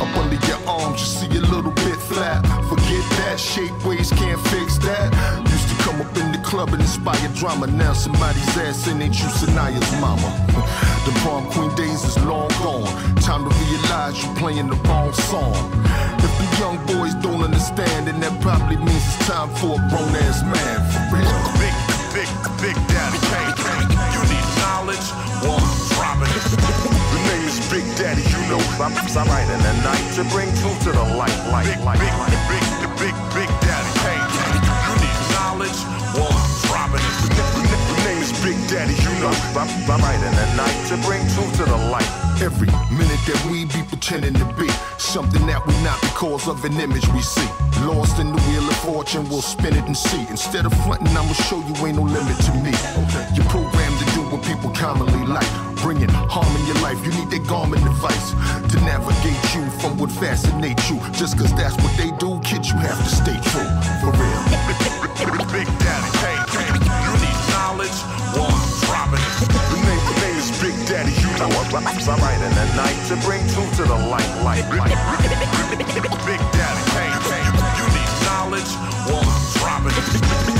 Up under your arms, you see a little bit flat. Forget that, shape waist can't fix that. Used to come up in the club and inspire drama. Now somebody's ass in ain't you Sanaya's mama. The prom queen days is long gone. Time to realize you're playing the wrong song. If the young boys don't understand, then that probably means it's time for a grown ass man for real. Big, big, big Daddy. You need knowledge, one, drop it. The is Big Daddy, you know. I'm, I'm right in the night to bring truth to the light, light, Big, light, big, light. big, big, big Daddy Kane. You need knowledge, one, drop it. The name is Big Daddy, you know. I'm, I'm right in the night to bring truth to the light. Every minute that we be pretending to be something that we not because of an image we see. Lost in the wheel of fortune, we'll spin it and see. Instead of fronting, I'ma show you ain't no limit to me. You're programmed to do what people commonly like. Bringing harm in your life, you need that garment device to navigate you from what fascinates you. Just cause that's what they do, kid, you have to stay true. For real. Big Daddy Kane, Kane. You need knowledge, one, drop it. The name, the name is Big Daddy, you know. I'm, I'm right in the night to bring truth to the light, light, light. Big Daddy Kane, Kane. You need knowledge, one, drop it.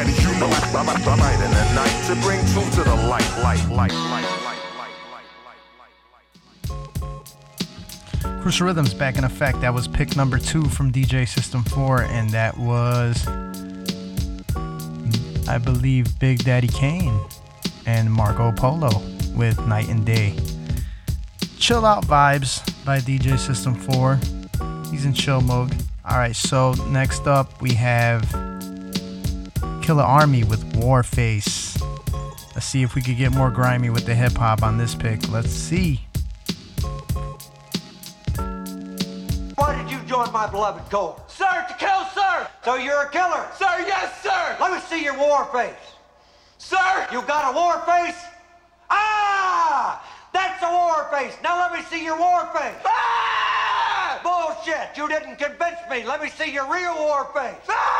Daddy, you know. I'm, I'm, I'm right the night to bring truth to the light, light, light, light. Crucial Rhythms back in effect. That was pick number two from DJ System 4, and that was, I believe, Big Daddy Kane and Marco Polo with Night and Day. Chill Out Vibes by DJ System 4. He's in chill mode. Alright, so next up we have Killer Army with Warface. Let's see if we could get more grimy with the hip hop on this pick. Let's see. Why did you join my beloved corps? Sir, to kill, sir! So you're a killer? Sir, yes, sir! Let me see your war face. Sir! You got a war face? Ah! That's a war face! Now let me see your war face! Ah! Bullshit! You didn't convince me! Let me see your real war face! Ah!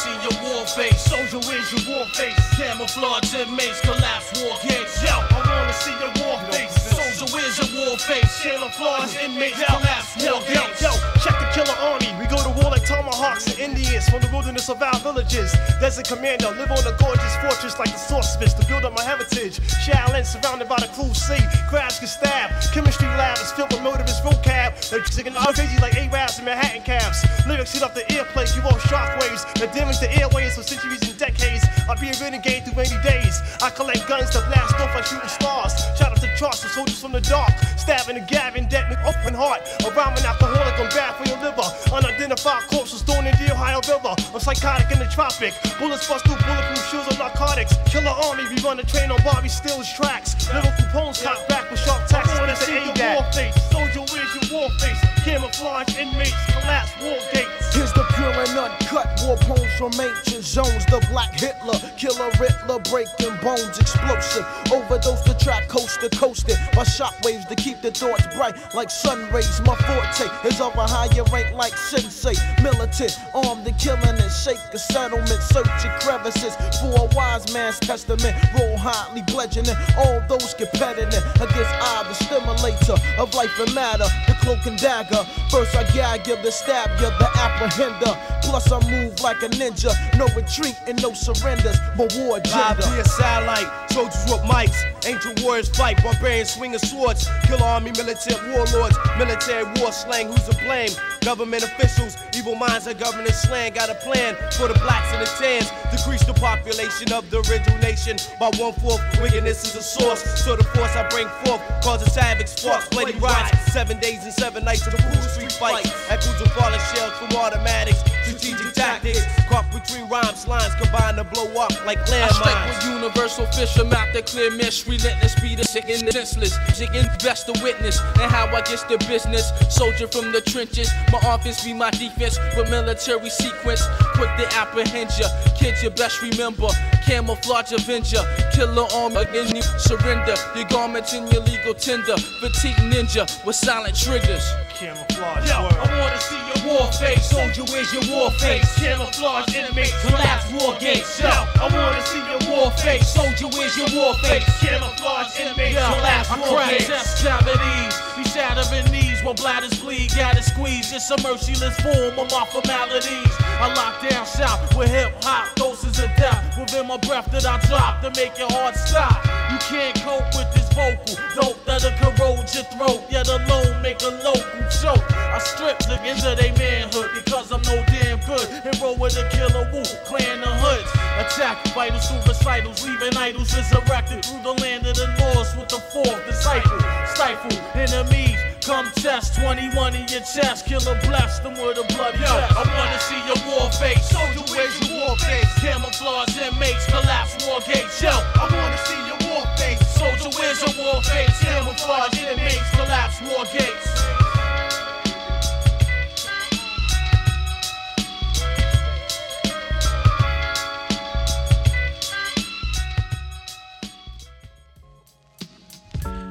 see your war face. Soldier, where's your war face? Camouflage inmates, collapse war gates. Yo, I wanna see your war face. Soldier, where's your war face? Camouflage inmates, collapse war gates. yo, check the killer army. We go to war like tomahawks and Indians from the wilderness of our villages. Desert commander, live on a gorgeous fortress like the sorceress to build up my heritage. Shaolin surrounded by the cruel sea. Crabs can stab. Chemistry lab is filled with murderous vocab. They're crazy like Arabs and Manhattan cabs. Lyrics hit off the earplate, you want shockwaves that damage the airways for centuries and decades. I'll be a renegade through rainy days. I collect guns to blast off like shooting stars. Shout out to charts of soldiers from the dark. Stabbing and gabbing, dead with open heart. A rhyming alcoholic on bad for your liver. Unidentified corpses thrown in the Ohio River. I'm psychotic in the tropic. Bullets bust through bulletproof shoes on narcotics. Killer army, we run the train on Bobby Stills tracks. Lyrical poems cocked back with sharp tactics. I wanna see your war face. Soldier, where's war face? Camouflage inmates, collapse war gates. Here's the pure and uncut war poems from ancient zones. The Black Hitler, Killer Riddler, breaking bones, explosive. Overdose the track, coast to coasted by shockwaves to keep the thoughts bright like sun rays. My forte is of a higher rank like sensei. Militant, armed and killing it. Shake a settlement, searching crevices for a wise man's testament. Roll hotly, bludgeoning all those competitive against I, the stimulator of life and matter. The cloak and dagger. First I gag you, then stab you, the apprehender. Plus I move like a ninja. No retreat and no surrenders, but war Live agenda. via satellite, Soldiers with mics, angel warriors fight, barbarians swinging swords, kill army, militant warlords, military war slang, who's to blame? Government officials, evil minds of government slang, got a plan for the blacks and the tans, decrease the population of the original nation by one fourth. Wickedness is a source, so the force I bring forth causes havoc, sparks, bloody riots, seven days and seven nights of brutal street fights, at of falling shells from automatics, strategic tactics, caught between rhymes, lines combined to blow up like I strike landmines. with universal fisher, mouth that clear mesh, relentless speed of sick and senseless. Sick and best to witness, and how I get the business. Soldier from the trenches, my offense be my defense with military sequence. Quick to apprehend ya, kids you best remember. Camouflage avenger, killer arm again you surrender. Your garments in your legal tender, fatigue ninja with silent triggers. Camouflage. Yo, I wanna see your war face. Soldier, where's your war face? Camouflage, inmates, collapse, war gates. Yo, I wanna see your war face. Soldier, where's your war face? Camouflage, inmates, collapse, war gates. Test cavities, these shattering knees while bladders bleed. Gotta squeeze, it's a merciless form of my formalities. I lock down shop with hip hop, doses of death. Within my breath that I drop to make your heart stop. You can't cope with this vocal dope that'll corrode your throat. Yet alone make a local choke. I strip niggas of their manhood because I'm no damn good. And roll with a killer woo, clan the hoods. Attack the vital suicidals, leaving idols resurrected through the land of the lost with the fourth disciple. Stifle enemies. Come test 21 in your chest, killer blast them with a bloody Yo, I wanna see your war face. Soldier, where's your war face? Camouflage inmates, collapse war gates. Yo, I wanna see your war face. Soldier, where's your war face? Camouflage inmates, collapse war gates.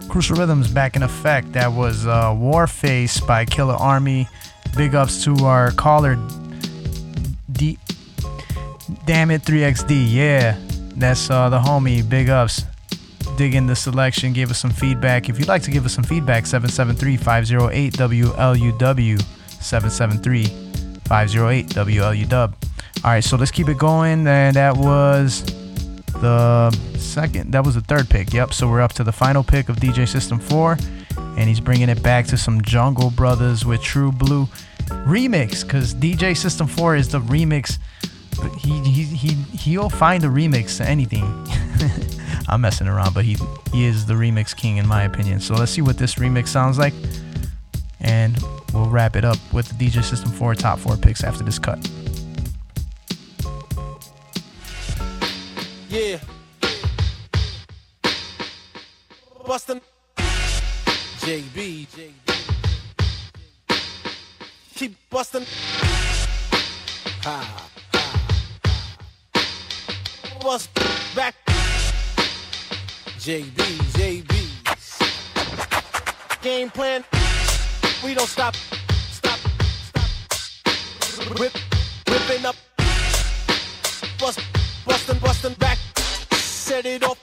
Crucial Rhythms back in effect. That was uh, Warface by Killer Army. Big ups to our caller, D. Damn it, 3XD. Yeah, that's uh, the homie. Big ups. Digging the selection. Give us some feedback. If you'd like to give us some feedback, 773 508 WLUW. 773 508 WLUW. All right, so let's keep it going. And that was the second that was the third pick. Yep so we're up to the final pick of dj system 4 and he's bringing it back to some jungle brothers with true blue remix because dj system 4 is the remix he, he, he he'll find a remix to anything. I'm messing around but he he is the remix king in my opinion. So let's see what this remix sounds like and we'll wrap it up with the dj system 4 top 4 picks after this cut Yeah. Bustin'. JB. Keep bustin'. Ha. Bust back. JB, JB. Game plan. We don't stop. Stop. Stop. Whip. Whipping up. Bust. Bustin', bustin' back. Set it off.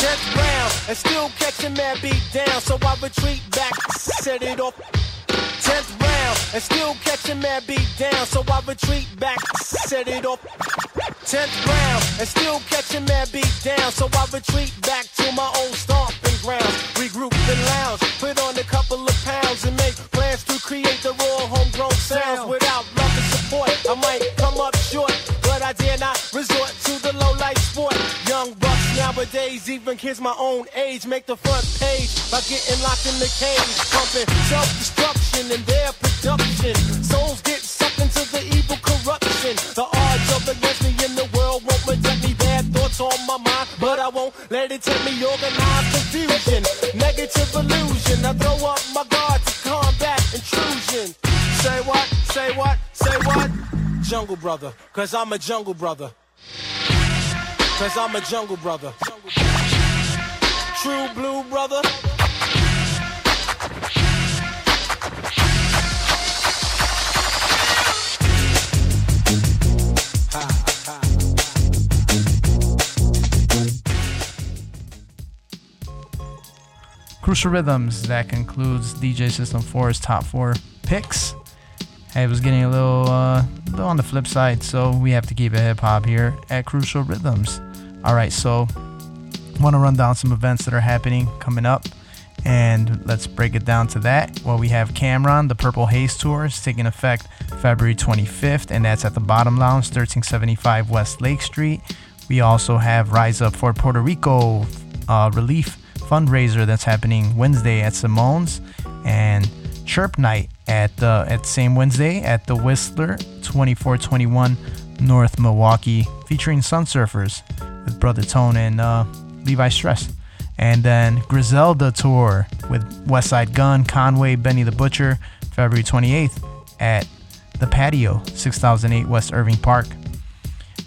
Tenth round, and still catching mad beat down, so I retreat back, set it off. Tenth round, and still catching mad beat down, so I retreat back, set it off. Tenth round, and still catching mad beat down, so I retreat back to my old stomping grounds. Regroup and lounge, put on a couple of pounds, and make plans to create the raw homegrown sounds. Without love support, I might come up short, but I dare not resort to the low life sport. Young bucks nowadays, even kids my own age, make the front page by getting locked in the cage, pumping self-destruction in their production. Souls get sucked into the evil corruption. The odds of against me in the world won't protect me. Bad thoughts on my mind, but I won't let it take me. Organized confusion, negative illusion. I throw up my guard Say what? Jungle brother, cause I'm a jungle brother. Cause I'm a jungle brother. True blue brother. Crucial Rhythms. That concludes DJ System 4's top four picks. It was getting a little, uh, little on the flip side, so we have to keep it hip hop here at Crucial Rhythms. All right, so want to run down some events that are happening coming up. And let's break it down to that. Well, we have Cam'ron, the Purple Haze Tour, is taking effect February 25th, and that's at the Bottom Lounge, 1375 West Lake Street. We also have Rise Up for Puerto Rico uh, relief fundraiser that's happening Wednesday at Simone's, and Chirp Night at the at same Wednesday at the Whistler, 2421 North Milwaukee, featuring Sun Surfers with Brother Tone and uh, Levi Stress. And then Griselda Tour with Westside Gun, Conway, Benny the Butcher, February 28th at the Patio, 6008 West Irving Park.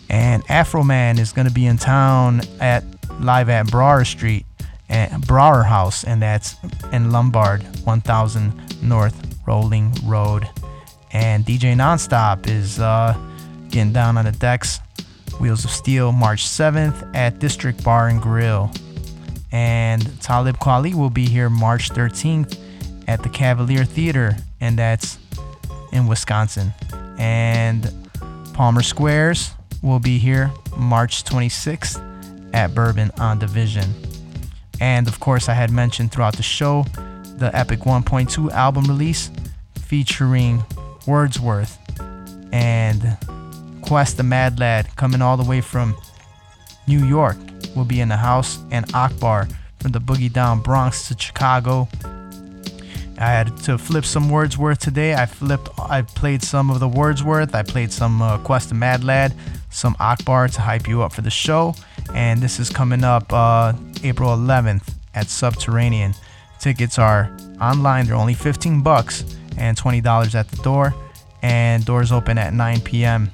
And Afroman is going to be in town at live at Brower Street and Brauer House, and that's in Lombard, 1000 North Rohlwing Road. And DJ Nonstop is uh, getting down on the decks. Wheels of Steel, March 7th at District Bar and Grill. And Talib Kweli will be here March 13th at the Cavalier Theater, and that's in Wisconsin. And Palmer Squares will be here March 26th at Bourbon on Division. And of course, I had mentioned throughout the show the Epic 1.2 album release featuring Wordsworth and Quest the Mad Lad coming all the way from New York will be in the house, and Akbar from the Boogie Down Bronx to Chicago. I had to flip some Wordsworth today. I flipped, I played some of the Wordsworth. I played some uh, Quest the Mad Lad, some Akbar to hype you up for the show. And this is coming up uh, April 11th at Subterranean. Tickets are online. They're only 15 bucks and $20 at the door. And doors open at 9 p.m.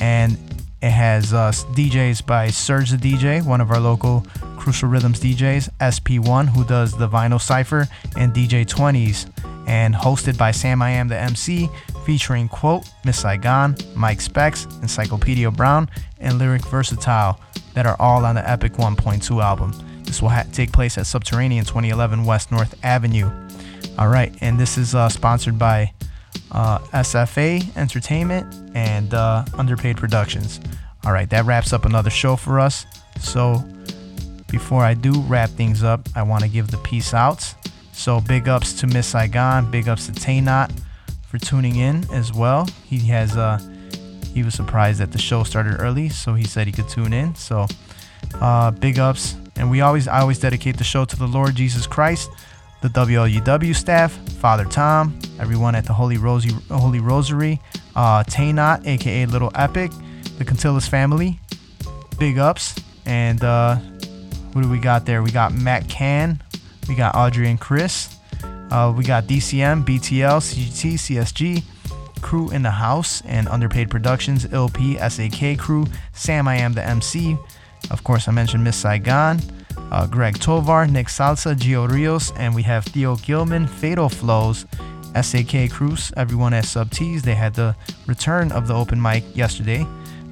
And it has uh, DJs by Surge the DJ, one of our local Crucial Rhythms DJs, SP1, who does the Vinyl Cypher, and DJ 20s, and hosted by Sam I Am the MC, featuring Quote, Miss Saigon, Mike Specs, Encyclopedia Brown, and Lyric Versatile, that are all on the Epic 1.2 album. This will ha- take place at Subterranean 2011 West North Avenue. All right, and this is uh, sponsored by uh, SFA Entertainment and uh, Underpaid Productions. All right, that wraps up another show for us. So before I do wrap things up, I want to give the peace outs. So big ups to Miss Saigon, big ups to Taynot for tuning in as well. He has uh he was surprised that the show started early, so he said he could tune in. So uh big ups. And we always I always dedicate the show to the Lord Jesus Christ, the WLUW staff, Father Tom, everyone at the Holy Rosy Holy Rosary, uh Taynot, aka Little Epic, the Cantillas family. Big ups. And uh who do we got there? We got Matt Can, we got Audrey and Chris, uh, we got DCM, BTL, CGT, CSG, crew in the house, and underpaid productions, LP, SAK crew, Sam I Am the MC. Of course, I mentioned Miss Saigon, uh, Greg Tovar, Nick Salsa, Gio Rios, and we have Theo Gilman, Fatal Flows, SAK crews, everyone at Sub. They had the return of the open mic yesterday.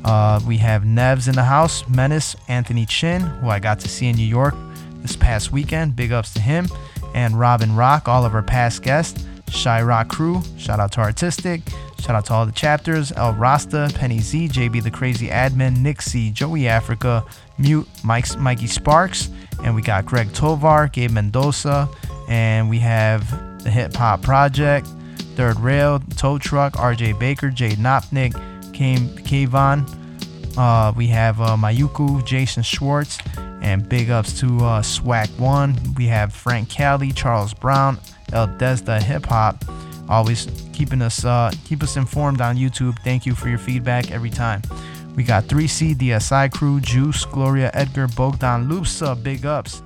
Uh, we have Nevs in the house, Menace, Anthony Chin, who I got to see in New York this past weekend. Big ups to him. And Robin Rock, all of our past guests. Shy Rock Crew, shout out to Artistic. Shout out to all the chapters. El Rasta, Penny Z, JB the Crazy Admin, C, Joey Africa, Mute, Mike's, Mikey Sparks. And we got Greg Tovar, Gabe Mendoza. And we have the Hip Hop Project, Third Rail, Tow Truck, RJ Baker, Jay Nopnik, Kane Kayvon. Uh, we have uh, Mayuku, Jason Schwartz, and big ups to uh, Swag One. We have Frank Cali, Charles Brown, El Desda Hip Hop, always keeping us uh, keep us informed on YouTube. Thank you for your feedback every time. We got 3C DSI crew, Juice, Gloria Edgar, Bogdan Lupsa, big ups.